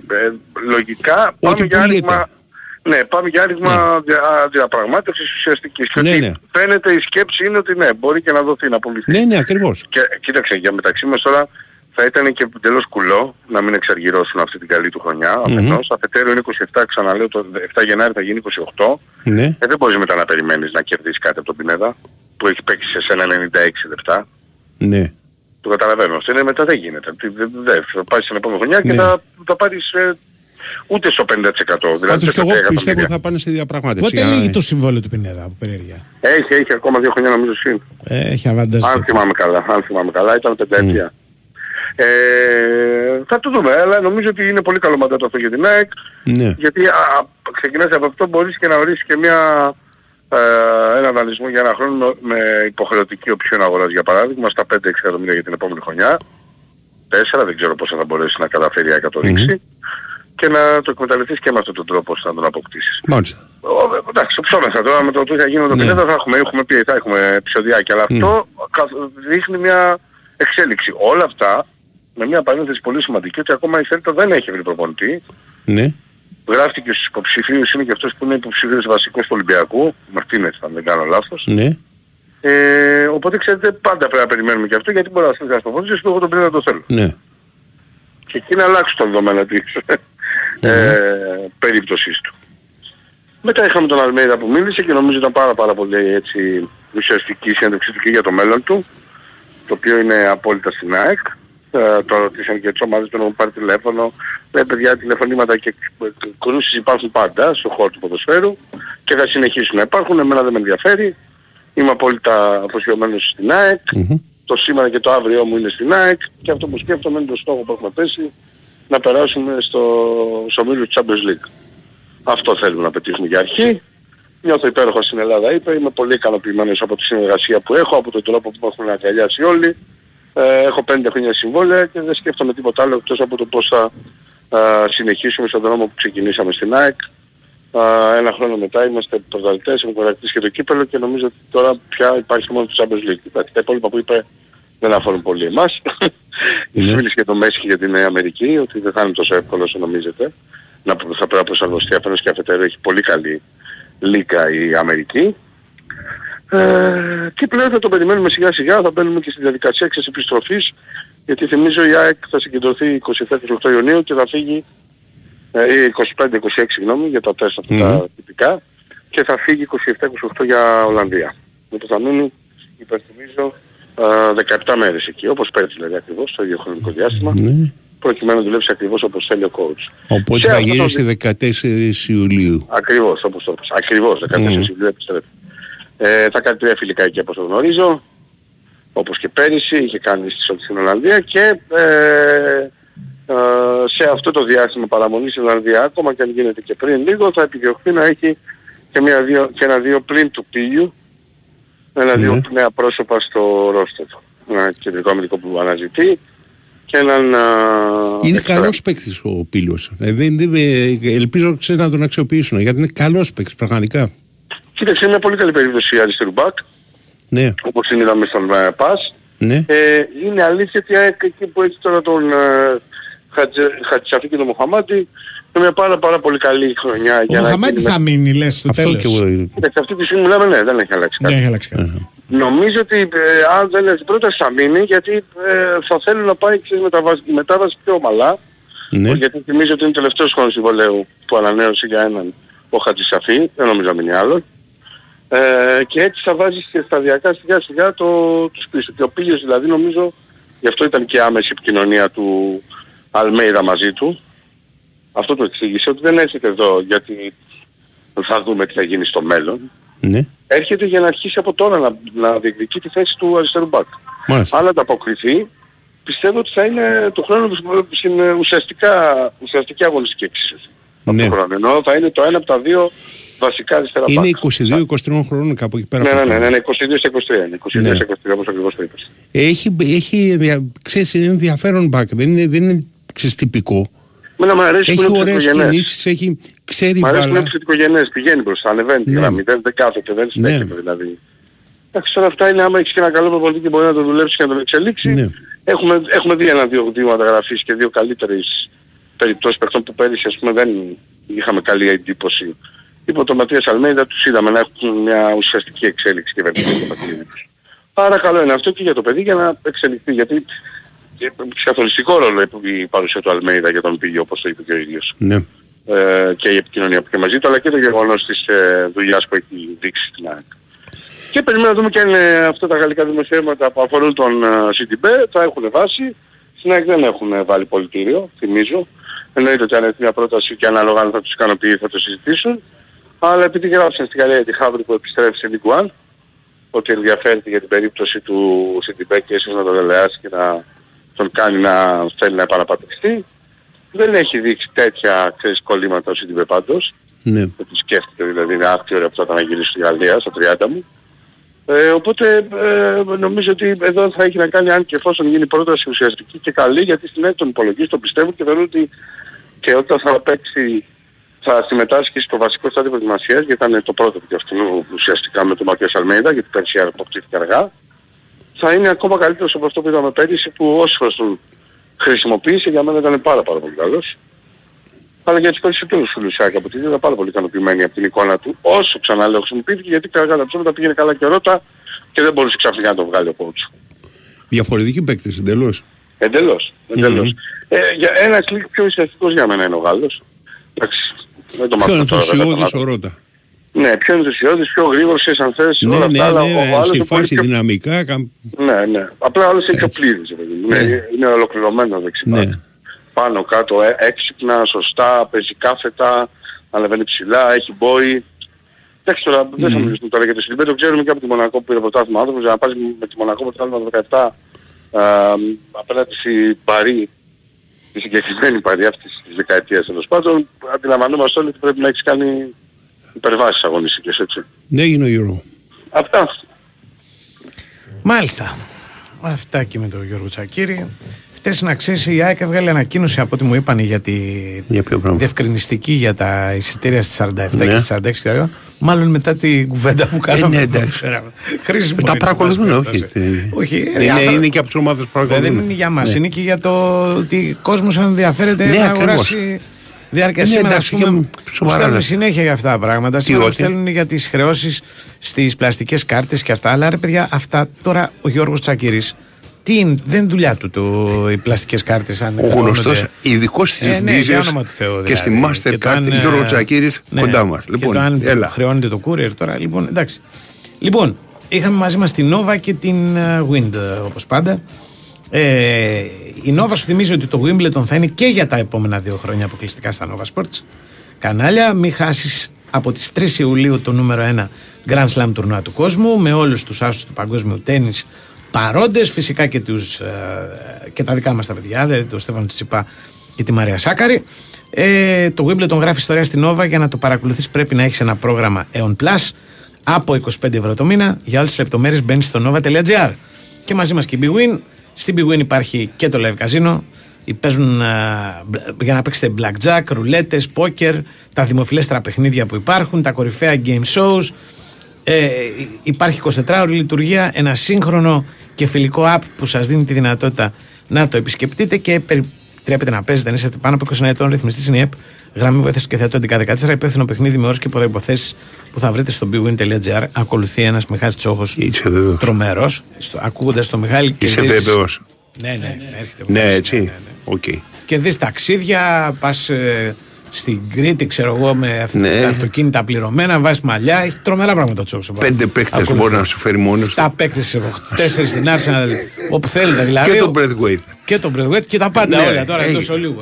λογικά πάμε Ό,τι για άνοιγμα. πουλείται. Ναι, πάμε για άνοιγμα δια, διαπραγμάτευσης ουσιαστικής. Και Ναι, ότι ναι. φαίνεται η σκέψη είναι ότι ναι, μπορεί και να δοθεί να απολυθεί. Ναι, ναι, ακριβώς. Και κοίταξε, για μεταξύ μας τώρα θα ήταν και τελώς κουλό να μην εξαργυρώσουν αυτή την καλή του χρονιά. Μμμ. Αφενός, αφετέρου είναι 27, ξαναλέω, το 7 Γενάρη θα γίνει 28. Ναι. Ε, δεν μπορείς μετά να περιμένεις να κερδίσεις κάτι από τον Πινέδα που έχει παίξει σε σένα 96 λεπτά. Ναι. Το καταλαβαίνω. Αυτό είναι μετά δεν γίνεται. Τι- Δεν δεν- θα πάει στην επόμενη χρονιά και Ναι. θα, θα πάρεις ε, ούτε στο 50%. Δηλαδή Πάντως σε και εγώ 10 πιστεύω εκατομμύρια. θα πάνε σε διαπραγμάτευση. Πότε Για- λύγει το συμβόλαιο του Πινέδα από περιέργεια. Έχει, έχει ακόμα δύο χρόνια νομίζω συν. Ε, Έχει αβαντάζ. Αν θυμάμαι καλά, αν θυμάμαι καλά, ήταν πενταετία. Ε, θα το δούμε, αλλά νομίζω ότι είναι πολύ καλό μαντάτο αυτό για την ΑΕΚ. Ναι. Γιατί α, α, ξεκινάς από αυτό μπορείς και να ορίσεις και μια, ε, ένα δανεισμό για ένα χρόνο με, με υποχρεωτική οψιόν αγοράς για παράδειγμα στα 5-6 εκατομμύρια για την επόμενη χρονιά. 4, δεν ξέρω πόσα θα μπορέσει να καταφέρει η ΑΕΚ να το ριξει Και να το εκμεταλλευτείς και με αυτόν τον τρόπο ώστε να τον αποκτήσεις. Μάλιστα. Ο, ε, εντάξει, το ψώμεθα τώρα με το τι θα γίνει με το Ναι. Πινέδα θα έχουμε, έχουμε πει, θα έχουμε επεισοδιάκια, αλλά αυτό καθ- δείχνει μια εξέλιξη. Όλα αυτά με μια παρένθεση πολύ σημαντική ότι ακόμα η Θέλτα δεν έχει βρει προπονητή. Ναι. Γράφτηκε στους υποψηφίους, είναι και αυτός που είναι υποψηφίος βασικός του Ολυμπιακού, Μαρτίνες αν δεν κάνω λάθος. Ναι. Ε, οπότε ξέρετε πάντα πρέπει να περιμένουμε και αυτό γιατί μπορεί να στείλει ένας προπονητής που εγώ τον Πινέδα το θέλω. Ναι. Και εκεί να αλλάξει το δεδομένο της ε, περίπτωσής του. Μετά είχαμε τον Αλμέιδα που μίλησε και νομίζω ήταν πάρα πάρα πολύ έτσι ουσιαστική η συνέντευξή του και για το μέλλον του, το οποίο είναι απόλυτα στην ΑΕΚ. Ε, το ρωτήσαν και τις ομάδες του έχουν πάρει τηλέφωνο. Λέει παιδιά τηλεφωνήματα και κρούσεις υπάρχουν πάντα στον χώρο του ποδοσφαίρου και θα συνεχίσουν να υπάρχουν. Εμένα δεν με ενδιαφέρει. Είμαι απόλυτα αφοσιωμένος στην ΑΕΚ. Το σήμερα και το αύριό μου είναι στην ΑΕΚ και αυτό που σκέφτομαι είναι το στόχο που έχουμε πέσει να περάσουμε στο, στο μίλιο του Champions League. Αυτό θέλουμε να πετύχουμε για αρχή. Νιώθω υπέροχα στην Ελλάδα, είπε. Είμαι πολύ ικανοποιημένος από τη συνεργασία που έχω, από τον τρόπο που με έχουν αγκαλιάσει όλοι. Ε, έχω πέντε χρόνια συμβόλαια και δεν σκέφτομαι τίποτα άλλο εκτός από το πώς θα ε, συνεχίσουμε στον δρόμο που ξεκινήσαμε στην ΑΕΚ. Ε, ένα χρόνο μετά είμαστε πρωταθλητές, έχουμε κατακτήσει και το κύπελο και νομίζω ότι τώρα πια υπάρχει μόνο το Champions League. Τα τα υπόλοιπα που είπε δεν αφορούν πολύ εμάς. Ναι. Μίλησε για το Μέση και για την Νέα Αμερική, ότι δεν θα είναι τόσο εύκολο όσο νομίζετε. Να, θα πρέπει να προσαρμοστεί αφενός και αφετέρου έχει πολύ καλή λίκα η Αμερική. Ε, και πλέον θα το περιμένουμε σιγά σιγά, θα μπαίνουμε και στη διαδικασία της επιστροφής, γιατί θυμίζω η ΑΕΚ θα συγκεντρωθεί 27-28 Ιουνίου και θα φύγει, ε, ή 25-26 συγγνώμη, για τα τεστ αυτά τα τυπικά, και θα φύγει 27-28 για Ολλανδία. Οπότε θα μείνει, υπενθυμίζω, ε, 17 μέρες εκεί, όπως πέρυσι δηλαδή ακριβώς, το ίδιο χρονικό διάστημα, Ναι. προκειμένου να δουλέψει ακριβώς όπως θέλει ο coach. Οπότε Σε θα αυτό το γυρίσει δι- στις 14 Ιουλίου. Ακριβώς, όπως το είπες. Ακριβώς, 14 Μμμ. Ιουλίου επιστρέφει. Ε, θα κάνει τρία φιλικά εκεί όπως το γνωρίζω. Όπως και πέρυσι, είχε κάνει στη Σότη στην Ολλανδία και ε, ε, σε αυτό το διάστημα παραμονής στην Ολλανδία, ακόμα και αν γίνεται και πριν λίγο, θα επιδιωχθεί να έχει και, μια, δύο, και ένα δύο πλήν του πύλιου, ένα-δύο Ναι. νέα πρόσωπα στο ρόστερ του. Ένα κεντρικό αμυντικό που αναζητεί και έναν... α, Είναι εξτρέμ. καλός παίκτης ο Πίλος. Ε, δεν, δεν, ε, ελπίζω ξέρεις, να τον αξιοποιήσουν γιατί είναι καλός παίκτης πραγματικά. Κοίταξε, είναι μια πολύ καλή περίπτωση αριστερού μπακ, Ναι. όπως την είδαμε στον ε, ΠΑΣ. Ναι. Ε, είναι αλήθεια ότι η ΑΕΚ εκεί που έχει τώρα τον ε, Χατζε- Χατσαφή και τον Μοχαμάτι είναι μια πάρα πάρα πολύ καλή χρονιά Ο για να Μοχαμάτι γίνει θα με- μείνει, λες, στο Αυτό τέλος. και εγώ. Κοίταξε, αυτή τη στιγμή μιλάμε ναι, δεν έχει αλλάξει κάτι. Δεν έχει αλλάξει κάτι. Νομίζω ότι ε, αν δεν έχει πρόταση θα μείνει γιατί ε, θα θέλει να πάει ξέρεις, μεταβάση, η μετάβαση πιο ομαλά. Ναι. Γιατί θυμίζω ότι είναι τελευταίος χρόνος συμβολέου που ανανέωσε για έναν ο Χατζησαφή, δεν νομίζω να μείνει άλλο. Ε, και έτσι θα βάζεις και σταδιακά σιγά σιγά το, τους πίσω. Και ο Πίλιος δηλαδή νομίζω, γι' αυτό ήταν και άμεση επικοινωνία του Αλμέιδα μαζί του. Αυτό το εξήγησε ότι δεν έρχεται εδώ γιατί θα δούμε τι θα γίνει στο μέλλον. Ναι. Έρχεται για να αρχίσει από τώρα να, να διεκδικεί τη θέση του αριστερού μπακ. Μάλιστα. Αν ανταποκριθεί, πιστεύω ότι θα είναι το χρόνο στην ουσιαστικά, ουσιαστική αγωνιστική εξίσωση. Ναι. Το χρόνο. Ενώ θα είναι το ένα από τα δύο βασικά αριστερά Είναι μπακ. 22-23 χρόνων κάπου εκεί πέρα. Ναι, ναι, από ναι, το- ναι, ναι, 22 σε 23 είναι. 22 Ναι. σε 23 όπως ακριβώς το είπες. Έχει, έχει δια- ξέρεις, είναι ενδιαφέρον μπακ. Δεν είναι, δεν είναι ξέρεις, τυπικό. Εμένα μου αρέσει που Έχει είναι ωραίες ψυχογενές. κινήσεις, έχει, ξέρει Μ' αρέσει που μπάλα. είναι ψυχογενές, πηγαίνει μπροστά, ανεβαίνει τη Ναι. γραμμή, δεν, δεν κάθεται, δεν Ναι. στέκεται δηλαδή. Εντάξει, τώρα αυτά είναι άμα έχεις και ένα καλό προπονητή και μπορεί να το δουλέψεις και να το εξελίξεις. Ναι. Έχουμε, έχουμε δει ένα-δύο δύο μεταγραφείς και δύο καλύτερες περιπτώσεις παιχτών που πέρυσι ας πούμε δεν, είχαμε καλή εντύπωση. Υπό τον Ματίας Αλμέιδα τους είδαμε να έχουν μια ουσιαστική εξέλιξη και βελτίωση στο παιχνίδι τους. Άρα καλό είναι αυτό και για το παιδί για να εξελιχθεί γιατί έχει καθοριστικό ρόλο η παρουσία του Αλμέιδα για τον πήγε όπως το είπε και ο ίδιος. Ναι. Ε, και η επικοινωνία που είχε μαζί του αλλά και το γεγονός της ε, δουλειάς που έχει δείξει στην ΑΕΚ. Και περιμένουμε να δούμε και αν ε, αυτά τα γαλλικά δημοσιεύματα που αφορούν τον ε, CDB θα έχουν βάση. Στην ΑΕΚ δεν έχουν βάλει πολιτήριο, θυμίζω. Εννοείται ότι αν έρθει μια πρόταση και ανάλογα αν θα τους ικανοποιεί θα το συζητήσουν. Αλλά επειδή γράψαν στην Γαλλία τη Χάβρη που επιστρέφει σε Ligue 1, ότι ενδιαφέρεται για την περίπτωση του CDB και ίσως να τον δελεάσει και να τον κάνει να θέλει να επαναπατριστεί. Δεν έχει δείξει τέτοια ξέρεις, κολλήματα ο CDB πάντως. Ναι. Ότι σκέφτεται δηλαδή είναι άκτη ώρα που θα ήταν να γυρίσει στη Γαλλία στα 30 μου. Ε, οπότε ε, νομίζω ότι εδώ θα έχει να κάνει αν και εφόσον γίνει πρόταση ουσιαστική και καλή γιατί στην ΑΕΚ τον υπολογίζει, τον πιστεύω και θεωρώ ότι και όταν θα παίξει θα συμμετάσχει στο βασικό στάδιο προετοιμασίας γιατί ήταν το πρώτο του αυτού ουσιαστικά με τον Ματίας Αλμέιδα γιατί πέρσι αποκτήθηκε αργά θα είναι ακόμα καλύτερος από αυτό που είδαμε πέρυσι που όσοι φορές τον χρησιμοποίησε για μένα ήταν πάρα πάρα πολύ καλός αλλά για τους περισσότερους φίλους Σάκη από τη ήταν πάρα πολύ ικανοποιημένοι από την εικόνα του όσο ξαναλέω χρησιμοποιήθηκε γιατί καλά τα ψώματα πήγαινε καλά και ρώτα και δεν μπορούσε ξαφνικά να το βγάλει ο coach. Διαφορετικοί παίκτες εντελώς. Εντελώς, εντελώς. Ε, για ένα κλικ πιο ουσιαστικός για μένα είναι ο Γάλλος. Εντάξει, δεν το Πιο μάθω τώρα. δεν θα το ενθουσιώδης μάθω. ο Ρώτα. Ναι, πιο ενθουσιώδης, πιο γρήγορος σε αν θες, Ναι, όλα ναι, αυτά, αλλά ναι, ο άλλος στη είναι πολύ φάση πιο... δυναμικά. καμ- Ναι, ναι. Απλά όλος είναι πιο πλήρης. ρε παιδί μου. Είναι, είναι ολοκληρωμένο δεξιά. Ναι. Πάνω κάτω, ε, έξυπνα, σωστά, παίζει κάθετα, ανεβαίνει ψηλά, έχει μπόι. Εντάξει τώρα, δεν θα μιλήσουμε τώρα για το Σιλιμπέ, το ξέρουμε και από τη Μονακό που πήρε πρωτάθλημα άνθρωπος, για να πάει με τη Μονακό πρωτάθλημα το 17 α, απέναντι στην Παρή, τη συγκεκριμένη Παρή αυτής της δεκαετίας τέλος πάντων, αντιλαμβανόμαστε όλοι ότι πρέπει να έχεις κάνει υπερβάσεις αγωνιστικές, έτσι. Ναι, έγινε ο Euro. Αυτά. Μάλιστα. Αυτά και με τον Γιώργο Τσακύρη. Χθες να ξέρεις, η ΑΕΚ έβγαλε ανακοίνωση από ό,τι μου είπαν για τη Για ποιο πράγμα; διευκρινιστική για τα εισιτήρια στις 47 Ναι. και στις 46 και Μάλλον μετά την κουβέντα που κάναμε. Ε, ναι, εδώ, εντάξει. ξέραμε. Χρήσιμο Τα είναι, παρακολουθούν, εν όχι. πάση περιπτώσει. Όχι, Είναι, ε, είναι, αυτά- και από τις ομάδες που Βέβαια, παρακολουθούν. δεν είναι για μας, Ναι. είναι και για το ότι ο κόσμος ενδιαφέρεται Ναι, να ακριβώς. αγοράσει διάρκεια Ναι, σήμερα. Ας εντάξει, πούμε, και μου σοβαρά στέλνουν λες. συνέχεια για αυτά τα πράγματα. Σήμερα μου ότι; στέλνουν για τις χρεώσεις στις πλαστικές κάρτες και αυτά. Αλλά ρε παιδιά, αυτά τώρα ο Γιώργος Τσακύρη. Τι είναι, δεν είναι δουλειά του το, οι πλαστικές κάρτες. Ο γνωστός ειδικός στις ε, ναι, διευθύνσεις για όνομα του Θεού, και στη δηλαδή. Και το Mastercard αν, Γιώργο ε, Τσακύρης ναι, κοντά μας. και Λοιπόν, το αν έλα. χρεώνεται το courier τώρα. Λοιπόν, εντάξει. Λοιπόν, είχαμε μαζί μας την Nova και την ε, Wind όπως πάντα. Ε, η Nova σου θυμίζει ότι το Wimbledon θα είναι και για τα επόμενα δύο χρόνια αποκλειστικά στα Nova Sports κανάλια. Μην χάσεις από τις 3 Ιουλίου το νούμερο 1 Grand Slam τουρνουά του κόσμου με όλους τους άσους του παγκόσμιου τέννη παρόντες. Φυσικά και, τους, ε, και τα δικά μας τα παιδιά, δηλαδή τον Στέφανο Τσιπά και τη Μαρία Σάκαρη. Ε, το Wimbledon γράφει ιστορία στην Nova. Για να το παρακολουθείς πρέπει να έχεις ένα πρόγραμμα Eon Plus από 25 ευρώ το μήνα. Για όλες τις λεπτομέρειες μπαίνεις στο nova.gr. Και μαζί μας και η Big Win. Στην Big Win υπάρχει και το live casino. Παίζουν α, μπ- για να παίξετε blackjack, ρουλέτες, poker, τα δημοφιλέστερα παιχνίδια που υπάρχουν, τα κορυφαία game shows. Ε, υπάρχει 24 ώρη λειτουργία, ένα σύγχρονο και φιλικό app που σας δίνει τη δυνατότητα να το επισκεπτείτε και επιτρέπετε να παίζετε αν είστε πάνω από 20 ετών. Ρυθμιστής είναι η app, γραμμή βοήθειας και θεατό 1114, υπεύθυνο παιχνίδι με όρους και προϋποθέσεις που θα βρείτε στο bwin.gr. Ακολουθεί ένας Μιχάλης Τσόχος τρομερός, στο, ακούγοντας το Μιχάλη και Είσαι δεις- βέβαιος. Ναι, ναι, ναι, έρχεται. Ναι, βεβαίως, έτσι. Οκ. και δεις ταξίδια, πας ε, στην Κρήτη, ξέρω εγώ, με αυ- Ναι. τα αυτοκίνητα πληρωμένα, βάζεις μαλλιά, έχει τρομερά πράγματα το τσόξο. Πέντε παίκτες μπορεί να σου φέρει μόνος του. Τα παίκτες, ε, τέσσερις στην Arsenal, όπου θέλετε δηλαδή. Και τον Braithwaite. Και τον Braithwaite και τα πάντα Ναι, όλα τώρα έγινε. εκτός ολίγου.